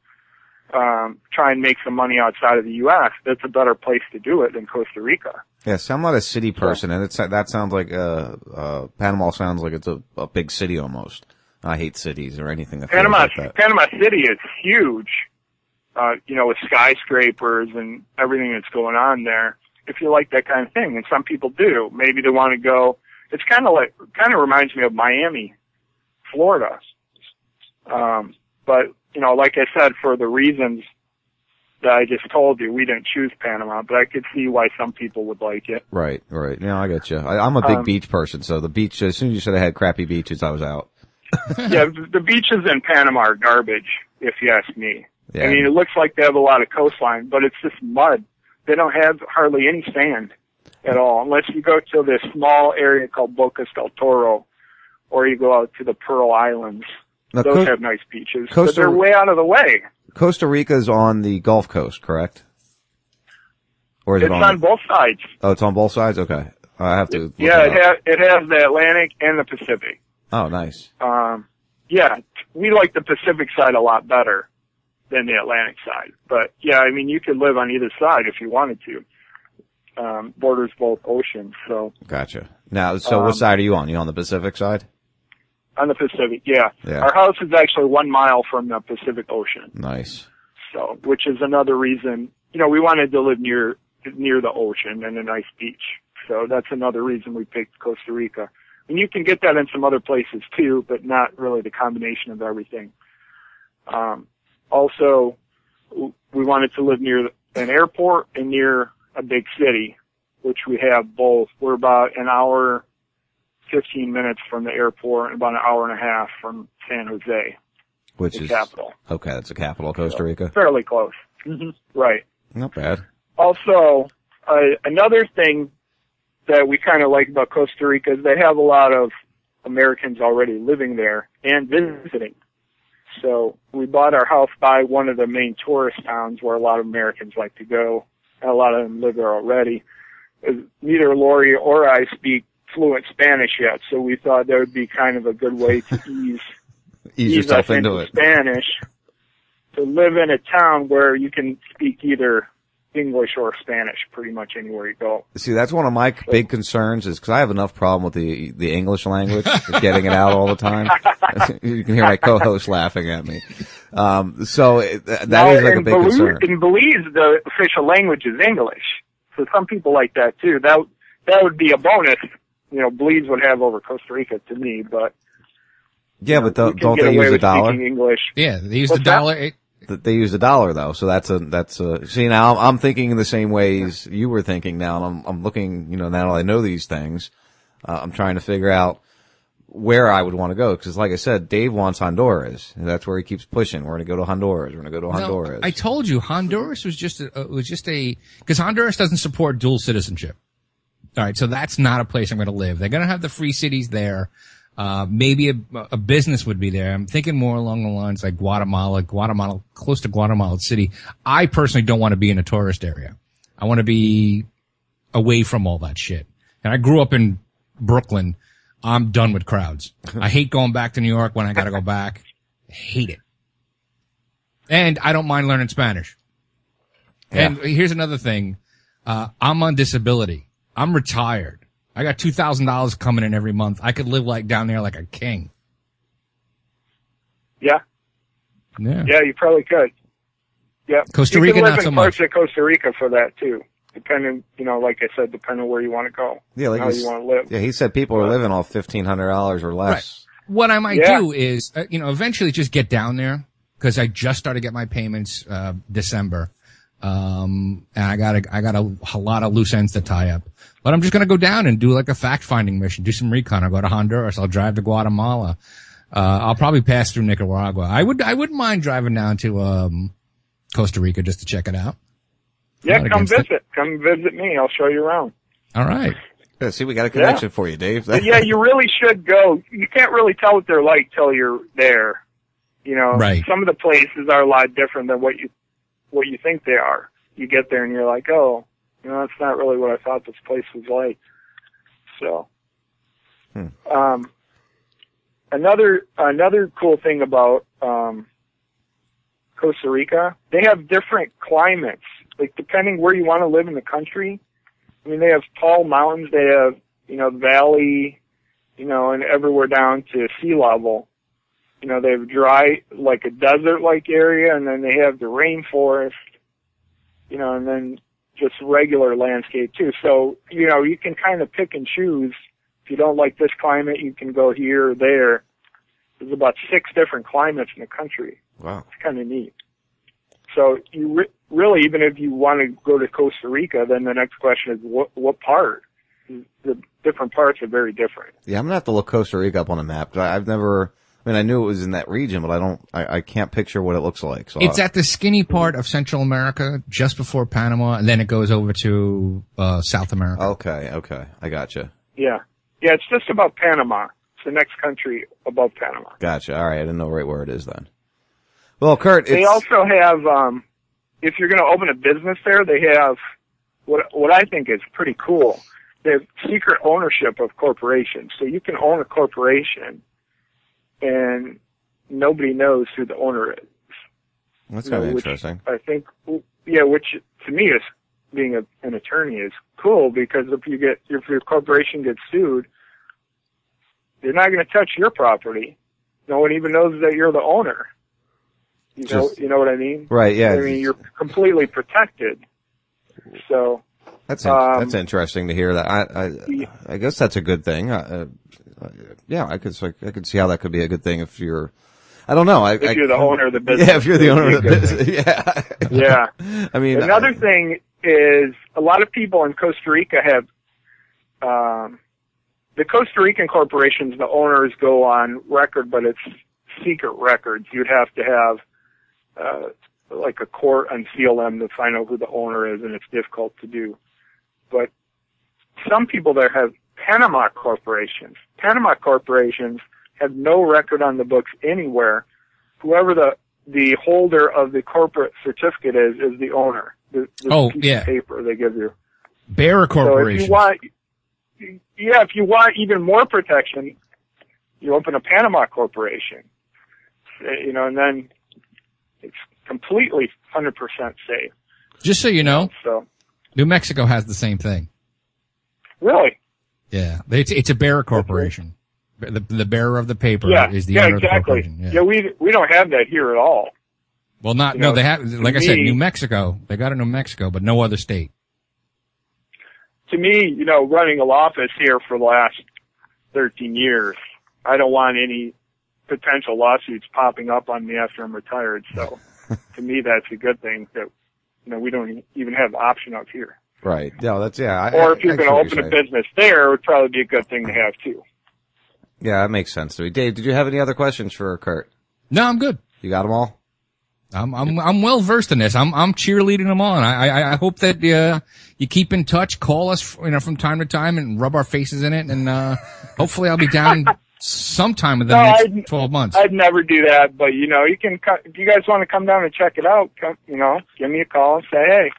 um, try and make some money outside of the U.S. That's a better place to do it than Costa Rica. Yes, I'm not a city person, and it's that sounds like uh, uh, Panama sounds like it's a, a big city almost. I hate cities or anything that Panama, like that. Panama City is huge, uh, you know, with skyscrapers and everything that's going on there. If you like that kind of thing, and some people do, maybe they want to go. It's kind of like, kind of reminds me of Miami, Florida. Um, but you know, like I said, for the reasons that I just told you, we didn't choose Panama, but I could see why some people would like it. Right, right. Yeah, I got you. I, I'm a big Um, beach person, so the beach. As soon as you said I had crappy beaches, I was out. [LAUGHS] yeah, the beaches in Panama are garbage, if you ask me. Yeah. I mean, it looks like they have a lot of coastline, but it's just mud. They don't have hardly any sand at all, unless you go to this small area called Bocas del Toro, or you go out to the Pearl Islands. Now, Those Co- have nice beaches, but they're way out of the way. Costa Rica's on the Gulf Coast, correct? Or is It's it on both sides. Oh, it's on both sides. Okay, I have to. Yeah, it it, up. ha- it has the Atlantic and the Pacific. Oh, nice. Um, yeah, we like the Pacific side a lot better than the Atlantic side. But yeah, I mean, you could live on either side if you wanted to. Um, borders both oceans, so Gotcha. Now, so Um, what side are you on? You on the Pacific side? on the Pacific, yeah. Yeah. Our house is actually one mile from the Pacific Ocean, Nice. so which is another reason. You know, we wanted to live near near the ocean and a nice beach, so that's another reason we picked Costa Rica. And you can get that in some other places too, but not really the combination of everything. Um, also, we wanted to live near an airport and near a big city, which we have both. We're about an hour, 15 minutes from the airport and about an hour and a half from San Jose, Which the is capital. okay. That's the capital, of Costa Rica. Fairly close. hmm Right. Not bad. Also, uh, another thing that we kind of like about Costa Rica is they have a lot of Americans already living there and visiting. So we bought our house by one of the main tourist towns where a lot of Americans like to go, and a lot of them live there already. Uh, Neither Lori or I speak fluent Spanish yet, so we thought that would be kind of a good way to [LAUGHS] ease Ease yourself us into it. Spanish to live in a town where you can speak either English or Spanish pretty much anywhere you go. See, that's one of my big concerns is because I have enough problem with the the English language, with getting it out all the time. [LAUGHS] [LAUGHS] you can hear my co-host laughing at me. Um, so it, that Now, is like a in big Belize, concern. In Belize, the official language is English, so some people like that too. That that would be a bonus. You know, Belize would have over Costa Rica to me, but Yeah, but you don't, can don't get they away use the dollar? speaking English. Yeah, they use What's the dollar. It, th- they use a dollar though, so that's a that's a. See now, I'm thinking in the same ways you were thinking. Now, and I'm I'm looking. You know, now that I know these things, uh, I'm trying to figure out where I would want to go because, like I said, Dave wants Honduras, and that's where he keeps pushing. We're going to go to Honduras. We're going to go to No, Honduras. I told you Honduras was just a, uh, was just a because Honduras doesn't support dual citizenship. All right, so that's not a place I'm going to live. They're going to have the free cities there. Uh, maybe a, a business would be there. I'm thinking more along the lines like Guatemala, Guatemala, close to Guatemala City. I personally don't want to be in a tourist area. I want to be away from all that shit. And I grew up in Brooklyn. I'm done with crowds. I hate going back to New York when I got to go back. hate it. And I don't mind learning Spanish. And here's another thing. Uh, I'm on disability. I'm retired. I got $2,000 coming in every month. I could live like down there like a king. Yeah. Yeah. Yeah, you probably could. Yeah. Costa Rica, you Rica, can live not in so parts of Costa Rica for that too. Depending, you know, like I said, depending where you want to go. yeah, like how you want to live. Yeah, he said people are living off fifteen hundred dollars or less. What I might Yeah. do is, uh, you know, eventually just get down there because I just started to get my payments, uh, December. Um, and I got a, I got a, a lot of loose ends to tie up, but I'm just going to go down and do like a fact finding mission, do some recon. I'll go to Honduras. I'll drive to Guatemala. Uh, I'll probably pass through Nicaragua. I would, I wouldn't mind driving down to, um, Costa Rica just to check it out. Yeah, Not come against it. visit. Come visit me. I'll show you around. All right. Yeah, see, we got a connection for you, Dave. Yeah, you really should go. You can't really tell what they're like till you're there. You know, Right. some of the places are a lot different than what you what you think they are. You get there and you're like, oh, you know, that's not really what I thought this place was like. So, um, another another cool thing about um, Costa Rica, they have different climates. Like depending where you want to live in the country. I mean, they have tall mountains. They have you know valley, you know, and everywhere down to sea level. You know, they have dry, like a desert-like area, and then they have the rainforest. You know, and then just regular landscape too. So you know, you can kind of pick and choose. If you don't like this climate, you can go here or there. There's about six different climates in the country. Wow. It's kind of neat. So you re- really, even if you want to go to Costa Rica, then the next question is what what part? The different parts are very different. Yeah, I'm gonna have to look Costa Rica up on a map. I've never. I mean, I knew it was in that region, but I don't. I, I can't picture what it looks like. So It's at the skinny part of Central America, just before Panama, and then it goes over to uh, South America. Okay, okay, I gotcha, Yeah, yeah. It's just about Panama. It's the next country above Panama. gotcha. All right, I didn't know right where it is then. Well, Kurt, They it's, also have, um, if you're going to open a business there, they have what what I think is pretty cool. They have secret ownership of corporations, so you can own a corporation, and nobody knows who the owner is. that's You know, kind of which interesting. I think, yeah, which to me is being a, an attorney is cool because if you get if your corporation gets sued, they're not going to touch your property. No one even knows that you're the owner. You know, you know what I mean? Right, yeah. I mean, you're completely protected. So That's in, um, that's interesting to hear that. I I, I guess that's a good thing. Uh, uh, yeah, I could I could see how that could be a good thing if you're. I don't know. I, If I- you're the owner of the business, [LAUGHS] Yeah, if you're the owner of the business. [LAUGHS] Yeah. yeah. I mean, another thing is a lot of people in Costa Rica have um, the Costa Rican corporations. The owners go on record, but it's secret records. You'd have to have uh, like a court unseal them to find out who the owner is, and it's difficult to do. But some people there have Panama corporations. Panama corporations have no record on the books anywhere. Whoever the the holder of the corporate certificate is is the owner. The, the Oh, piece yeah. of paper they give you. Bearer So if Corporation. you want, yeah, if you want even more protection, you open a Panama corporation. Uh, You know, and then it's completely 100% safe. Just so you know, So, New Mexico has the same thing. really, Yeah, it's it's a bearer corporation. The the bearer of the paper yeah, is the yeah, owner exactly. of the corporation. Yeah. yeah, we we don't have that here at all. Well, not You no, know, they have like I said, New Mexico. They got it in New Mexico, but no other state. To me, you know, running a law office here for the last 13 years, I don't want any potential lawsuits popping up on me after I'm retired. So, [LAUGHS] to me, that's a good thing that you know we don't even have the option up here. Right. No, that's yeah. I, or if you're going to open a business there, it would probably be a good thing to have too. Yeah, that makes sense to me. Dave, did you have any other questions for Kurt? No, I'm good. You got them all. I'm I'm I'm well versed in this. I'm I'm cheerleading them on. I I, I hope that uh, you keep in touch. Call us, you know, from time to time and rub our faces in it. And uh, hopefully, I'll be down [LAUGHS] sometime in the No, next I'd- twelve months. I'd never do that, but you know, you can. co- If you guys want to come down and check it out, come, you know, give me a call and say, hey,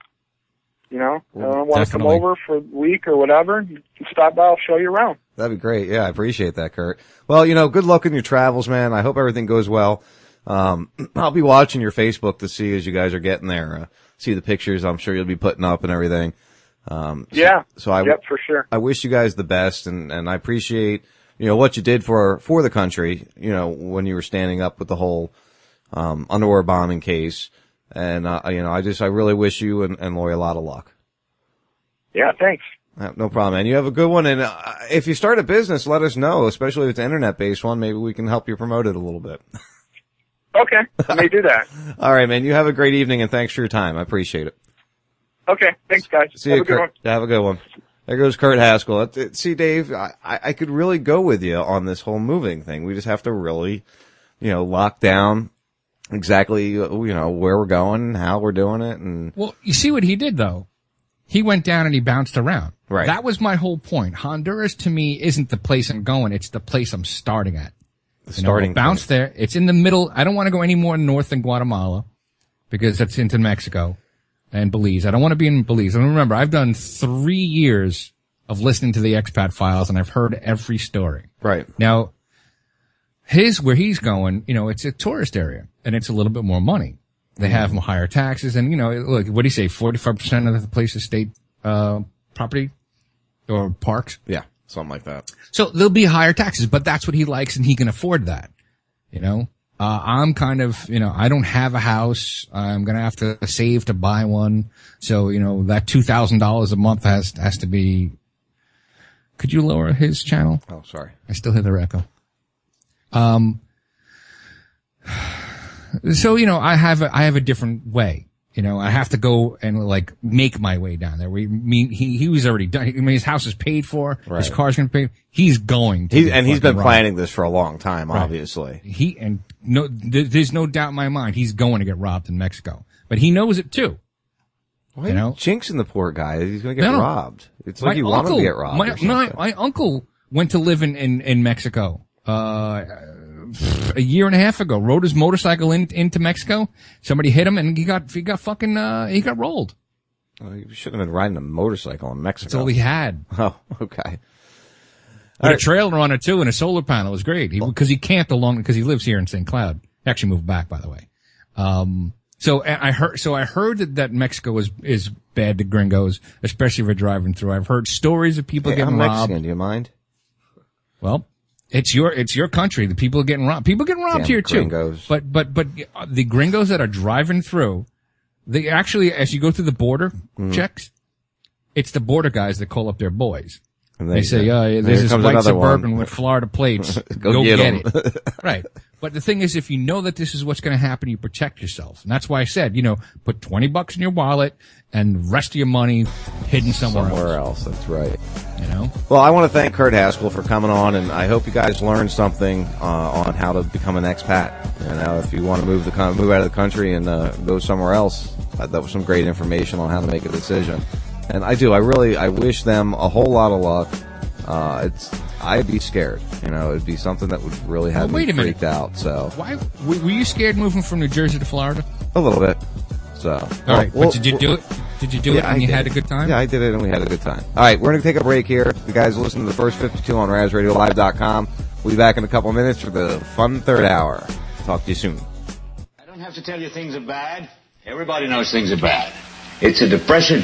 you know, I want to come over for a week or whatever. Stop by. I'll show you around. That'd be great. Yeah, I appreciate that, Kurt. Well, you know, good luck in your travels, man. I hope everything goes well. Um, [CLEARS THROAT] I'll be watching your Facebook to see as you guys are getting there, uh, see the pictures I'm sure you'll be putting up and everything. Um, so- Yeah. So I, Yep, for sure. I wish you guys the best and, and I appreciate, you know, what you did for, for the country, you know, when you were standing up with the whole, um, underwear bombing case. And, uh, you know, I just, I really wish you and, and Lori a lot of luck. Yeah, thanks. Uh, No problem, man. You have a good one. And uh, if you start a business, let us know, especially if it's an internet based one. Maybe we can help you promote it a little bit. [LAUGHS] Okay, let me do that. [LAUGHS] All right, man. You have a great evening and thanks for your time. I appreciate it. Okay, thanks, guys. See Have you, a good Kurt. one. Have a good one. There goes Kurt Haskell. See, Dave, I, I could really go with you on this whole moving thing. We just have to really, you know, lock down exactly, you know, where we're going, how we're doing it, and Well, you see what he did though. He went down and he bounced around. Right. That was my whole point. Honduras to me isn't the place I'm going. It's the place I'm starting at. the You starting we'll bounce there. It's in the middle. I don't want to go any more north than Guatemala because that's into Mexico and Belize. I don't want to be in Belize. And remember, I've done three years of listening to the expat files and I've heard every story. Right. Now, his, where he's going, you know, it's a tourist area and it's a little bit more money. They have higher taxes and, you know, look, what do you say? 45% of the place is state, uh, property or parks? Yeah, something like that. So there'll be higher taxes, but that's what he likes and he can afford that. You know, uh, I'm kind of, you know, I don't have a house. I'm going to have to save to buy one. So, you know, that $2,000 a month has, has to be, could you lower his channel? Oh, sorry. I still hear the echo. Um, [SIGHS] so, you know, I have a, I have a different way. You know, I have to go and like make my way down there. We mean he he was already done. I mean, his house is paid for. His car's going to pay. He's going. To He's, and he's been planning this for a long time, Right. obviously. He and no, there- there's no doubt in my mind he's going to get robbed in Mexico, but he knows it too. Why You know? jinxing the poor guy? He's going to get No, robbed. It's like you want him to get robbed. My, my, my uncle went to live in, in, in Mexico, uh, a year and a half ago, rode his motorcycle in, into Mexico. Somebody hit him and he got, he got fucking, uh, he got rolled. Oh, you shouldn't have been riding a motorcycle in Mexico. That's all he had. [LAUGHS] Oh, okay. With a trailer on it too and a solar panel. It was great. He, cause he camped along, cause he lives here in St. Cloud. He actually moved back, by the way. Um, so I heard, so I heard that, that Mexico is, is bad to gringos, especially if you're driving through. I've heard stories of people Hey, getting I'm robbed. Mexican. Do you mind? Well, it's your it's your country. The people are getting robbed. People getting robbed Damn here too. But but but uh, the gringos that are driving through, they actually as you go through the border Mm-hmm. checks, it's the border guys that call up their boys. And They say, "Oh, yeah, this white suburban one. with Florida plates. [LAUGHS] Go Go, get get, 'em." it." [LAUGHS] right. But the thing is, if you know that this is what's going to happen, you protect yourself. And that's why I said, you know, put 20 bucks in your wallet and the rest of your money hidden somewhere, Somewhere else. That's right. You know? Well, I want to thank Kurt Haskell for coming on, and I hope you guys learned something uh, on how to become an expat. You know, if you want to move the move out of the country and uh, go somewhere else, uh, that was some great information on how to make a decision. And I do. I really. I wish them a whole lot of luck. Uh, it's. I'd be scared. You know, it'd be something that would really have Well, wait me a minute. freaked out. So Why were were you scared moving from New Jersey to Florida? a little bit. So All right, but did you do it? Did you do it and I you had a good time? Yeah, I did it and we had a good time. All right, we're going to take a break here. You guys listen to the first 52 on RazRadioLive.com. We'll be back in a couple of minutes for the fun third hour. Talk to you soon. I don't have to tell you things are bad. Everybody knows things are bad. It's a depression.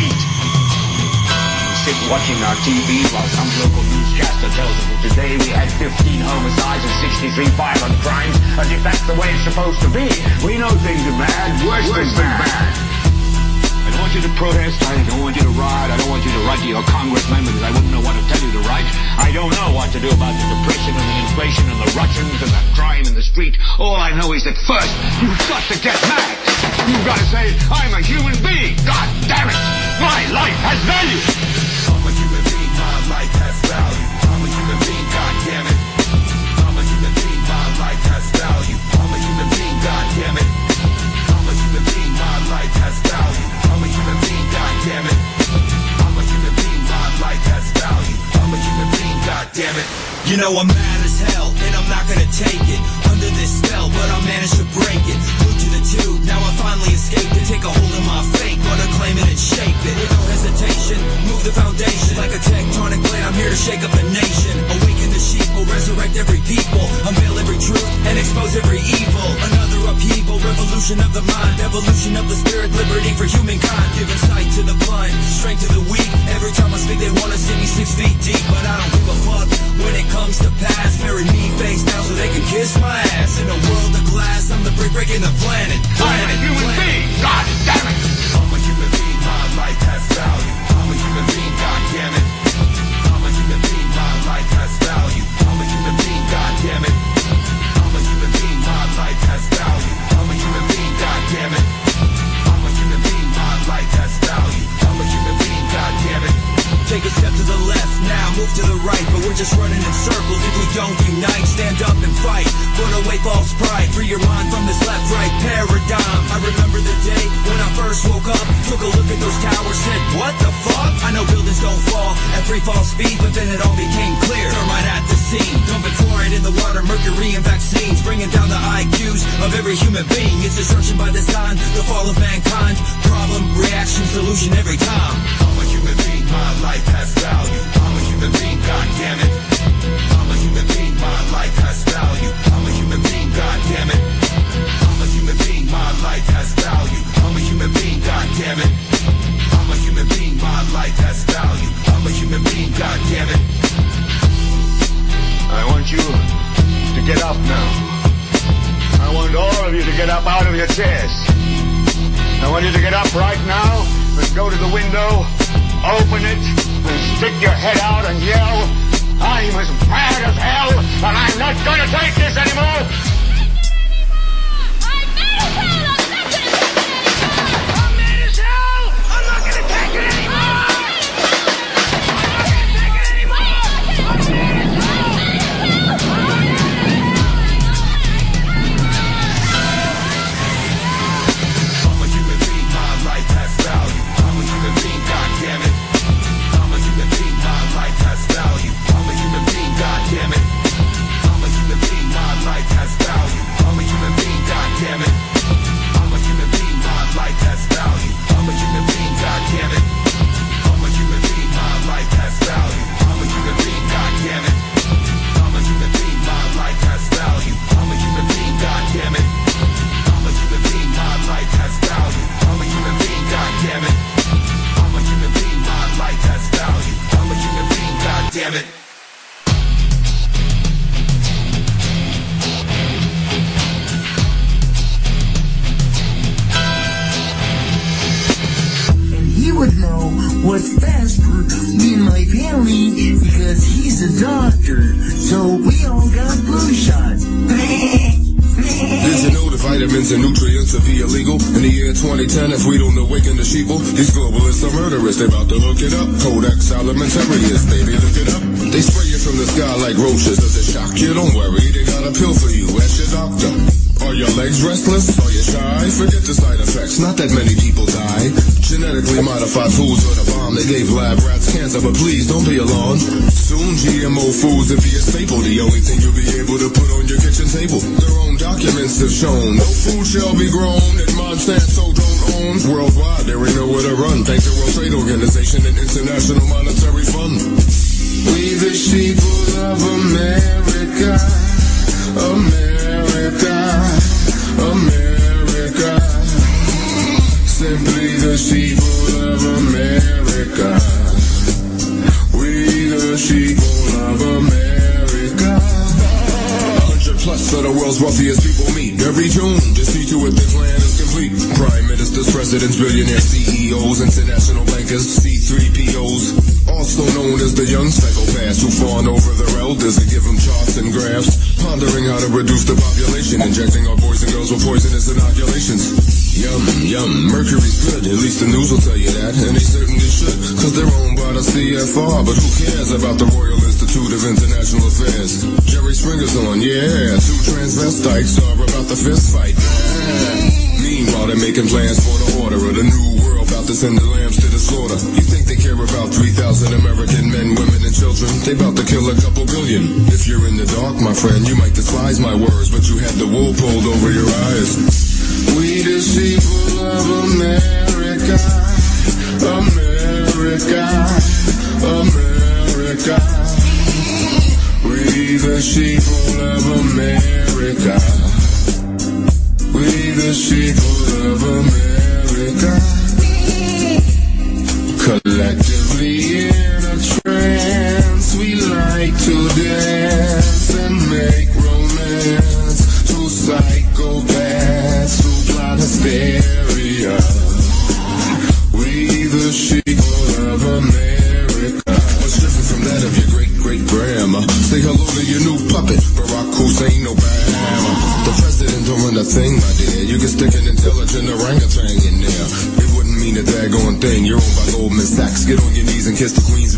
Sit watching our TV while some local newscaster tells us that today we had 15 homicides and 63 violent crimes, as if that's the way it's supposed to be. We know things are bad, worse, than bad. I don't want you to protest. I don't want you to riot. I don't want you to write to your congressman because I wouldn't know what to tell you to write. I don't know what to do about the depression and the inflation and the Russians and the crime in the street. All I know is that first, you've got to get mad. You've got to say, I'm a human being. God damn it. My life has value. Life has value. I'm a human being, god damn it. I'm a human being, my life has value. I'm a human being, god damn it. I'm a human being, my life has value. I'm a human being, god damn it. I'm a human being, my life has value. I'm a human being, god damn it. You know I'm mad as hell, and I'm not gonna take it under this spell, but I managed to break it. Glued to the tube, now I finally escaped it. Take a hold of my fate, gonna claim it and shape it. With no hesitation, move the foundation like a tectonic blade. I'm here to shake up the nation. Awaken the sheep, will resurrect every people, unveil every truth, and expose every evil. Another upheaval, revolution of the mind, evolution of the spirit, liberty for humankind. Giving sight to the blind, strength to the weak. Every time I speak, they wanna see me six feet deep, but I don't give a fuck when it comes to pass. Bury me face down so they can kiss my ass. In a world of glass, I'm the brick breaking the planet. I'm a human being. God damn it. I'm a human being, my life has value. I'm a human being, god damn it. I'm a human being, my life has value. I'm a human being, god damn it. I'm a human being, my life has value. I'm a human being, god damn it. Take a step to the left, now move to the right, but we're just running in circles if we don't unite. Stand up and fight, put away false pride, free your mind from this left-right paradigm. I remember the day when I first woke up, took a look at those towers, said, what the fuck? I know buildings don't fall at free fall speed, but then it all became clear. Thermite at the scene, dumping fluoride in the water, mercury and vaccines, bringing down the IQs of every human being. It's destruction by design, the fall of mankind. Problem, reaction, solution every time. My life has value. I'm a human being. I'm a human being, my life has value. I'm a human being. I'm a human being, my life has value. I'm a human being. I'm a human being, my life has value. I'm a human being. I want you to get up now. I want all of you to get up out of your chairs. I want you to get up right now and go to the window, open it, and stick your head out and yell, I'm as mad as hell, and I'm not gonna take this anymore! Damn it. He would know what's best for me and my family because he's a doctor. So we all got flu shots. Did you know the vitamins and nutrients will be illegal in the year 2010 if we don't awaken the sheeple? These globalists are murderers, they about to look it up. Codex Alimentarius, baby, look it up. They spray you from the sky like roaches. Does it shock you? Don't worry, they got a pill for you. Ask your doctor. Are your legs restless? Are you shy? Forget the side effects. Not that many people die. Genetically modified foods are the bomb. They gave lab rats cancer, but please don't be alarmed. Soon GMO foods will be a staple. The only thing you'll be able to put on your kitchen table. Their own documents have shown no food shall be grown that Monsanto so don't own. Worldwide, there ain't nowhere to run. Thanks to World Trade Organization and International Monetary Fund. We the people of America. America, America. Simply the people of America. We the people of America tuned to see to it the plan is complete. Prime ministers, presidents, billionaires, CEOs, international bankers, C3POs, also known as the young psychopaths who fawn over their elders and give them charts and graphs, pondering how to reduce the population, injecting our boys and girls with poisonous inoculations. Yum, yum, mercury's good, at least the news will tell you that, and they certainly should, cause they're owned by the CFR, but who cares about the Royal Institute of International Affairs? Jerry Springer's on, yeah, two transvestites are about to fist fight. Meanwhile, they're making plans for the order of the new world, about to send the lambs to the slaughter. You think they care about 3,000 American men, women, and children? They about to kill a couple billion. If you're in the dark, my friend, you might despise my words, but you had the wool pulled over your eyes. We the people of America, America, America. We the people of America. We the people of America. Collectively in a trance, we like to dance and make romance. Two psychopaths who plot hysteria. Thing, my dear. You can stick an intelligent orangutan in there. It wouldn't mean a daggone thing. You're owned by Goldman Sachs. Get on your knees and kiss the. They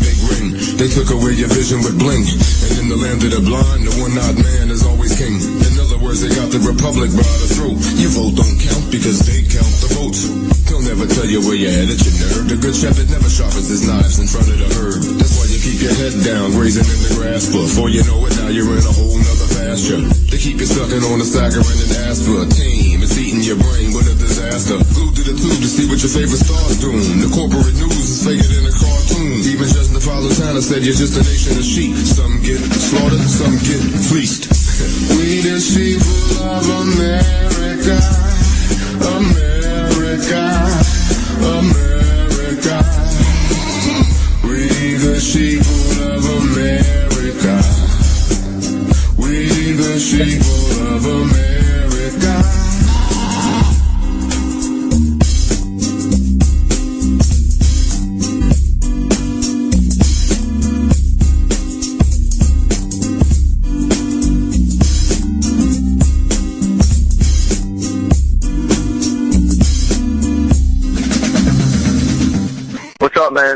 took away your vision with bling. And in the land of the blind, the one-eyed man is always king. In other words, they got the republic by the throat. Your vote don't count because they count the votes. They'll never tell you where you're headed, you nerd. The good shepherd never sharpens his knives in front of the herd. That's why you keep your head down, grazing in the grass. Before you know it, now you're in a whole nother pasture. They keep you sucking on the saccharin and ask a eating your brain, what a disaster. Glued to the tube to see what your favorite star's doing. The corporate news is faker than a cartoon. Even Judge Napolitano said you're just a nation of sheep. Some get slaughtered, some get fleeced. [LAUGHS] we the people of America. America. America.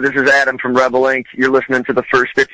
This is Adam from Rebel Inc. You're listening to the first 52.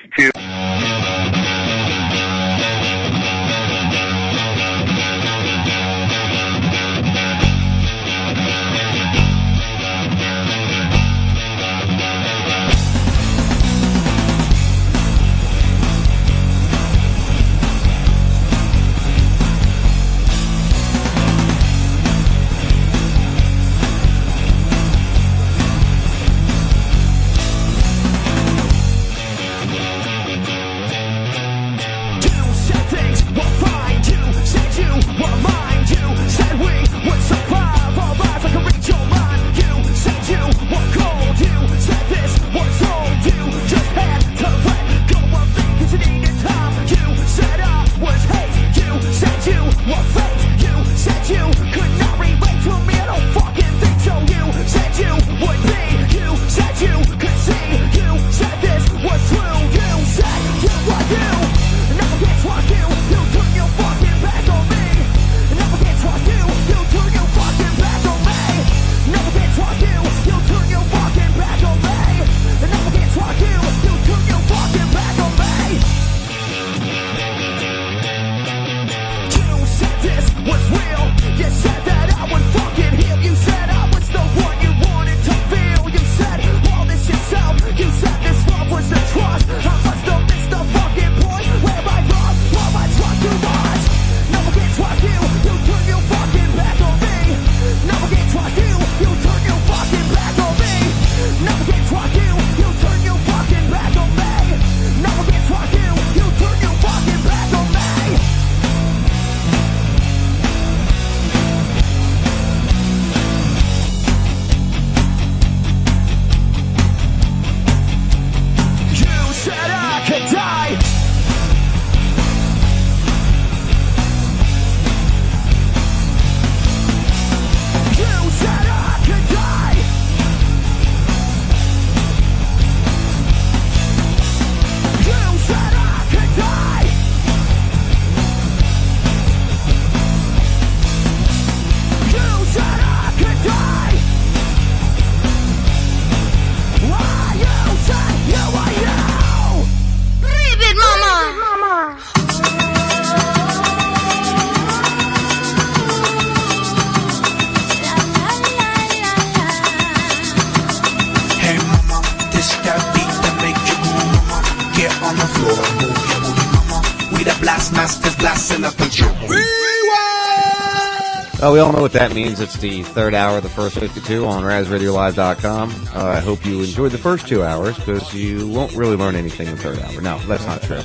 That means. It's the third hour of the first 52 on RazRadioLive.com. Uh, I hope you enjoyed the first two hours because you won't really learn anything in the third hour. No, that's not true.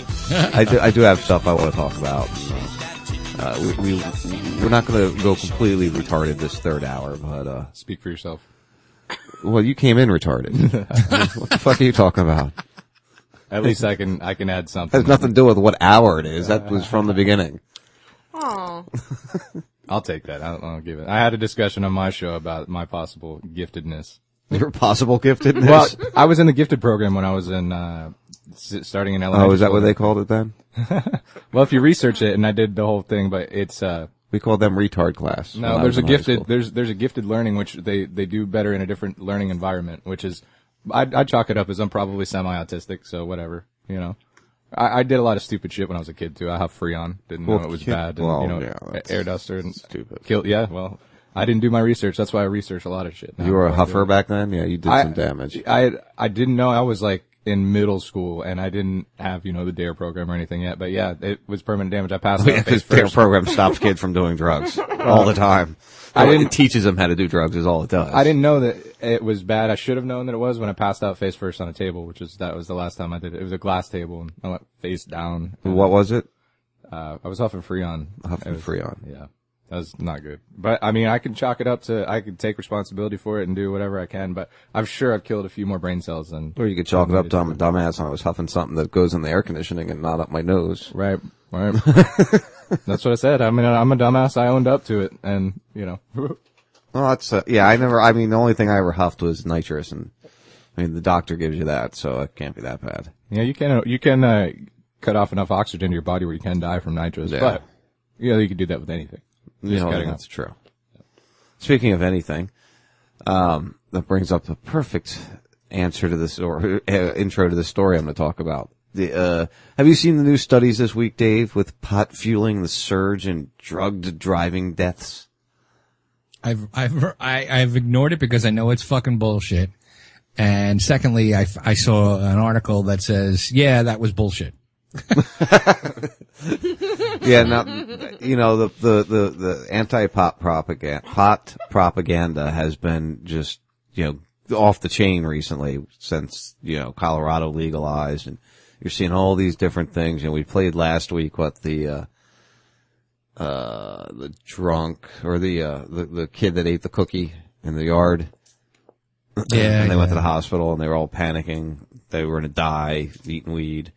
I, do, I do have stuff I want to talk about. Uh, we, we, we're not going to go completely retarded this third hour, but, uh, Speak for yourself. well, you came in retarded. [LAUGHS] what the fuck are you talking about? At least I can I can add something. has nothing to do with what hour it is. That was from the beginning. Oh. [LAUGHS] I'll take that. I'll, I'll give it. I had a discussion on my show about my possible giftedness. [LAUGHS] Your possible giftedness? Well, I was in the gifted program when I was in uh, s- starting in elementary. Oh, is that what they called it then? [LAUGHS] well, if you research it, and I did the whole thing, but it's uh, we called them retard class. when No, I there's a in high gifted school. there's there's a gifted learning which they they do better in a different learning environment, which is I I chalk it up as I'm probably semi autistic, so whatever, you know. I, I did a lot of stupid shit when I was a kid too. I have Freon, didn't Well, know it was kid- bad, and well, you know, yeah, air duster and stupid. Kill, yeah, well, I didn't do my research. That's why I research a lot of shit. now You were a before I do huffer back then? Yeah, you did I- some damage. I I didn't know I was like in middle school and I didn't have you know the Dare program or anything yet. But yeah, it was permanent damage. I passed Oh, yeah, out face because their first. program stops kids from doing drugs [LAUGHS] all the time. I didn't- it teaches them how to do drugs is all it does. I didn't know that it was bad. I should have known that it was when I passed out face first on a table, which is that was the last time I did it. It was a glass table, and I went face down. What was it? Uh, I was huffing Freon. Huffing was- Freon. Yeah, that was not good. But I mean, I can chalk it up to I can take responsibility for it and do whatever I can. But I'm sure I've killed a few more brain cells than. Or you could chalk it up to I'm a dumbass and I was huffing something that goes in the air conditioning and not up my nose. Right, right. [LAUGHS] That's what I said. I mean, I'm a dumbass. I owned up to it, and you know. [LAUGHS] Well, that's uh, yeah. I never. I mean, the only thing I ever huffed was nitrous, and I mean, the doctor gives you that, so it can't be that bad. Yeah, you can you can uh, cut off enough oxygen to your body where you can die from nitrous. Yeah. But you know, you can do that with anything. You Just know, that's off. true. Speaking of anything, um, that brings up the perfect answer to this or [LAUGHS] uh, intro to the story I'm going to talk about. The, uh, have you seen the new studies this week, Dave, with pot fueling the surge in drugged driving deaths? I've I've I, I've ignored it because I know it's fucking bullshit. And secondly, I, I saw an article that says, yeah, that was bullshit. [LAUGHS] yeah, now you know the the the, the anti pop propaganda pot propaganda has been just you know off the chain recently since you know Colorado legalized, and you're seeing all these different things. You know, we played last week what the uh, uh the drunk or the uh the the kid that ate the cookie in the yard. Yeah, and they went to the hospital and they were all panicking. They were going to die eating weed.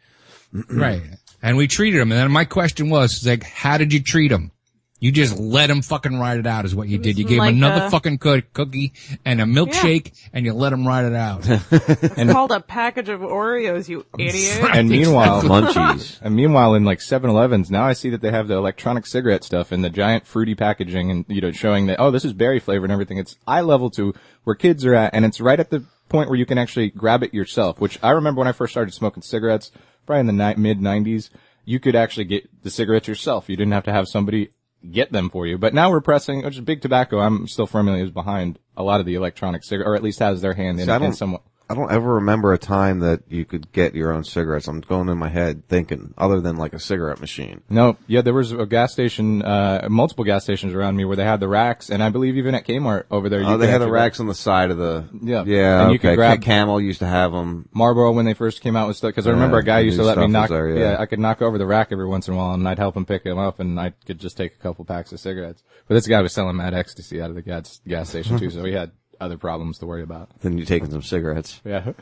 [CLEARS THROAT] right. And we treated him. And then my question was, it's like, how did you treat him? You just let him fucking ride it out is what you did. You gave like him another a- fucking coo- cookie and a milkshake and you let him ride it out. [LAUGHS] It's called a package of Oreos, you [LAUGHS] idiot. And meanwhile, Munchies. And meanwhile, in like 7-Elevens, now I see that they have the electronic cigarette stuff in the giant fruity packaging, and you know, showing that oh, this is berry flavor and everything. It's eye level to where kids are at, and it's right at the point where you can actually grab it yourself. Which I remember when I first started smoking cigarettes, probably in the ni- mid 90s, you could actually get the cigarettes yourself. You didn't have to have somebody get them for you. But now we're pressing, which is big tobacco. I'm still firmly is behind a lot of the electronic cigarette, or at least has their hand in it in somewhat. I don't ever remember a time that you could get your own cigarettes. I'm going in my head thinking, other than like a cigarette machine. No, yeah, there was a gas station, uh, multiple gas stations around me where they had the racks, and I believe even at Kmart over there. you Oh, they had the racks on the side of the. Yeah, yeah. And you okay. could grab Ca- Camel used to have them. Marlboro when they first came out was stuff because I remember Yeah, a guy used to let me knock. there, yeah. I could knock over the rack every once in a while, and I'd help him pick him up, and I could just take a couple packs of cigarettes. But this guy was selling mad ecstasy out of the gas gas station too, so he had other problems to worry about. Then you're taking some cigarettes. Yeah.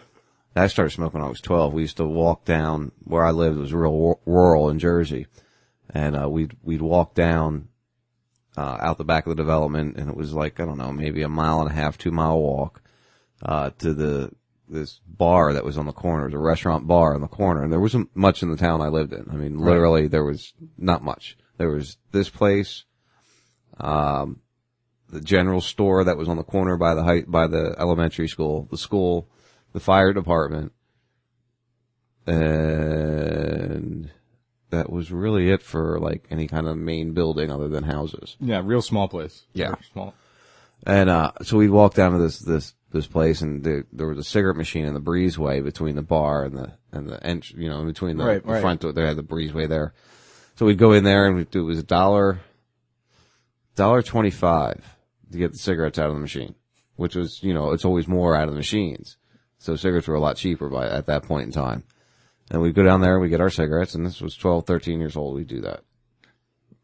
I started smoking when I was 12. We used to walk down where I lived. It was real ru- rural in Jersey. And, uh, we'd, we'd walk down, uh, out the back of the development and it was like, I don't know, maybe a mile and a half, two mile walk, uh, to the, this bar that was on the corner. It was a restaurant bar on the corner and there wasn't much in the town I lived in. I mean, Right. literally there was not much. There was this place, um, the general store that was on the corner by the height, by the elementary school, the school, the fire department, and that was really it for like any kind of main building other than houses. Yeah, real small place. Yeah. Very small. And uh, so we'd walk down to this this this place, and there, there was a cigarette machine in the breezeway between the bar and the and the ent- you know, in between the, Right, the right. front door. They had the breezeway there. So we'd go in there, and we'd do it was a dollar, dollar twenty five to get the cigarettes out of the machine, which was you know it's always more out of the machines. So cigarettes were a lot cheaper by at that point in time. And we'd go down there and we get our cigarettes, and this was 12, 13 years old. We'd do that.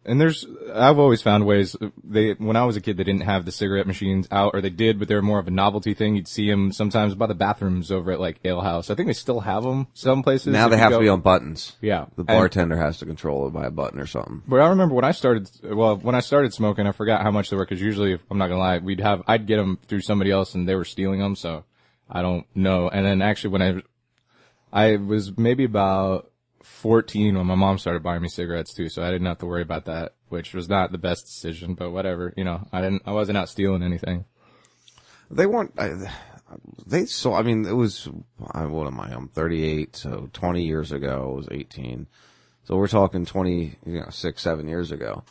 And there's, I've always found ways. They, when I was a kid, they didn't have the cigarette machines out, or they did, but they were more of a novelty thing. You'd see them sometimes by the bathrooms over at like Ale House. I think they still have them some places. Now they have go- to be on buttons. Yeah. The And- bartender has to control it by a button or something. But I remember when I started, well, when I started smoking, I forgot how much they were because usually, I'm not gonna lie, we'd have, I'd get them through somebody else and they were stealing them, so I don't know. And then actually when I, I was maybe about 14 when my mom started buying me cigarettes too, so I didn't have to worry about that, which was not the best decision, but whatever, you know, I didn't, I wasn't out stealing anything. They weren't. I, they saw. I mean, it was. I, what am I? I'm 38. So 20 years ago, I was 18. So we're talking 20, you know, six, seven years ago,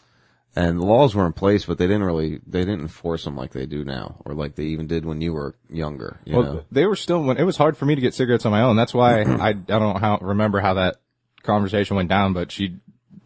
and the laws were in place, but they didn't really. They didn't enforce them like they do now, or like they even did when you were younger. You well, know. they were still when it was hard for me to get cigarettes on my own. That's why I I don't how remember how that conversation went down, but she,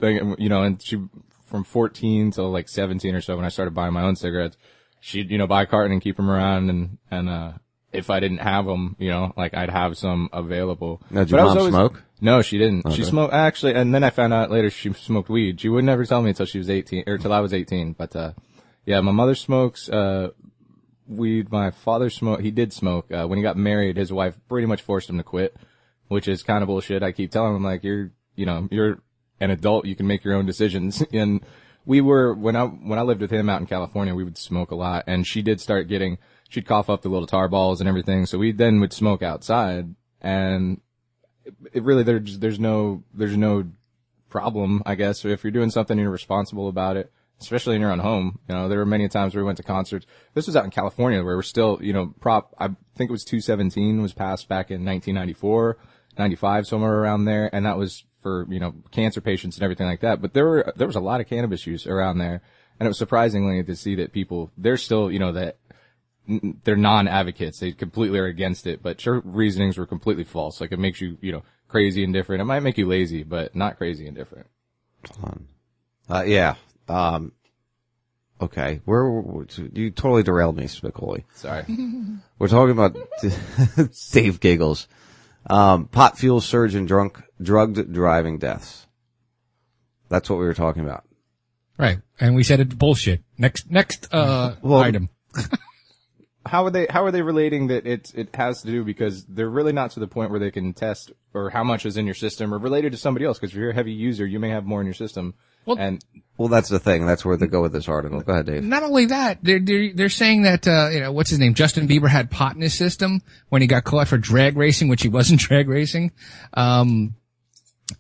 you know, and she from 14 till like 17 or so when I started buying my own cigarettes, she'd you know buy a carton and keep them around, and and uh if I didn't have them, you know, like I'd have some available. Now, did But your I was mom always- smoke? No, she didn't. She smoked actually, and then I found out later she smoked weed. She would never tell me until she was 18 or till I was 18. But uh yeah, my mother smokes. uh weed. My father smoked. He did smoke. Uh, when he got married, his wife pretty much forced him to quit, which is kind of bullshit. I keep telling him like, you're, you know, you're an adult. You can make your own decisions. [LAUGHS] and we were, when I, when I lived with him out in California, we would smoke a lot and she did start getting, she'd cough up the little tar balls and everything. So we then would smoke outside and it, really, there's, there's no, there's no problem, I guess. If you're doing something, you're responsible about it, especially in your own home. You know, there were many times where we went to concerts. This was out in California where we're still, you know, prop, I think it was 217 was passed back in 1994, 95, somewhere around there. And that was for, you know, cancer patients and everything like that. But there were, there was a lot of cannabis use around there. And it was surprisingly to see that people, they're still, you know, that they're non-advocates. They completely are against it, but your reasonings were completely false. Like it makes you, you know, crazy and different. It might make you lazy, but not crazy and different. Uh, yeah. Um, okay. We're, we're- you totally derailed me, Spicoli. Sorry. We're talking about [LAUGHS] Dave Giggles. Um, pot fuel surge and drunk, drugged driving deaths. That's what we were talking about. Right. And we said it's bullshit. Next, next, uh, Well- item. [LAUGHS] How are they? How are they relating that it it has to do because they're really not to the point where they can test or how much is in your system or related to somebody else because if you're a heavy user, you may have more in your system. and Well, that's the thing. That's where they go with this article. Go ahead, Dave. Not only that, they're, they're, they're saying that, uh, you know, what's his name? Justin Bieber had pot in his system when he got caught for drag racing, which he wasn't [LAUGHS] drag racing. Um,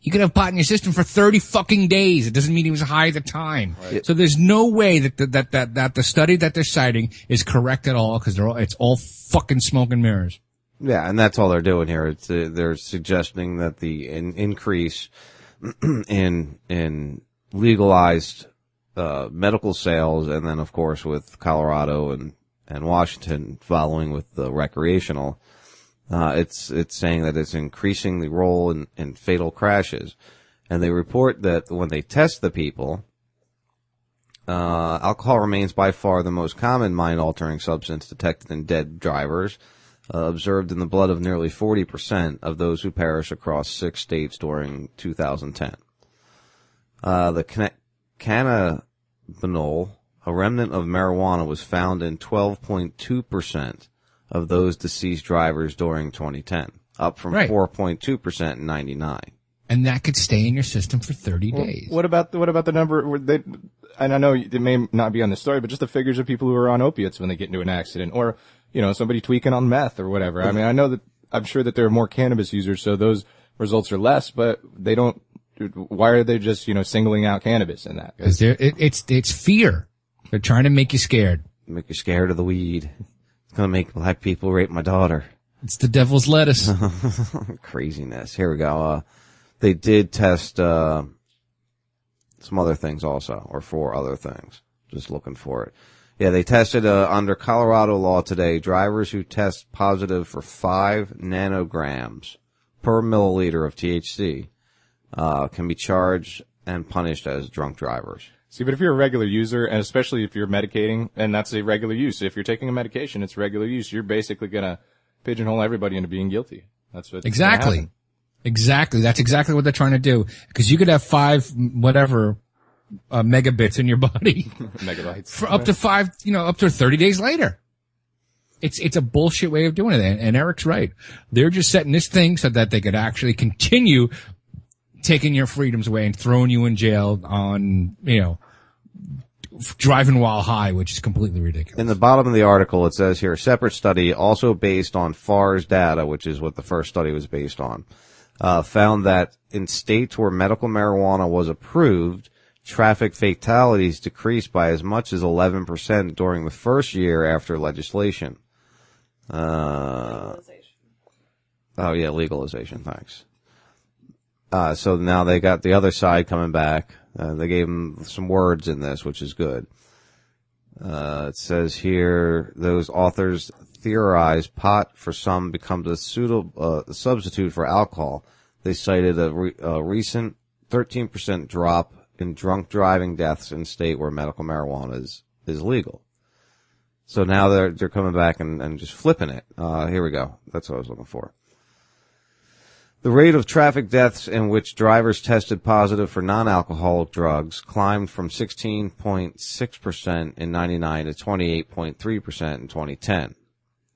you could have pot in your system for 30 fucking days. It doesn't mean he was high at the time. So there's no way that, the, that, that, that the study that they're citing is correct at all because they're all, it's all fucking smoke and mirrors. Yeah, and that's all they're doing here. It's uh, they're suggesting that the in, increase [CLEARS THROAT] in in legalized uh, medical sales, and then of course with Colorado and and Washington following with the recreational, uh, it's it's saying that it's increasing the role in, in fatal crashes, and they report that when they test the people, uh, alcohol remains by far the most common mind-altering substance detected in dead drivers, uh, observed in the blood of nearly 40% of those who perish across six states during 2010. Uh, the canna- cannabinol, a remnant of marijuana, was found in 12.2% of those deceased drivers during 2010, up from Right. 4.2% in 99. And that could stay in your system for 30 Well, days. What about the, what about the number? They, and I know it may not be on the story, but just the figures of people who are on opiates when they get into an accident, or you know somebody tweaking on meth or whatever. I mean, I know that I'm sure that there are more cannabis users, so those results are less, but they don't. Why are they just you know singling out cannabis in that? Cause there, it, it's, it's fear. They're trying to make you scared. Make you scared of the weed. It's gonna make black people rape my daughter. It's the devil's lettuce. [LAUGHS] Craziness. Here we go. Uh, they did test, uh, some other things also, or four other things. Just looking for it. Yeah, they tested, uh, under Colorado law today, drivers who test positive for five nanograms per milliliter of THC, uh, can be charged and punished as drunk drivers. See, but if you're a regular user, and especially if you're medicating, and that's a regular use, if you're taking a medication, it's regular use, you're basically gonna pigeonhole everybody into being guilty. That's what Exactly. Exactly. That's exactly what they're trying to do. Because you could have five, whatever, uh, megabits in your [LAUGHS] body [LAUGHS] Megabytes. for up to five, you know, up to 30 days later. It's, it's a bullshit way of doing it. And, and Eric's right. They're just setting this thing so that they could actually continue taking your freedoms away and throwing you in jail on, you know, driving while high, which is completely ridiculous. In the bottom of the article, it says here, a separate study also based on FARS data, which is what the first study was based on, uh, found that in states where medical marijuana was approved, traffic fatalities decreased by as much as 11% during the first year after legislation. Uh, oh yeah, legalization. Thanks. Uh, so now they got the other side coming back. Uh, they gave them some words in this, which is good. Uh, it says here those authors theorize pot for some becomes a suitable uh, substitute for alcohol. They cited a, re- a recent 13% drop in drunk driving deaths in state where medical marijuana is is legal. So now they're they're coming back and, and just flipping it. Uh, here we go. That's what I was looking for. The rate of traffic deaths in which drivers tested positive for non-alcoholic drugs climbed from 16.6% in 99 to 28.3% in 2010.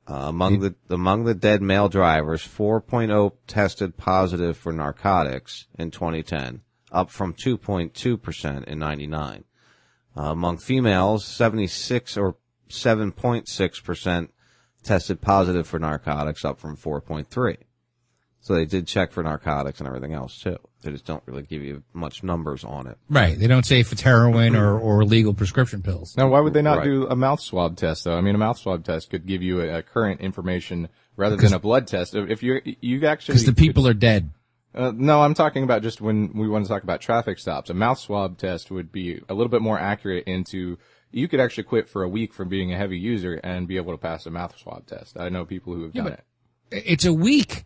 Uh, among the among the dead male drivers, 4.0 tested positive for narcotics in 2010, up from 2.2% in 99. Uh, among females, 76 or 7.6% tested positive for narcotics, up from 4.3. So they did check for narcotics and everything else too. They just don't really give you much numbers on it. Right. They don't say if it's heroin or, or legal prescription pills. Now, why would they not Right. do a mouth swab test though? I mean, a mouth swab test could give you a, a current information rather than a blood test. If you you actually Because the people are dead. Uh, no, I'm talking about just when we want to talk about traffic stops. A mouth swab test would be a little bit more accurate into, you could actually quit for a week from being a heavy user and be able to pass a mouth swab test. I know people who have Yeah, done it. It's a week.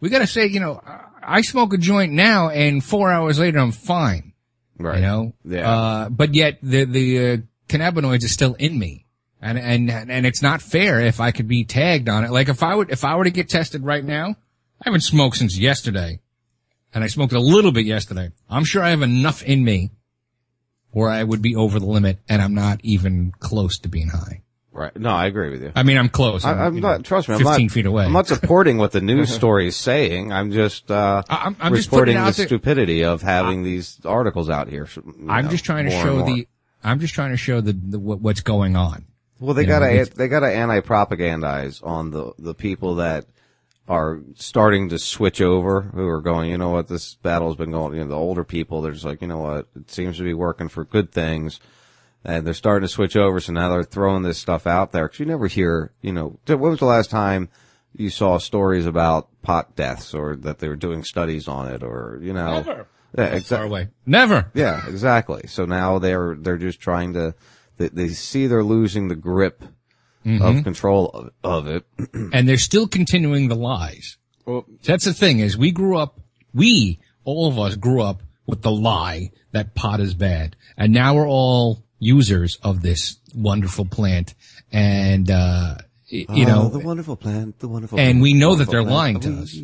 We gotta say, you know, I smoke a joint now and four hours later I'm fine. Right. You know? Yeah. Uh, but yet the, the, uh, cannabinoids are still in me. And, and, and it's not fair if I could be tagged on it. Like if I would, if I were to get tested right now, I haven't smoked since yesterday. And I smoked a little bit yesterday. I'm sure I have enough in me where I would be over the limit and I'm not even close to being high. Right. No, I agree with you. I mean, I'm close. I, I'm, I'm not. know, trust me, I'm 15 not, feet away. I'm not supporting what the [LAUGHS] news story is saying. I'm just uh, I'm- I'm just reporting it the there- stupidity of having these articles out here. you I'm just trying to show the. I'm just trying to show the, the what's going on. Well, they You gotta they gotta anti-propagandize on the the people that are starting to switch over, who are going, you know what, this battle's been going. You know, the older people, they're just like, you know what, it seems to be working for good things, and they're starting to switch over. So now they're throwing this stuff out there because you never hear, you know, when was the last time you saw stories about pot deaths or that they were doing studies on it or you know, Never. yeah, exactly. Never. Yeah, exactly. So now they're they're just trying to they, they see they're losing the grip Mhm. of control of, of it. [CLEARS THROAT] and they're still continuing the lies. Well, that's the thing is we grew up, we, all of us grew up with the lie that pot is bad. And now we're all users of this wonderful plant. And, uh, you Oh, know, the wonderful plant, the wonderful and plant, we know that they're plant, lying to us.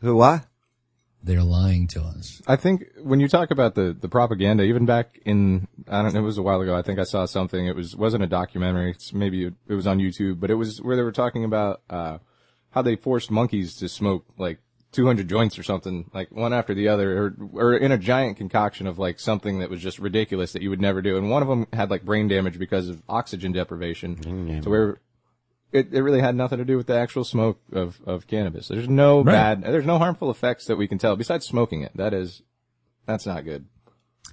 Who what? They're lying to us. I think when you talk about the, the propaganda, even back in, I don't know, it was a while ago, I think I saw something, it was, wasn't a documentary, it's maybe it, it was on YouTube, but it was where they were talking about, uh, how they forced monkeys to smoke like 200 joints or something, like one after the other, or, or in a giant concoction of like something that was just ridiculous that you would never do. And one of them had like brain damage because of oxygen deprivation. So where it, it really had nothing to do with the actual smoke of, of cannabis. There's no Right. bad, there's no harmful effects that we can tell besides smoking it. That is, that's not good.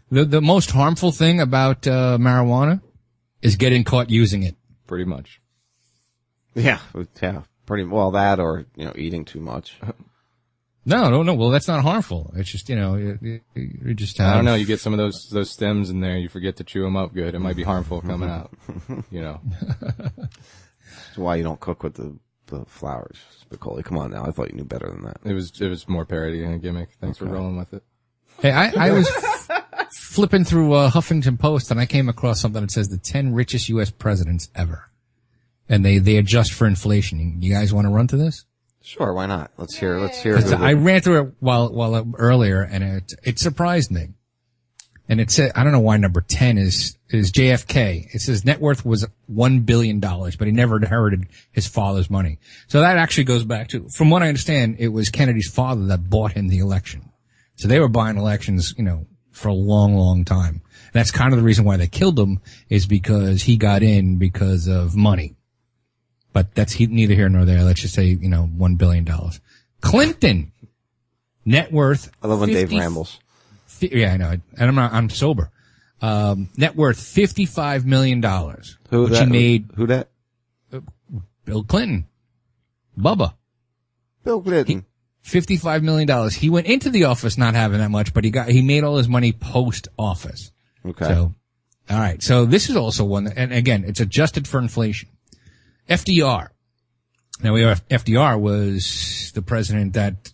The, the most harmful thing about, uh, marijuana is getting caught using it. Pretty much. Yeah, yeah, pretty well that or you know eating too much. [LAUGHS] No, no, no. Well, that's not harmful. It's just, you know, you, you, you just have. I don't know. You get some of those those stems in there. You forget to chew them up good. It might be harmful coming out. [LAUGHS] You know. That's why you don't cook with the the flowers. Spicoli, come on now. I thought you knew better than that. It was it was more parody and a gimmick. Thanks for rolling with it. Hey, I, I was [LAUGHS] flipping through uh, Huffington Post and I came across something that says the 10 richest U.S. presidents ever. And they, they adjust for inflation. You guys want to run to this? Sure, why not? Let's hear. Let's hear. who I ran through it while, while uh, earlier and it, it surprised me. And it said, I don't know why number 10 is, is JFK. It says net worth was $1 billion, but he never inherited his father's money. So that actually goes back to, from what I understand, it was Kennedy's father that bought him the election. So they were buying elections, you know, for a long, long time. And that's kind of the reason why they killed him is because he got in because of money. But that's he, neither here nor there. Let's just say, you know, $1 billion. Clinton, net worth. I love when Dave rambles. Fi- Yeah, I know. And I'm not, I'm sober. Um, net worth $55 million. Who which that? he made Who that? Bill Clinton. Bubba. Bill Clinton. $55 million. He went into the office not having that much, but he got, he made all his money post office. Okay. So, all right. So this is also one, that, and again, it's adjusted for inflation. FDR. Now we have FDR was the president that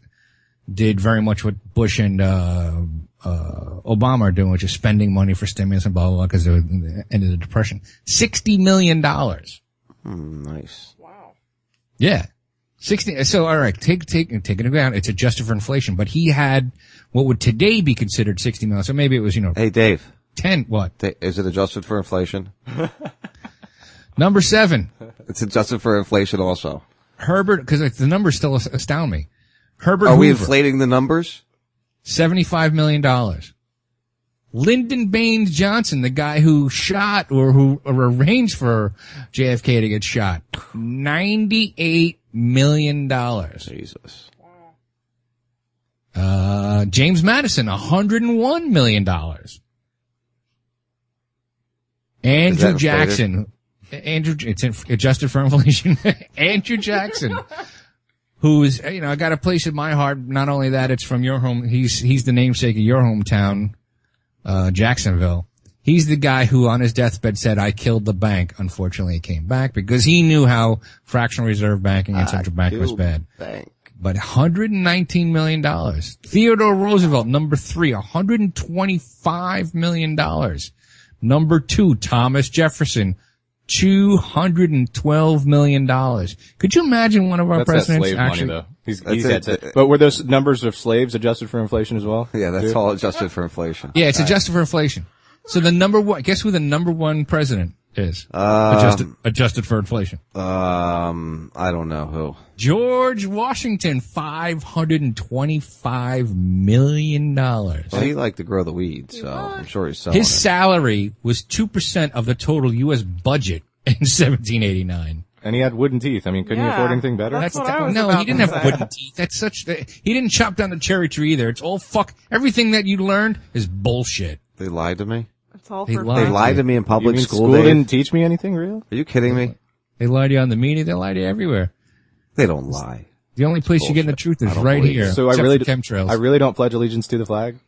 did very much what Bush and uh, uh, Obama are doing, which is spending money for stimulus and blah blah blah because of the end of the depression. Sixty million dollars. Hmm, nice. Wow. Yeah. 60, so all right, take, take, take it down. It's adjusted for inflation, but he had what would today be considered 60 million. So maybe it was, you know, Hey, Dave. 10, what? Is it adjusted for inflation? [LAUGHS] Number seven, It's adjusted for inflation also. Herbert, cause the numbers still astound me. Herbert Are we inflating the numbers? $75 million. Lyndon Baines Johnson, the guy who shot or who arranged for JFK to get shot. $98 million. Jesus. Uh, James Madison, $101 million. Andrew? Jackson, Andrew, it's in, adjusted for inflation. Andrew Jackson, who is, you know, I got a place in my heart. Not only that, it's from your home. He's, he's the namesake of your hometown, uh, Jacksonville. He's the guy who on his deathbed said, I killed the bank. Unfortunately, it came back because he knew how fractional reserve banking and central bank was bad. Bank. But $119 million. Theodore Roosevelt, number three, $125 million. Number two, Thomas Jefferson, $212 million. Could you imagine one of our That's that presidents slave actually? money, though. He's, That's he's it. had to, but were those numbers of slaves adjusted for inflation as well? Yeah, that's Too? all adjusted for inflation. Yeah, it's adjusted for inflation. So the number one, guess who the number one president is? Um, adjusted, adjusted for inflation. Um, I don't know who. George Washington, $525 million. Well, he liked to grow the weed, so I'm sure he's selling His it. salary was 2% of the total U.S. budget in 1789. And he had wooden teeth. I mean, couldn't he afford anything better? that's what I was no, about he didn't have say. wooden teeth. That's such, he didn't chop down the cherry tree either. It's all fuck, everything that you learned is bullshit. They lied to me. It's all They for lied. They fun. lied to me in You public mean school. school Dave? didn't teach me anything real? Are you kidding me? They lie to you on the media, they lie to you everywhere. They don't lie. The only place you get in the truth is right believe here. So I except really, for chemtrails. I really don't pledge allegiance to the flag.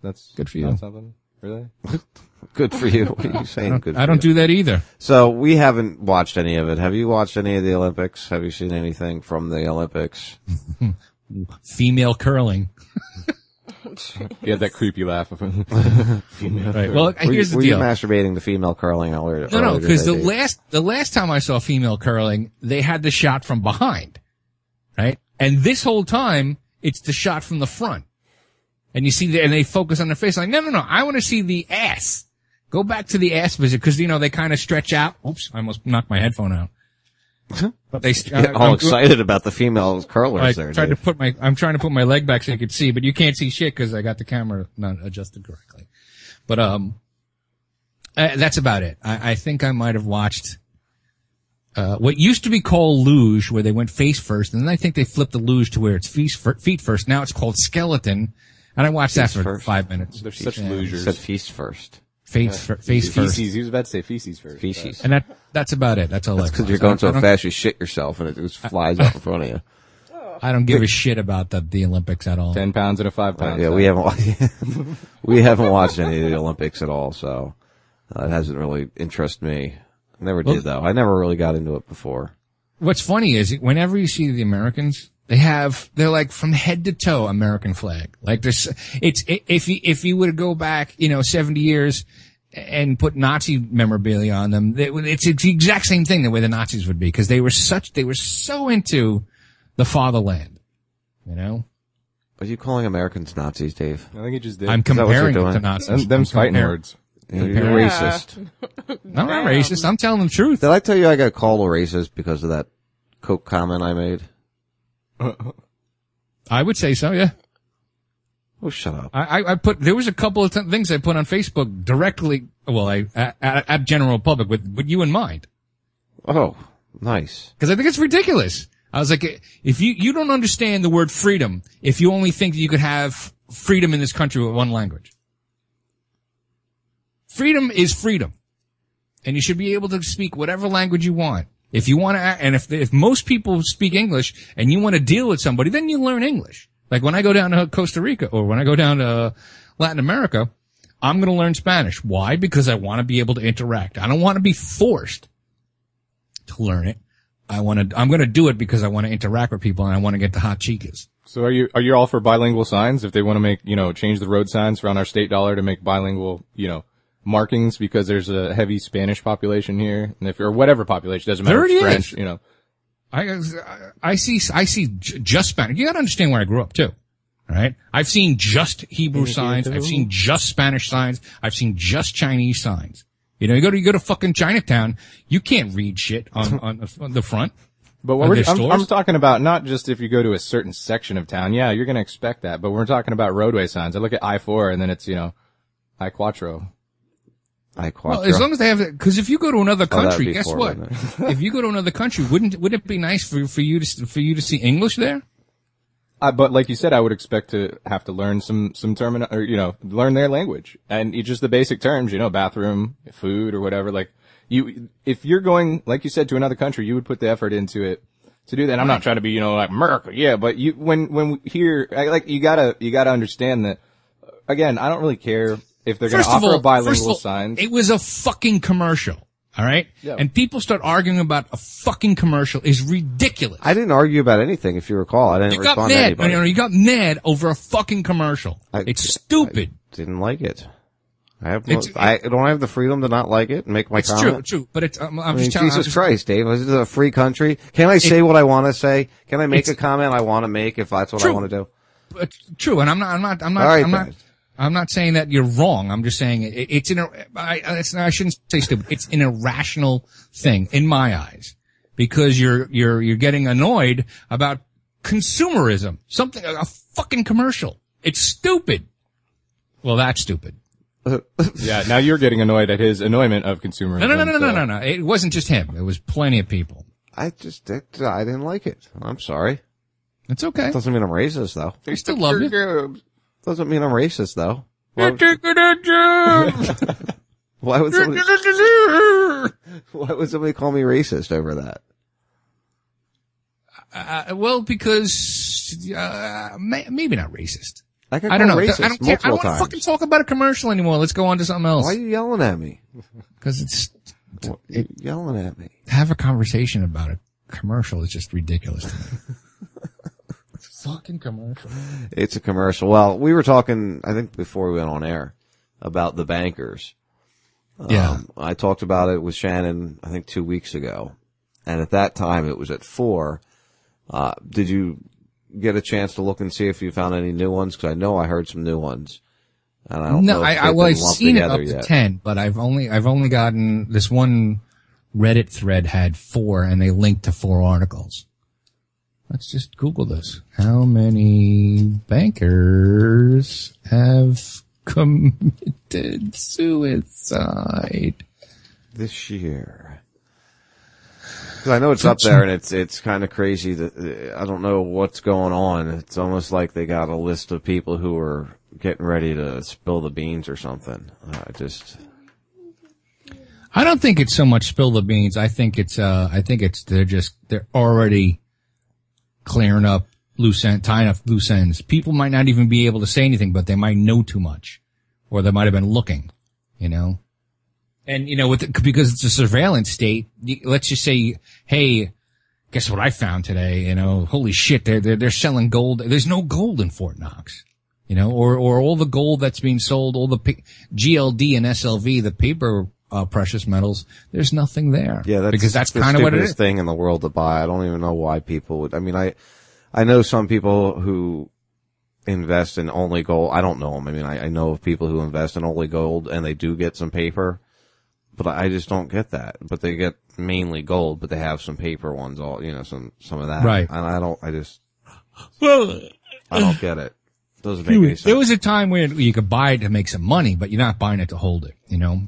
That's Good for you. not something. Really? [LAUGHS] Good for you. What are you saying? Good. I don't you? do that either. So we haven't watched any of it. Have you watched any of the Olympics? Have you seen anything from the Olympics? [LAUGHS] Female curling. [LAUGHS] [LAUGHS] [LAUGHS] He had that creepy laugh of him. [LAUGHS] Female. Right. Well, Were, here's you, the were you masturbating to female curling earlier? No, no, earlier because the last the last time I saw female curling, they had the shot from behind, right? And this whole time, it's the shot from the front, and you see the, and they focus on their face. Like, no, no, no, I want to see the ass. Go back to the ass visit because you know they kind of stretch out. Oops, I almost knocked my headphone out. But they Get all excited about the female curlers I there. tried to put my, I'm trying to put my leg back so you could see, but you can't see shit because I got the camera not adjusted correctly. But, um, uh, that's about it. I, I think I might have watched, uh, what used to be called luge, where they went face first, and then I think they flipped the luge to where it's feet, fir- feet first. Now it's called skeleton, and I watched that for first. five minutes. They're such Yeah. Losers. said feast first. Face, fir- face first. Feces. He was about to say feces first. Feces. And that, that's about it. That's all That's I because you're going so fast you shit yourself and it just flies out in front of you. I don't give a shit about the, the Olympics at all. Ten pounds and a five Uh, yeah, we haven't [LAUGHS] we haven't watched any of the Olympics at all, so uh, it hasn't really interested me. Never Well- did though. I never really got into it before. What's funny is whenever you see the Americans, They have, they're like from head to toe American flag. Like this, it's, if you, if you were to go back, you know, 70 years and put Nazi memorabilia on them, it's, it's the exact same thing the way the Nazis would be because they were such, they were so into the fatherland, you know? Are you calling Americans Nazis, Dave? I think he just did. I'm Is that what you're comparing them to Nazis. Them- I'm fighting comparing- words. Yeah, you're comparing- racist. [LAUGHS] I'm not racist. I'm telling the truth. Did I tell you I got called a racist because of that Coke comment I made? I would say so, yeah. Oh, shut up. I, I- put there was a couple of th- things I put on Facebook directly. Well, I at, at, general public with with you in mind Oh, nice. because I think it's ridiculous. I was like, if you you don't understand the word freedom, if you only think that you could have freedom in this country with one language, freedom is freedom, and you should be able to speak whatever language you want. If you want to, and if if most people speak English and you want to deal with somebody, then you learn English. Like when I go down to Costa Rica or when I go down to Latin America, I'm going to learn Spanish. Why? Because I want to be able to interact. I don't want to be forced to learn it. I want to, I'm going to do it because I want to interact with people and I want to get the hot chicas. So are you are you all for bilingual signs? If they want to make you know change the road signs around our state dollar to make bilingual you know markings because there's a heavy Spanish population here, and if or whatever population doesn't matter, There if it it's is. French, you know. I, I see, I see just Spanish. You got to understand where I grew up too. All right. I've seen just Hebrew signs. I've seen just Spanish signs. I've seen just Chinese signs. You know, you go to, you go to fucking Chinatown, you can't read shit on, [LAUGHS] on, the, on the front. But what we're, I'm. I'm talking about not just if you go to a certain section of town. Yeah, you're going to expect that. But we're talking about roadway signs. I look at I-4 and then it's, you know, I-Quattro. I Well, as long as they have that, because if you go to another Oh, country, be guess four, what? if you go to another country, wouldn't would it be nice for for you to for you to see English there? Uh, but like you said, I would expect to have to learn some, some termini or, you know, learn their language. And just the basic terms, you know, bathroom, food or whatever. Like you, if you're going, like you said, to another country, you would put the effort into it to do that. And I'm not trying to be, you know, like America. Yeah. But you, when, when we hear, I- like, you gotta, you gotta understand that, again, I don't really care if they're going to First of offer all, a bilingual first of all, sign. It was a fucking commercial. All right. Yeah. And people start arguing about a fucking commercial is ridiculous. I didn't argue about anything, if you recall. I didn't You got respond to mad. anybody. You, know, you got mad over a fucking commercial. I- it's stupid. I Didn't like it. I have no, It's- I don't have the freedom to not like it and make my it's comment. true, true. But it's, I'm, I'm I mean, just telling Jesus just- Christ, Dave, is this is a free country. Can I say It- what I want to say? Can I make a comment I want to make if that's what I want to do? But true, and I'm not, I'm not, I'm not, All right, I'm not, then. I'm not saying that you're wrong. I'm just saying it, it's an, I, it's, I shouldn't say stupid. It's an irrational thing in my eyes because you're, you're, you're getting annoyed about consumerism. Something, a fucking commercial. It's stupid. Well, that's stupid. [LAUGHS] yeah. Now you're getting annoyed at his annoyment of consumerism. No, no, no, no, no, so- no, no. It wasn't just him. It was plenty of people. I just, I didn't like it. I'm sorry. It's okay. Doesn't mean I'm racist though. They still love you. Doesn't mean I'm racist though. Why, You're taking a job. [LAUGHS] why would somebody, [LAUGHS] why would somebody call me racist over that? Uh, well, because uh, may, maybe not racist. I got I don't know. racist I don't care. I don't want to fucking talk about a commercial anymore. Let's go on to something else. Why are you yelling at me? [LAUGHS] Because it's What, you yelling at me. have a conversation about a commercial is just ridiculous. To me. Fucking commercial. It's a commercial. Well, we were talking, I think before we went on air about the bankers. Yeah. Um, I talked about it with Shannon, I think two weeks ago. And at that time it was at four. Uh, did you get a chance to look and see if you found any new ones? Cause I know I heard some new ones. And I don't No, know. I, I well, I've seen it up to yet. ten, but I've only I've only gotten this one Reddit thread had four, and they linked to four articles. Let's just Google this. How many bankers have committed suicide? this year. 'Cause I know it's up there and it's it's kind of crazy that uh, I don't know what's going on. It's almost like they got a list of people who are getting ready to spill the beans or something. Uh, just I don't think it's so much spill the beans. I think it's uh I think it's they're just they're already clearing up loose end, tying up loose ends. People might not even be able to say anything, but they might know too much, or they might have been looking, you know. And you know, with the, because it's a surveillance state, let's just say, hey, guess what I found today? You know, holy shit, they're, they're, they're selling gold. There's no gold in Fort Knox. You know, or, or all the gold that's being sold, all the pa- GLD and SLV, the paper, uh, precious metals, there's nothing there. Yeah, that's because that's the kind of what it stupidest is. thing in the world to buy. I don't even know why people would. I mean, I, I know some people who invest in only gold. I don't know them. I mean, I, I know of people who invest in only gold and they do get some paper, but I just don't get that. But they get mainly gold, but they have some paper ones, all you know, some some of that. Right. And I don't. I just. Well, I don't get it. Doesn't make any sense. There was a time when you could buy it to make some money, but you're not buying it to hold it, you know?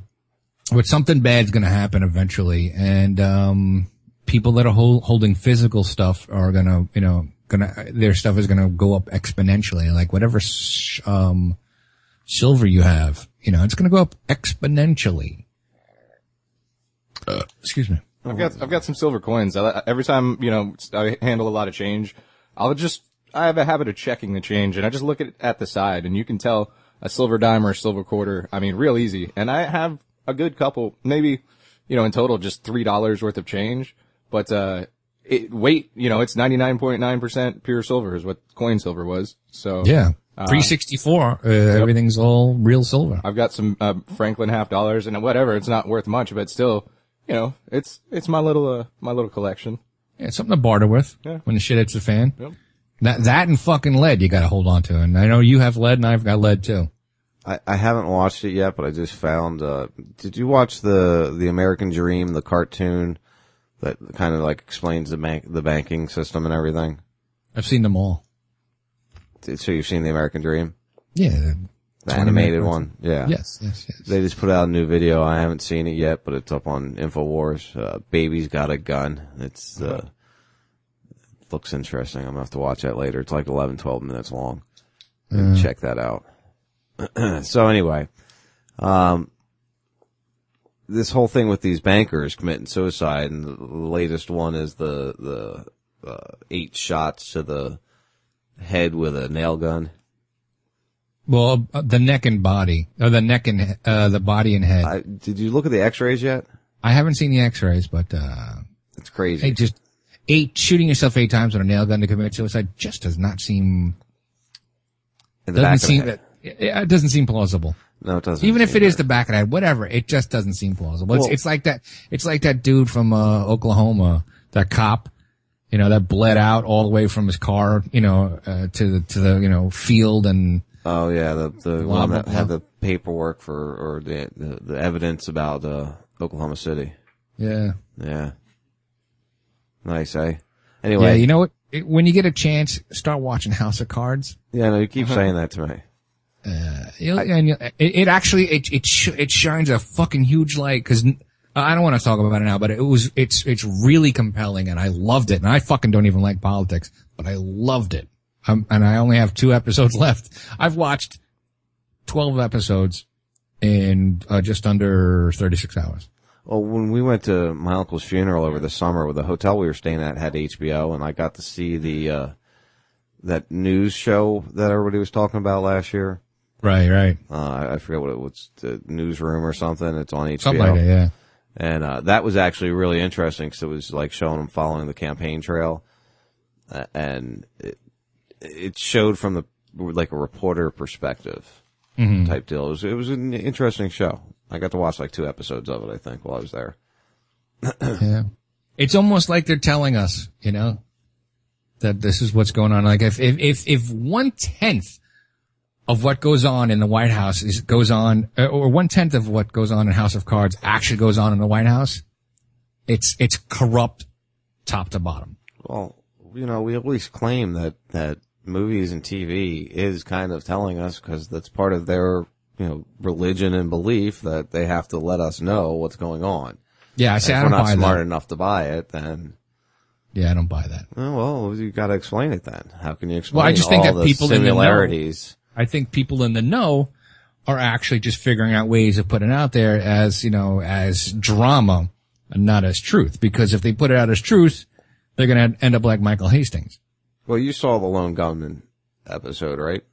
But something bad's gonna happen eventually, and, um, people that are hol- holding physical stuff are gonna, you know, gonna, their stuff is gonna go up exponentially. Like whatever, um, silver you have, you know, it's gonna go up exponentially. Uh, excuse me. I've got I've got some silver coins. I, every time you know I handle a lot of change, I'll just I have a habit of checking the change, and I just look at at the side, and you can tell a silver dime or a silver quarter. I mean, real easy. And I have a good couple, maybe you know in total just three dollars worth of change, but uh, it, weight you know it's ninety nine point nine percent pure silver is what coin silver was. So Yeah. uh, 364, uh, everything's all real silver. I've got some uh, Franklin half dollars and whatever. It's not worth much, but still, you know, it's it's my little uh, my little collection. Yeah, it's something to barter with Yeah. when the shit hits the fan. Yep. That that and fucking lead you got to hold on to, and I know you have lead, and I've got lead too. I, I haven't watched it yet, but I just found. Uh, did you watch the the American Dream, the cartoon that kind of like explains the bank the banking system and everything? I've seen them all. So you've seen the American Dream, Yeah, the animated one? Yeah. Yes, yes, yes. They just put out a new video. I haven't seen it yet, but it's up on Infowars. Uh, Baby's got a gun. It's uh, looks interesting. I'm gonna have to watch that later. It's like 11, 12 minutes long. Mm. Check that out. [CLEARS THROAT] so anyway, um, this whole thing with these bankers committing suicide, and the, latest one is the the uh, eight shots to the head with a nail gun. Well, uh, the neck and body, or the neck and uh, the body and head. I, did you look at the X-rays yet? I haven't seen the X-rays, but uh, It's crazy. it just eight shooting yourself eight times with a nail gun to commit suicide just does not seem. In the doesn't back of the seem that it, it doesn't seem plausible. No, it doesn't. Even if it is the back of the head, whatever, it just doesn't seem plausible. It's, Well- it's like that. It's like that dude from uh, Oklahoma, that cop, you know, that bled out all the way from his car, you know, uh, to the to the you know field and. Oh yeah, the the Blah, one blah, that had blah. the paperwork for or the the, the evidence about uh, Oklahoma City. Yeah. Yeah. Nice, eh? Anyway, Yeah, you know what? It, when you get a chance, start watching House of Cards. yeah, no, you keep saying that to me. Uh, and it, it actually it it sh- it shines a fucking huge light because I don't want to talk about it now, but it was it's it's really compelling and I loved it. And I fucking don't even like politics, but I loved it. Um, and I only have two [LAUGHS] episodes left. I've watched twelve episodes in uh, just under thirty six hours. Well, when we went to my uncle's funeral over the summer, the hotel we were staying at had HBO, and I got to see the uh, that news show that everybody was talking about last year. Right, right. Uh, I- forget what it was, the newsroom or something. It's on HBO. Something like that, yeah. And uh, that was actually really interesting because it was like showing them following the campaign trail, uh, and it, it showed from the like a reporter perspective Mhm. type deal. It was it was an interesting show. I got to watch like two episodes of it. I think while I was there. [CLEARS THROAT] yeah. It's almost like they're telling us, you know, that this is what's going on. Like if, if, if, if one tenth of what goes on in the White House is, goes on, uh, or one tenth of what goes on in House of Cards actually goes on in the White House, it's, it's corrupt top to bottom. Well, you know, we always claim that that movies and TV is kind of telling us because that's part of their you know religion and belief that they have to let us know what's going on. Yeah, I say if I we're don't buy smart that. enough to buy it, then Yeah, I don't buy that. oh, well, you got to explain it then. How can you explain? Well, I just think that people in the know, similarities? I think people in the know are actually just figuring out ways of putting it out there as, you know, as drama and not as truth. Because if they put it out as truth, they're going to end up like Michael Hastings. Well, you saw the Lone Gunmen episode, right?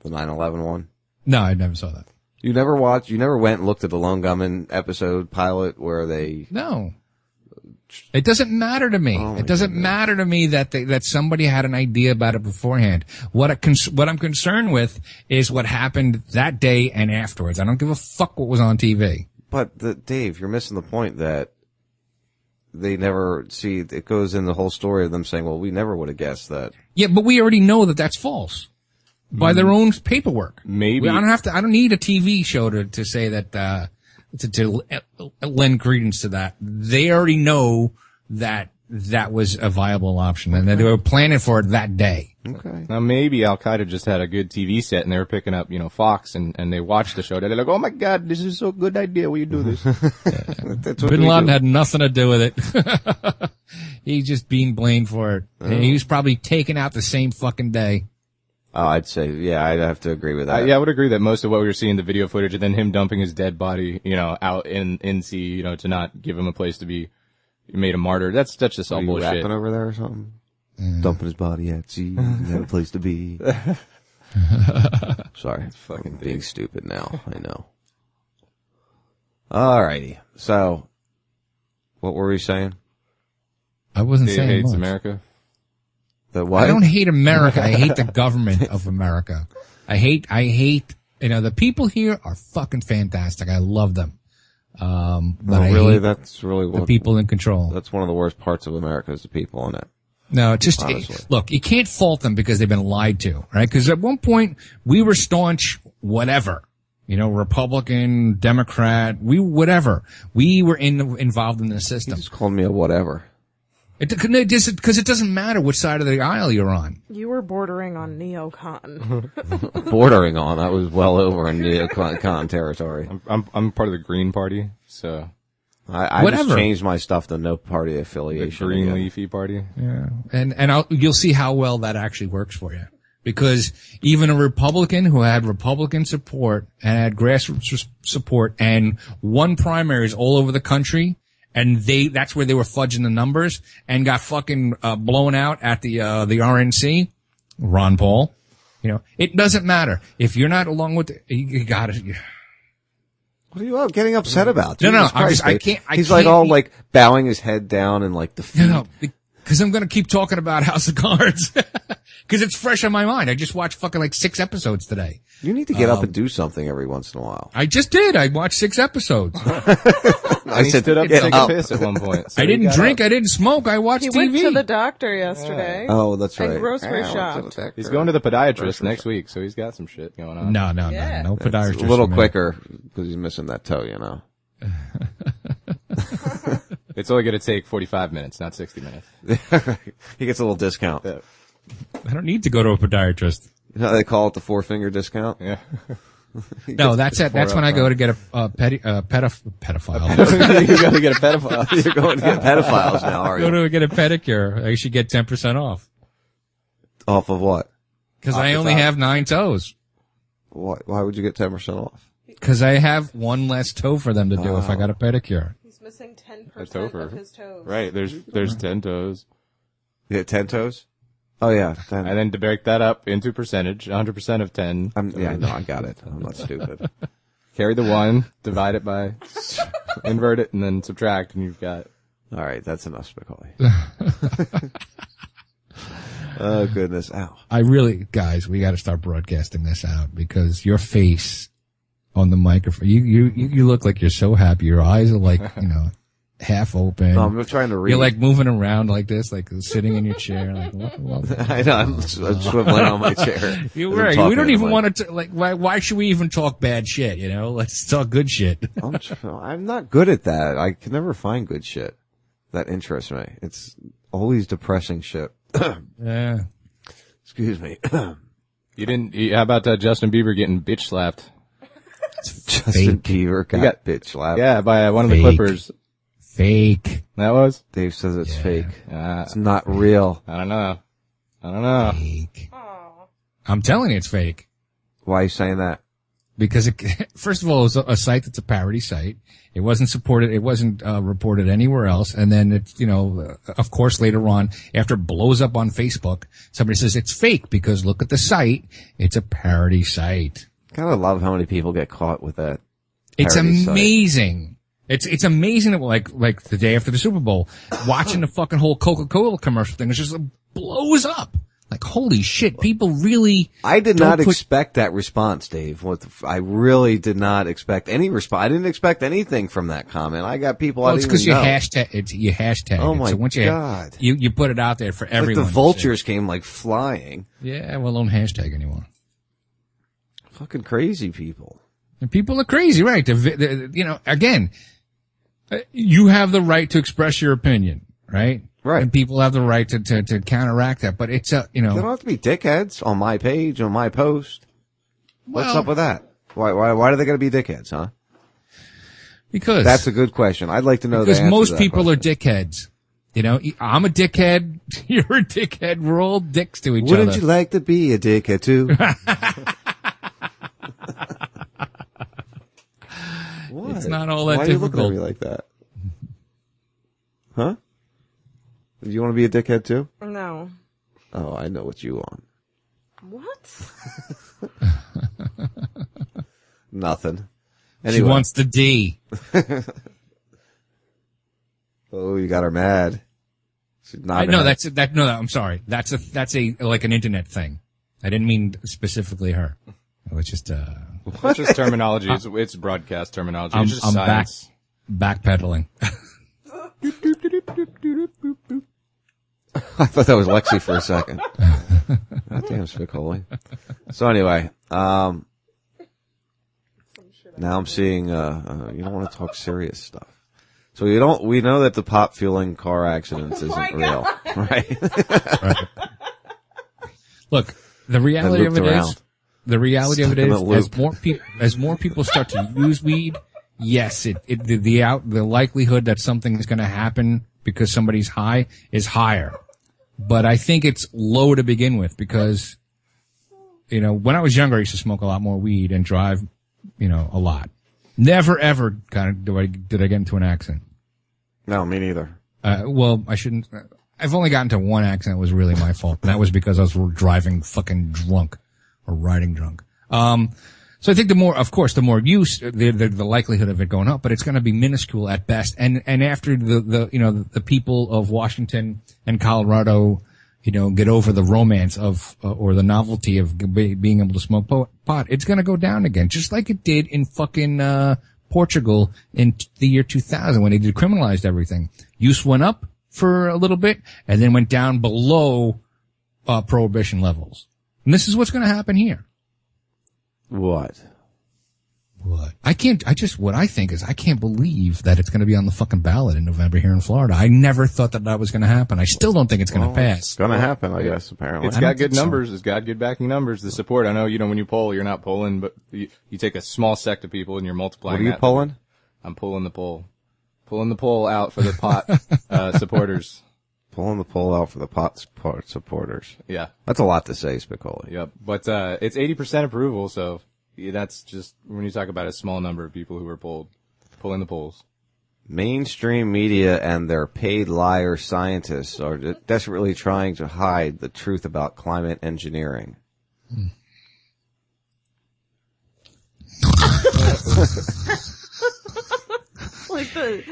The 9/11 one. No, I never saw that. You never watched. You never went and looked at the Lone Gunmen episode pilot where they No. It doesn't matter to me. Oh it doesn't matter to me that they, that somebody had an idea about it beforehand. What I cons- what I'm concerned with is what happened that day and afterwards. I don't give a fuck what was on TV. But the, Dave, you're missing the point that they never see. It goes in the whole story of them saying, "Well, we never would have guessed that." Yeah, but we already know that that's false by their own paperwork. Maybe I don't have to. I don't need a TV show to to say that uh, to, to lend credence to that. They already know that that was a viable option, and that they were planning for it that day. Okay. Now maybe Al Qaeda just had a good TV set and they were picking up, you know, Fox and, and they watched the show. They're like, oh my god, this is so good idea. Will you do this? [LAUGHS] [LAUGHS] That's what Bin Laden do. had nothing to do with it. [LAUGHS] He's just being blamed for it. And he was probably taken out the same fucking day. Oh, I'd say, yeah, I'd have to agree with Uh, that. yeah, I would agree that most of what we were seeing, the video footage, and then him dumping his dead body, you know, out in in sea, you know, to not give him a place to be made a martyr. That's that's just all Are you bullshit. rapping over there or something? Dumping his body at sea, he had a place to be. [LAUGHS] Sorry, fucking being stupid now. I know. Alrighty, so what were we saying? I wasn't Dave saying hates much. America. What? I don't hate America. I hate the [LAUGHS] government of America. I hate, I hate, you know, the people here are fucking fantastic. I love them. Um, but No, I really, hate that's really what, the people in control. That's one of the worst parts of America is the people in it. No, it's just Honestly. look. You can't fault them because they've been lied to, right? Because at one point we were staunch, whatever, you know, Republican, Democrat, we whatever. We were in involved in the system. Just called me a whatever. It doesn't, because it doesn't matter which side of the aisle you're on. You were bordering on neocon. [LAUGHS] Bordering on, I was well over in neocon [LAUGHS] territory. I'm, I'm I'm part of the Green Party, so I, I just changed my stuff to no party the affiliation. Green again. Leafy Party. Yeah, and and I'll, you'll see how well that actually works for you. Because even a Republican who had Republican support and had grassroots support and won primaries all over the country, and they that's where they were fudging the numbers and got fucking uh, blown out at the uh, the RNC. Ron Paul, you know, it doesn't matter if you're not along with. The, you, you got it. What are you getting upset about? No, no, Jesus I'm Christ, just- I can't- I He's like can't all be- like bowing his head down and like defeat. No, no, because I'm gonna keep talking about [LAUGHS] House of Cards [LAUGHS] because it's fresh on my mind. I just watched fucking like six episodes today. You need to get up Um, and do something every once in a while. I just did. I watched six episodes. [LAUGHS] I he stood up to get take up. a piss at one point. so I didn't drink. up. I didn't smoke. I watched he TV. went to the doctor yesterday. Oh, that's And right. grocery Yeah, I went shopped. He's going to the podiatrist next week, so he's got some shit going on. no, no, Yeah. no, no It's podiatrist. a little quicker because he's missing that toe, you know. It's only going to take 45 minutes, not 60 minutes. [LAUGHS] he gets a little discount. I don't need to go to a podiatrist. You know how they call it the four finger discount? Yeah. [LAUGHS] No, that's it. That's when I go to get a, a pedi- uh, pedoph- pedophile. [LAUGHS] you got to get a pedophile. You're going to get pedophiles now, are go to get a pedicure. I should get ten percent off Off of what? because I only top. have nine toes. Why, why would you get 10% off? Because I have one less toe for them to do if I got a pedicure. He's missing ten A percent topher. of his toes. Right, there's there's mm-hmm. 10 toes. Yeah, 10 toes? Oh, yeah. 10. And then to break that up into percentage, 100% of 10. I'm, yeah, no, I got it. I'm not stupid. [LAUGHS] Carry the 1, divide it by, [LAUGHS] invert it, and then subtract, and you've got... All right, that's enough, Spicoli. [LAUGHS] oh, goodness. Ow. I really, guys, we got to start broadcasting this out because your face on the microphone, you, you, you you look like you're so happy. Your eyes are like, you know, [LAUGHS] half open. No, I'm trying to read. You're like moving around like this, like sitting in your chair. Like, what, what- [LAUGHS] I know. I'm, I'm swiveling on my [LAUGHS] chair. You're right. We don't even want to, like, why, why should we even talk bad shit, you know? Let's talk good shit. I'm, tr- I'm not good at that. I can never find good shit that interests me. It's always depressing shit. [COUGHS] yeah. Excuse me. [COUGHS] You didn't... How about uh, Justin Bieber getting bitch slapped? [LAUGHS] Justin Bieber got, He got- bitch slapped. Yeah, by uh, one of the Fake. Clippers. Fake. That was? Dave says it's fake. Uh, It's not real. I don't know. I don't know. Fake. I'm telling you it's fake. Why are you saying that? Because it, [LAUGHS] first of all, it's a, a site that's a parody site. It wasn't supported. It wasn't uh, reported anywhere else. And then it's, you know, uh, of course, later on, after it blows up on Facebook, somebody says it's fake because look at the site. It's a parody site. Gotta love how many people get caught with that. It's parody site. amazing. It's it's amazing that like like the day after the Super Bowl, watching the fucking whole Coca Cola commercial thing, it just blows up. Like holy shit, people really. I did don't put- expect that response, Dave. What the I really did not expect any response. I didn't expect anything from that comment. I got people Well, I it's because you know. hashtag it's you hashtag. Oh it. my so once you, God. You you put it out there for Like everyone. the vultures came like flying. Yeah, well, don't hashtag anymore. Fucking crazy people. And people are crazy, right? The, vi- the, you know, again, uh, you have the right to express your opinion, right? Right. And people have the right to, to, to counteract that, but it's a, you know. They don't have to be dickheads on my page, on my post. What's Well- up with that? Why, why, why do they gotta be dickheads, huh? because That's a good question. I'd like to know because most to people question. are dickheads. You know, I'm a dickhead. [LAUGHS] You're a dickhead. We're all dicks to each other. Wouldn't you like to be a dickhead too? [LAUGHS] what? It's not all that Why are you looking at me like that? Huh? Do you want to be a dickhead too? No. Oh, I know what you want. What? [LAUGHS] Nothing. She Anyway. wants the D. [LAUGHS] oh, you got her mad. She's not. I, no, mad. that's that. No, I'm sorry. That's a that's a like an internet thing. I didn't mean specifically her. It was just uh. [LAUGHS] It's just terminology. It's, it's broadcast terminology. I'm, it's just I'm science. back backpedaling. [LAUGHS] I thought that was Lexi for a second. God damn, Spicoli. So anyway, um, now I'm seeing, uh, uh, you don't want to talk serious stuff. So we don't, we know that the pop fueling car accidents [LAUGHS] Oh isn't real, right? Look, the reality of it looped is, around. The reality of Stuck it in is, as more people, as more people start to use weed, yes, it, it the, the out, the likelihood that something is going to happen because somebody's high is higher. But I think it's low to begin with because, you know, when I was younger, I used to smoke a lot more weed and drive, you know, a lot. Never ever kind of did I, did I get into an accident. No, me neither. Uh, well, I shouldn't. I've only gotten to one accident that was really my fault, and that was because I was driving fucking drunk or riding drunk. Um, so I think the more, of course, the more use, the, the, the likelihood of it going up, but it's going to be minuscule at best. And, and after the, the, you know, the, the people of Washington and Colorado, you know, get over the romance of, uh, or the novelty of be, being able to smoke po- pot, it's going to go down again, just like it did in fucking, uh, Portugal in t- the year 2000 when they decriminalized everything. Use went up for a little bit and then went down below, uh, prohibition levels. And this is what's going to happen here. What? What? I can't, I just, what I think is I can't believe that it's going to be on the fucking ballot in November here in Florida. I never thought that that was going to happen. I still don't think it's going to Well, pass. It's gonna happen, I guess, apparently. It's got good numbers. It's got good backing numbers. The support. I know you know when you poll, you're not polling, but you, you take a small sect of people and you're multiplying. What are you that. polling? I'm pulling the poll, pulling the poll out for the pot uh, [LAUGHS] supporters. Pulling the poll out for the pot support supporters. Yeah. That's a lot to say, Spicoli. Yep. But uh, it's 80% approval, so that's just when you talk about a small number of people who are polled, pulling the polls. Mainstream media and their paid liar scientists are de- desperately trying to hide the truth about climate engineering. [LAUGHS] [LAUGHS] like the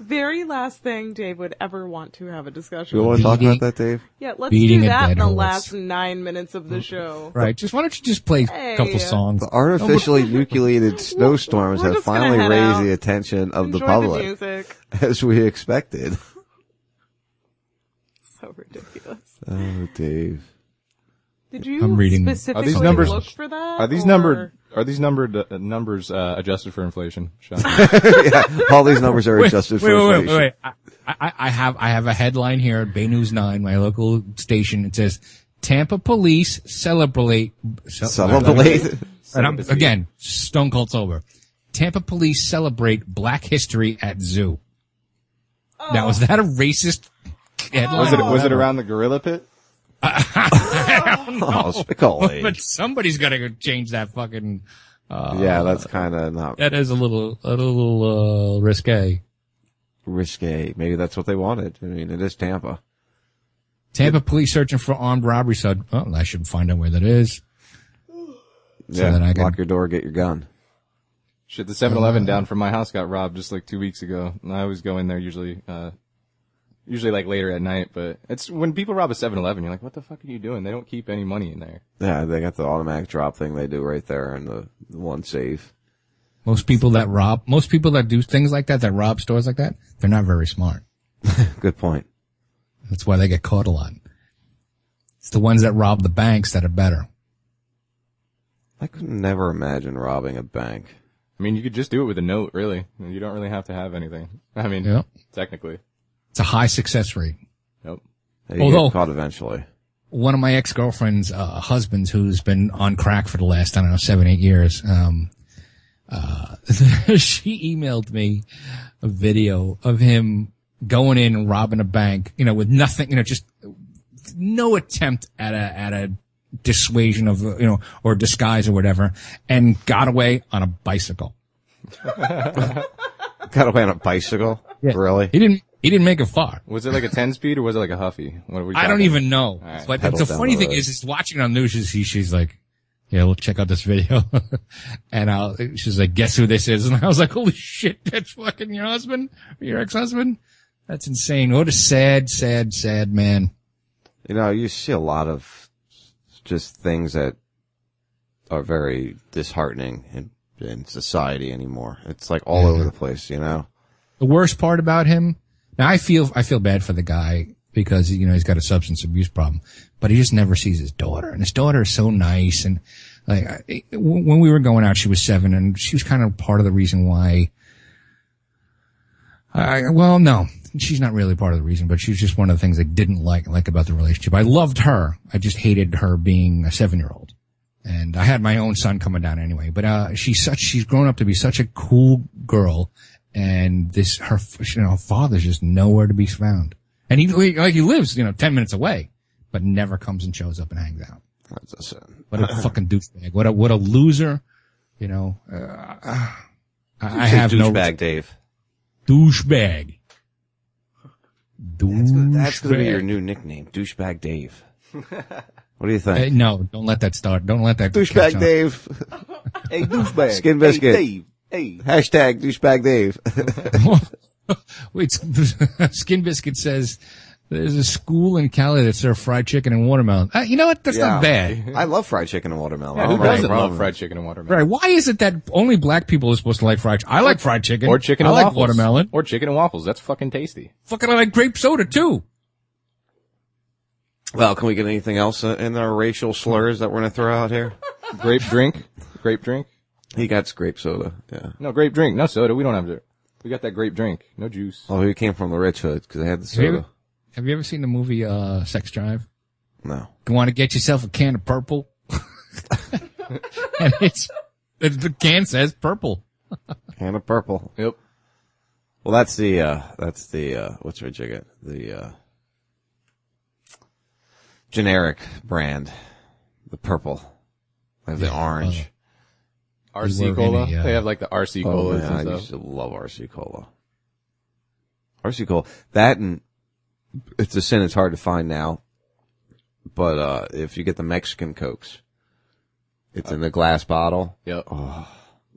very last thing Dave would ever want to have a discussion. You want to talk about that, Dave? Yeah, let's Beating do that in the horse. last nine minutes of the show. Right. Just why don't you just play a couple songs? The artificially nucleated [LAUGHS] snowstorms have finally raised out. the attention of Enjoy the the public, music. [LAUGHS] as we expected. [LAUGHS] So ridiculous. Oh, Dave. Did you I'm reading- Are specifically these numbers? look for that? Are these or- numbered? Are these numbered uh, numbers uh, adjusted for inflation? Sean? [LAUGHS] yeah, all these numbers are Wait, adjusted wait, for wait, inflation. wait, wait. Wait. I, I, I have I have a headline here at Bay News Nine, my local station. It says Tampa police celebrate Celebrate? [LAUGHS] And I'm, again, stone cold sober. Tampa police celebrate Black History at zoo. Now is that a racist headline? Was it was it around the gorilla pit? [LAUGHS] I don't know. Oh, Spicoli. [LAUGHS] but somebody's got to change that fucking. Uh, yeah, that's kind of not that is a little a little uh, risque. risque. Maybe that's what they wanted. I mean, it is Tampa. Tampa police searching for armed robbery. So, oh, I should find out where that is. So yeah, that I can- lock your door, get your gun. Shit, the 7-Eleven Uh, down from my house got robbed just like two weeks ago. And I always go in there usually, uh, usually like later at night, but it's when people rob a 7-Eleven, you're like, what the fuck are you doing? They don't keep any money in there. Yeah, they got the automatic drop thing they do right there in the, the one safe. Most people that rob, most people that do things like that, that rob stores like that, they're not very smart. [LAUGHS] Good point. That's why they get caught a lot. It's the ones that rob the banks that are better. I could never imagine robbing a bank. I mean, you could just do it with a note, really. You don't really have to have anything. I mean, Yeah. technically. It's a high success rate. You Although- get caught eventually. one of my ex-girlfriend's uh, husbands who's been on crack for the last, I don't know, seven, eight years, um, uh, [LAUGHS] she emailed me a video of him going in and robbing a bank, you know, with nothing, you know, just no attempt at a, at a dissuasion of, you know, or disguise or whatever, and got away on a bicycle. [LAUGHS] Got away on a bicycle? Really? He didn't, he didn't make it far. Was it like a 10 speed or was it like a Huffy? What are we I don't even know. All right. But Pedal the funny the thing is, is watching it on the news, she's, she's like, yeah, we'll check out this video. [LAUGHS] and I'll, she's like, guess who this is? And I was like, holy shit, that's fucking your husband, your ex-husband? That's insane. What a sad, sad, sad man. You know, you see a lot of just things that are very disheartening in, in society anymore. It's like all over the place, you know? The worst part about him, now I feel, I feel bad for the guy because, you know, he's got a substance abuse problem, but he just never sees his daughter. And his daughter is so nice. And like, when we were going out, she was seven and she was kind of part of the reason why I, well, no, she's not really part of the reason, but she's just one of the things I didn't like, like about the relationship. I loved her. I just hated her being a seven year old. And I had my own son coming down anyway, but, uh, she's such, she's grown up to be such a cool girl. And this, her, you know, her father's just nowhere to be found. And he, like, he lives, you know, 10 minutes away, but never comes and shows up and hangs out. That's a, What a fucking douchebag. What a, what a loser. You know, uh, I, I have no, douchebag Dave. douchebag. That's gonna, that's gonna be your new nickname, douchebag Dave. what do you think? Hey, no, don't let that start. Don't let that douchebag. Dave. [LAUGHS] Hey, douchebag. Skin biscuit. Hey, Dave. Hey. Hashtag douchebag Dave. [LAUGHS] Wait, [LAUGHS] Skin Biscuit says there's a school in Cali that serves fried chicken and watermelon. Uh, you know what? That's not bad. I love fried chicken and watermelon. Yeah, I who don't have any doesn't love fried chicken and watermelon? Right? Why is it that only black people are supposed to like fried? Chicken? I like fried chicken Or chicken I and like waffles. watermelon. Or chicken and waffles. That's fucking tasty. Fucking, I like grape soda too. Well, can we get anything else uh, in our racial slurs that we're gonna throw out here? Grape drink. Grape drink. He got grape soda. Yeah. No, grape drink. No soda. We don't have it. We got that grape drink. No juice. Oh, he came from the rich hood because they had the Have you, soda. ever, have you ever seen the movie uh, Sex Drive? No. You want to get yourself a can of purple, and it's the, the can says purple. Can of purple. Yep. Well, that's the uh that's the uh what's your jigget? The uh generic brand. The purple. They have the orange. RC cola. a, uh, they have like the RC oh colas man, I used to love RC cola. RC cola. That and it's a sin. It's hard to find now. But uh if you get the Mexican cokes, it's in the glass bottle. Yep.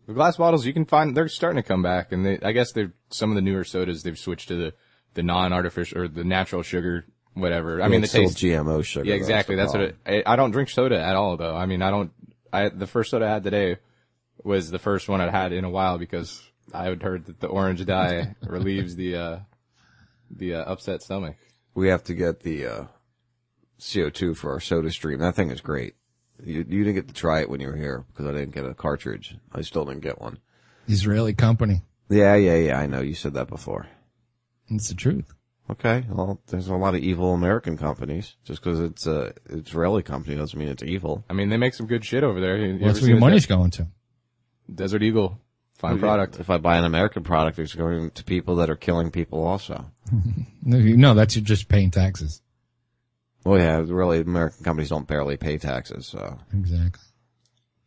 The glass bottles you can find they're starting to come back, and they, I guess they're some of the newer sodas they've switched to the the non-artificial or the natural sugar, whatever. I mean, the it's still taste. GMO sugar. Yeah, exactly. That's That's, what it, I, I don't drink soda at all, though. I mean, I don't. I the first soda I had today was the first one I'd had in a while because I had heard that the orange dye [LAUGHS] relieves the uh the uh, upset stomach. We have to get the uh, CO2 for our soda stream. That thing is great. You, you didn't get to try it when you were here because I didn't get a cartridge. I still didn't get one. Israeli company. Yeah, yeah, yeah. I know you said that before. It's the truth. Okay. Well, there's a lot of evil American companies. Just because it's a Israeli company doesn't mean it's evil. I mean, they make some good shit over there. You- you Well, ever that's where seen your the money's De- going to. Desert Eagle, fine product. If I buy an American product, it's going to people that are killing people also. [LAUGHS] No, that's you just paying taxes. Well, yeah, really, American companies don't barely pay taxes, so. Exactly.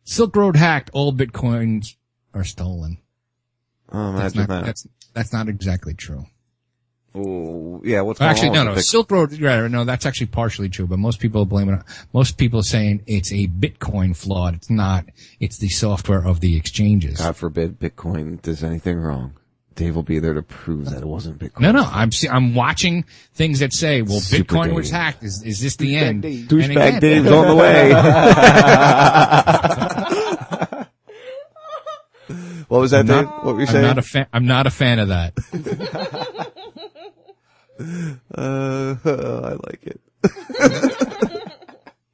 Silk Road hacked. All bitcoins are stolen. Oh, That's not, that. that's that's not exactly true. Ooh, yeah, what's going Actually, on no, with no. the Bit- Silk Road, right, no, that's actually partially true, but most people blame it. Most people are saying it's a Bitcoin fraud. It's not. It's the software of the exchanges. God forbid Bitcoin does anything wrong. Dave will be there to prove that it wasn't Bitcoin. No, no. I'm see, I'm watching things that say, "Well, Super Bitcoin was hacked. Is is this the end?" And Douchebag again- Dave's on the way. [LAUGHS] what was that, I'm Dave? not- What were you saying? I'm not a fan. I'm not a fan of that. [LAUGHS] Uh, [LAUGHS] I like it. [LAUGHS]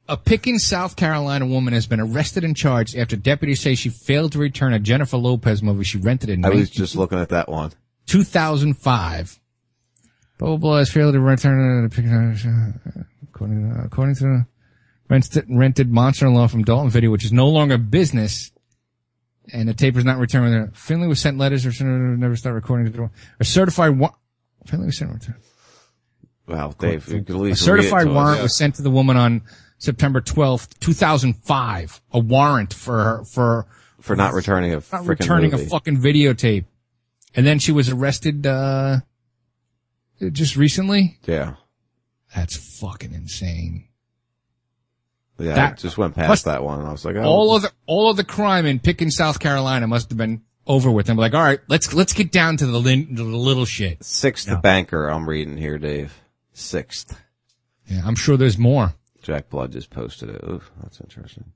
A Pickens, South Carolina woman has been arrested and charged after deputies say she failed to return a Jennifer Lopez movie she rented in I was 19 just looking at that one. 2005. Blah, blah, blah, has failed to return a Pickens, uh, according, uh, according to rented, rented Monster-in-Law from Dalton Video, which is no longer business, and the tape is not returned. Finley was sent letters or never start recording. A certified wa- Finley was sent return. Wow, Dave, you could at A certified warrant us. was sent to the woman on September 12th, 2005. A warrant for her, for, for not returning a not freaking returning movie. a fucking videotape. And then she was arrested, uh, just recently. Yeah. That's fucking insane. Yeah, That- I just went past Plus- that one. I was like, oh, All of the, all of the crime in Pickens, South Carolina must have been over with. And like, all right, let's, let's get down to the, lin- the little shit. sixth banker I'm reading here, Dave. Sixth. Yeah, I'm sure there's more. Jack Blood just posted it. Oof, that's interesting.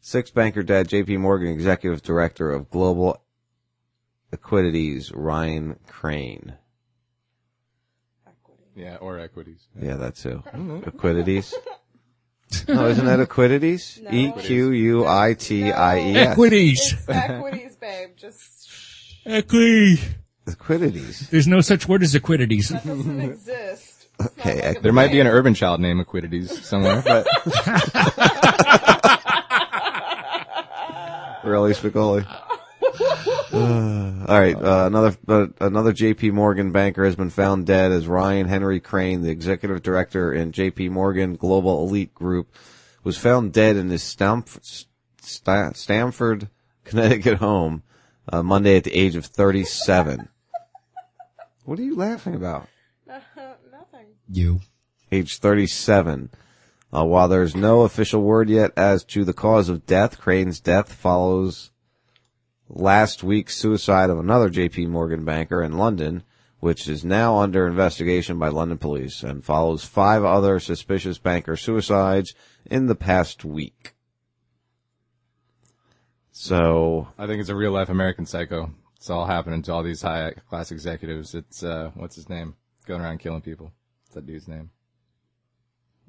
Sixth banker dead, JP Morgan executive director of global equities, Ryan Crane. Yeah, or equities. Yeah, that too. Mhm. Equities. No, [LAUGHS] isn't that equities? E Q U I T I E S. Equities. It's equities, babe. Just Equity. Equities. There's no such word as equities. that doesn't exist. Okay. There might be an urban child named Equidities somewhere, but [LAUGHS] Really, Spicoli? Uh, all right, uh, another uh, another J.P. Morgan banker has been found dead as Ryan Henry Crane, the executive director in J.P. Morgan Global Elite Group, was found dead in his Stamford, Sta- Stamford Connecticut home uh, Monday at the age of 37. What are you laughing about? Nothing. You. age 37. Uh, while there's no official word yet as to the cause of death, Crane's death follows last week's suicide of another JP Morgan banker in London, which is now under investigation by London police and follows five other suspicious banker suicides in the past week. So, I think it's a real life American Psycho. It's all happening to all these high class executives. It's uh, what's his name? Going around killing people. What's that dude's name?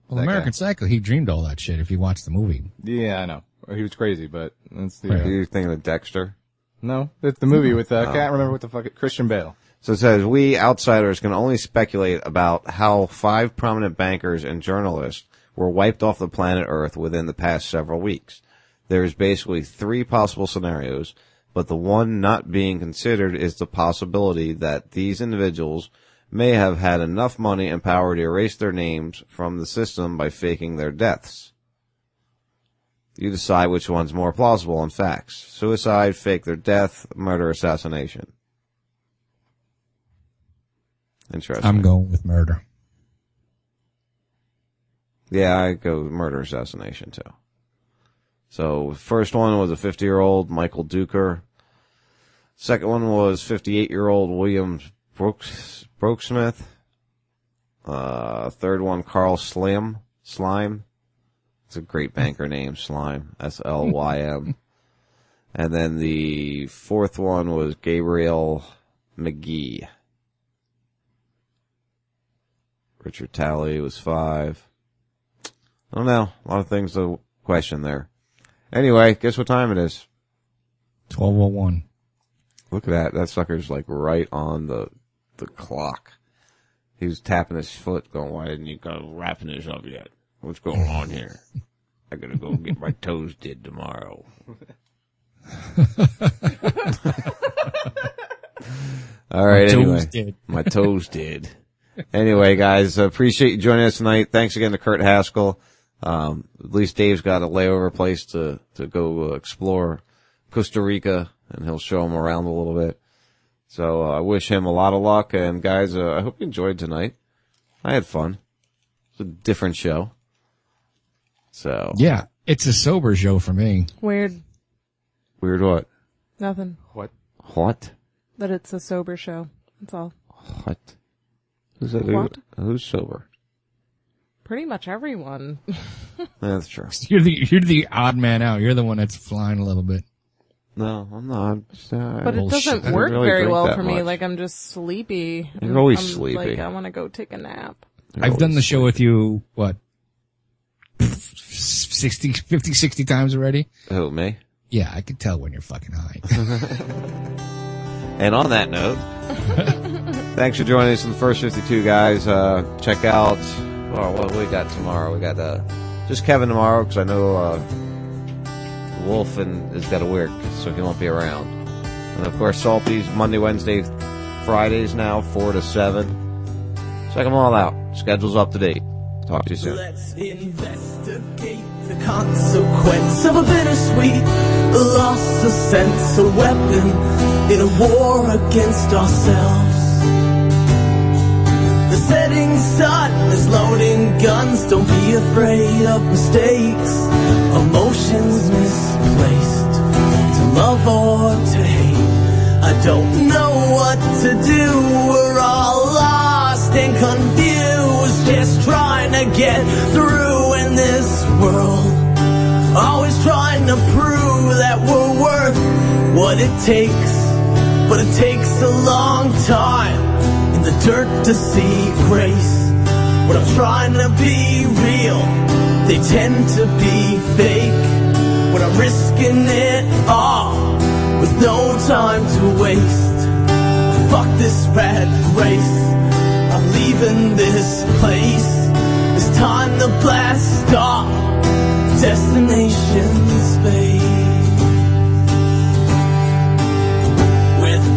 Well, That American guy. Psycho, he dreamed all that shit if you watched the movie. Yeah, I know. He was crazy, but that's the. are Uh, you thinking of Dexter? no, it's the movie with uh, I Oh. can't remember what the fuck it, Christian Bale. So it says, we outsiders can only speculate about how five prominent bankers and journalists were wiped off the planet Earth within the past several weeks. There's basically three possible scenarios, but the one not being considered is the possibility that these individuals may have had enough money and power to erase their names from the system by faking their deaths. You decide which one's more plausible in facts. Suicide, fake their death, murder, assassination. Interesting. I'm going with murder. Yeah, I go murder assassination too. So first one was a 50 year old Michael Dueker. Second one was 58 year old William Brooks, Broeksmit. Uh, third one Carl Slym, Slime. It's a great banker name, Slime. S-L-Y-M. [LAUGHS] and then the fourth one was Gabriel Magee. Richard Talley was five. I don't know. A lot of things to question there. Anyway, guess what time it is? 1201. Look at that. That sucker's like right on the the clock. He was tapping his foot going, why didn't you go wrapping this up yet? What's going on here? I gotta go get my toes did tomorrow. [LAUGHS] All right, My toes anyway. did. My toes did. Anyway, guys, appreciate you joining us tonight. Thanks again to Kurt Haskell. Um, at least Dave's got a layover place to, to go uh, explore Costa Rica and he'll show him around a little bit. So uh, I wish him a lot of luck. And guys, uh, I hope you enjoyed tonight. I had fun. It's a different show. So Yeah, it's a sober show for me. Weird. weird. What? Nothing. What? What? That it's a sober show. That's all. What? Who's that? who- What? who's sober? Pretty much everyone. [LAUGHS] That's true. [LAUGHS] You're the you're the odd man out. You're the one that's flying a little bit. No, I'm not. Uh, But it doesn't I work really very drink well that for me. much. Like I'm just sleepy. You're I'm- always I'm, sleepy. Like I want to go take a nap. I've done the show with you, what, 60, 50, 60 times already? Who, me? Yeah, I can tell when you're fucking high. [LAUGHS] [LAUGHS] And on that note, thanks for joining us in the first 52, guys. Uh, check out, well, what we got tomorrow? We got, uh, just Kevin tomorrow, because I know, uh, Wolf and has got to work, so he won't be around. And of course, Salty's Monday, Wednesday, Fridays now, 4 to 7. Check them all out. Schedule's up to date. Talk to you soon. Let's investigate the consequence of a bittersweet loss sense, a weapon in a war against ourselves. The setting sun is loading guns. Don't be afraid of mistakes, emotions misplaced. To love or to hate, I don't know what to do. We're all lost and confused, just trying to get through in this world. Always trying to prove that we're worth what it takes. But it takes a long time dirt to see grace. When I'm trying to be real, they tend to be fake. When I'm risking it all with no time to waste. Fuck this rat race. I'm leaving this place. It's time to blast off. Destination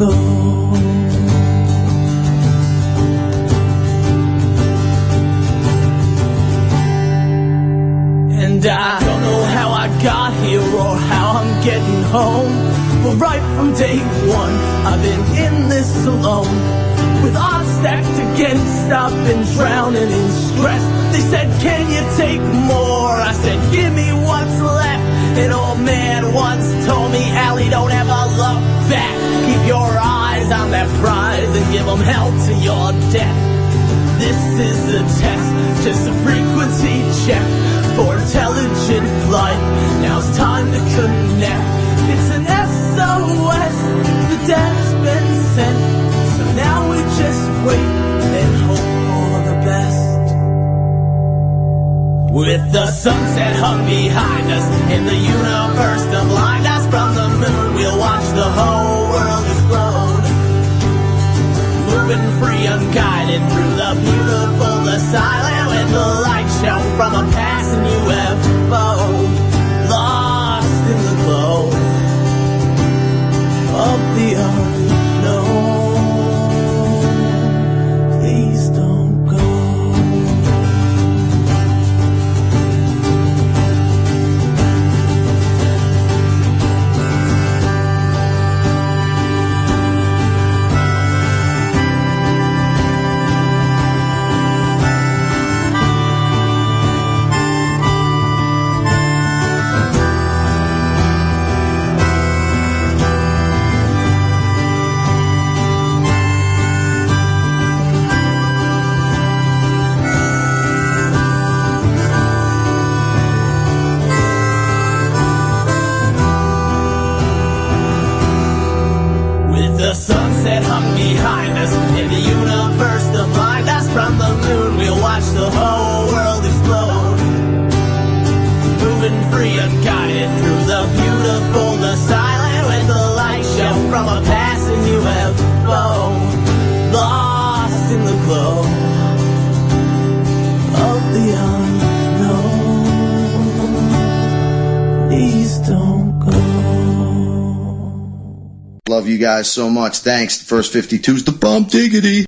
go. And I don't know how I got here or how I'm getting home. But right from day one, I've been in this alone. With odds stacked against, I've been drowning in stress. They said, Can you take more? I said, Give me what's left. An old man once told me, Allie, don't ever look back. Keep your eyes on that prize and give them hell to your death. This is a test, just a frequency check for intelligent life. Now it's time to connect. It's an SOS, the dad's been sent. So now we just wait and hope With the sunset hung behind us and the universe to blind us from the moon, we'll watch the whole world explode. Moving free, unguided through the beautiful, the silent, with the light show from a passing UFO. Lost in the glow of the unknown. guys so much. Thanks. The first 52 is the bump diggity.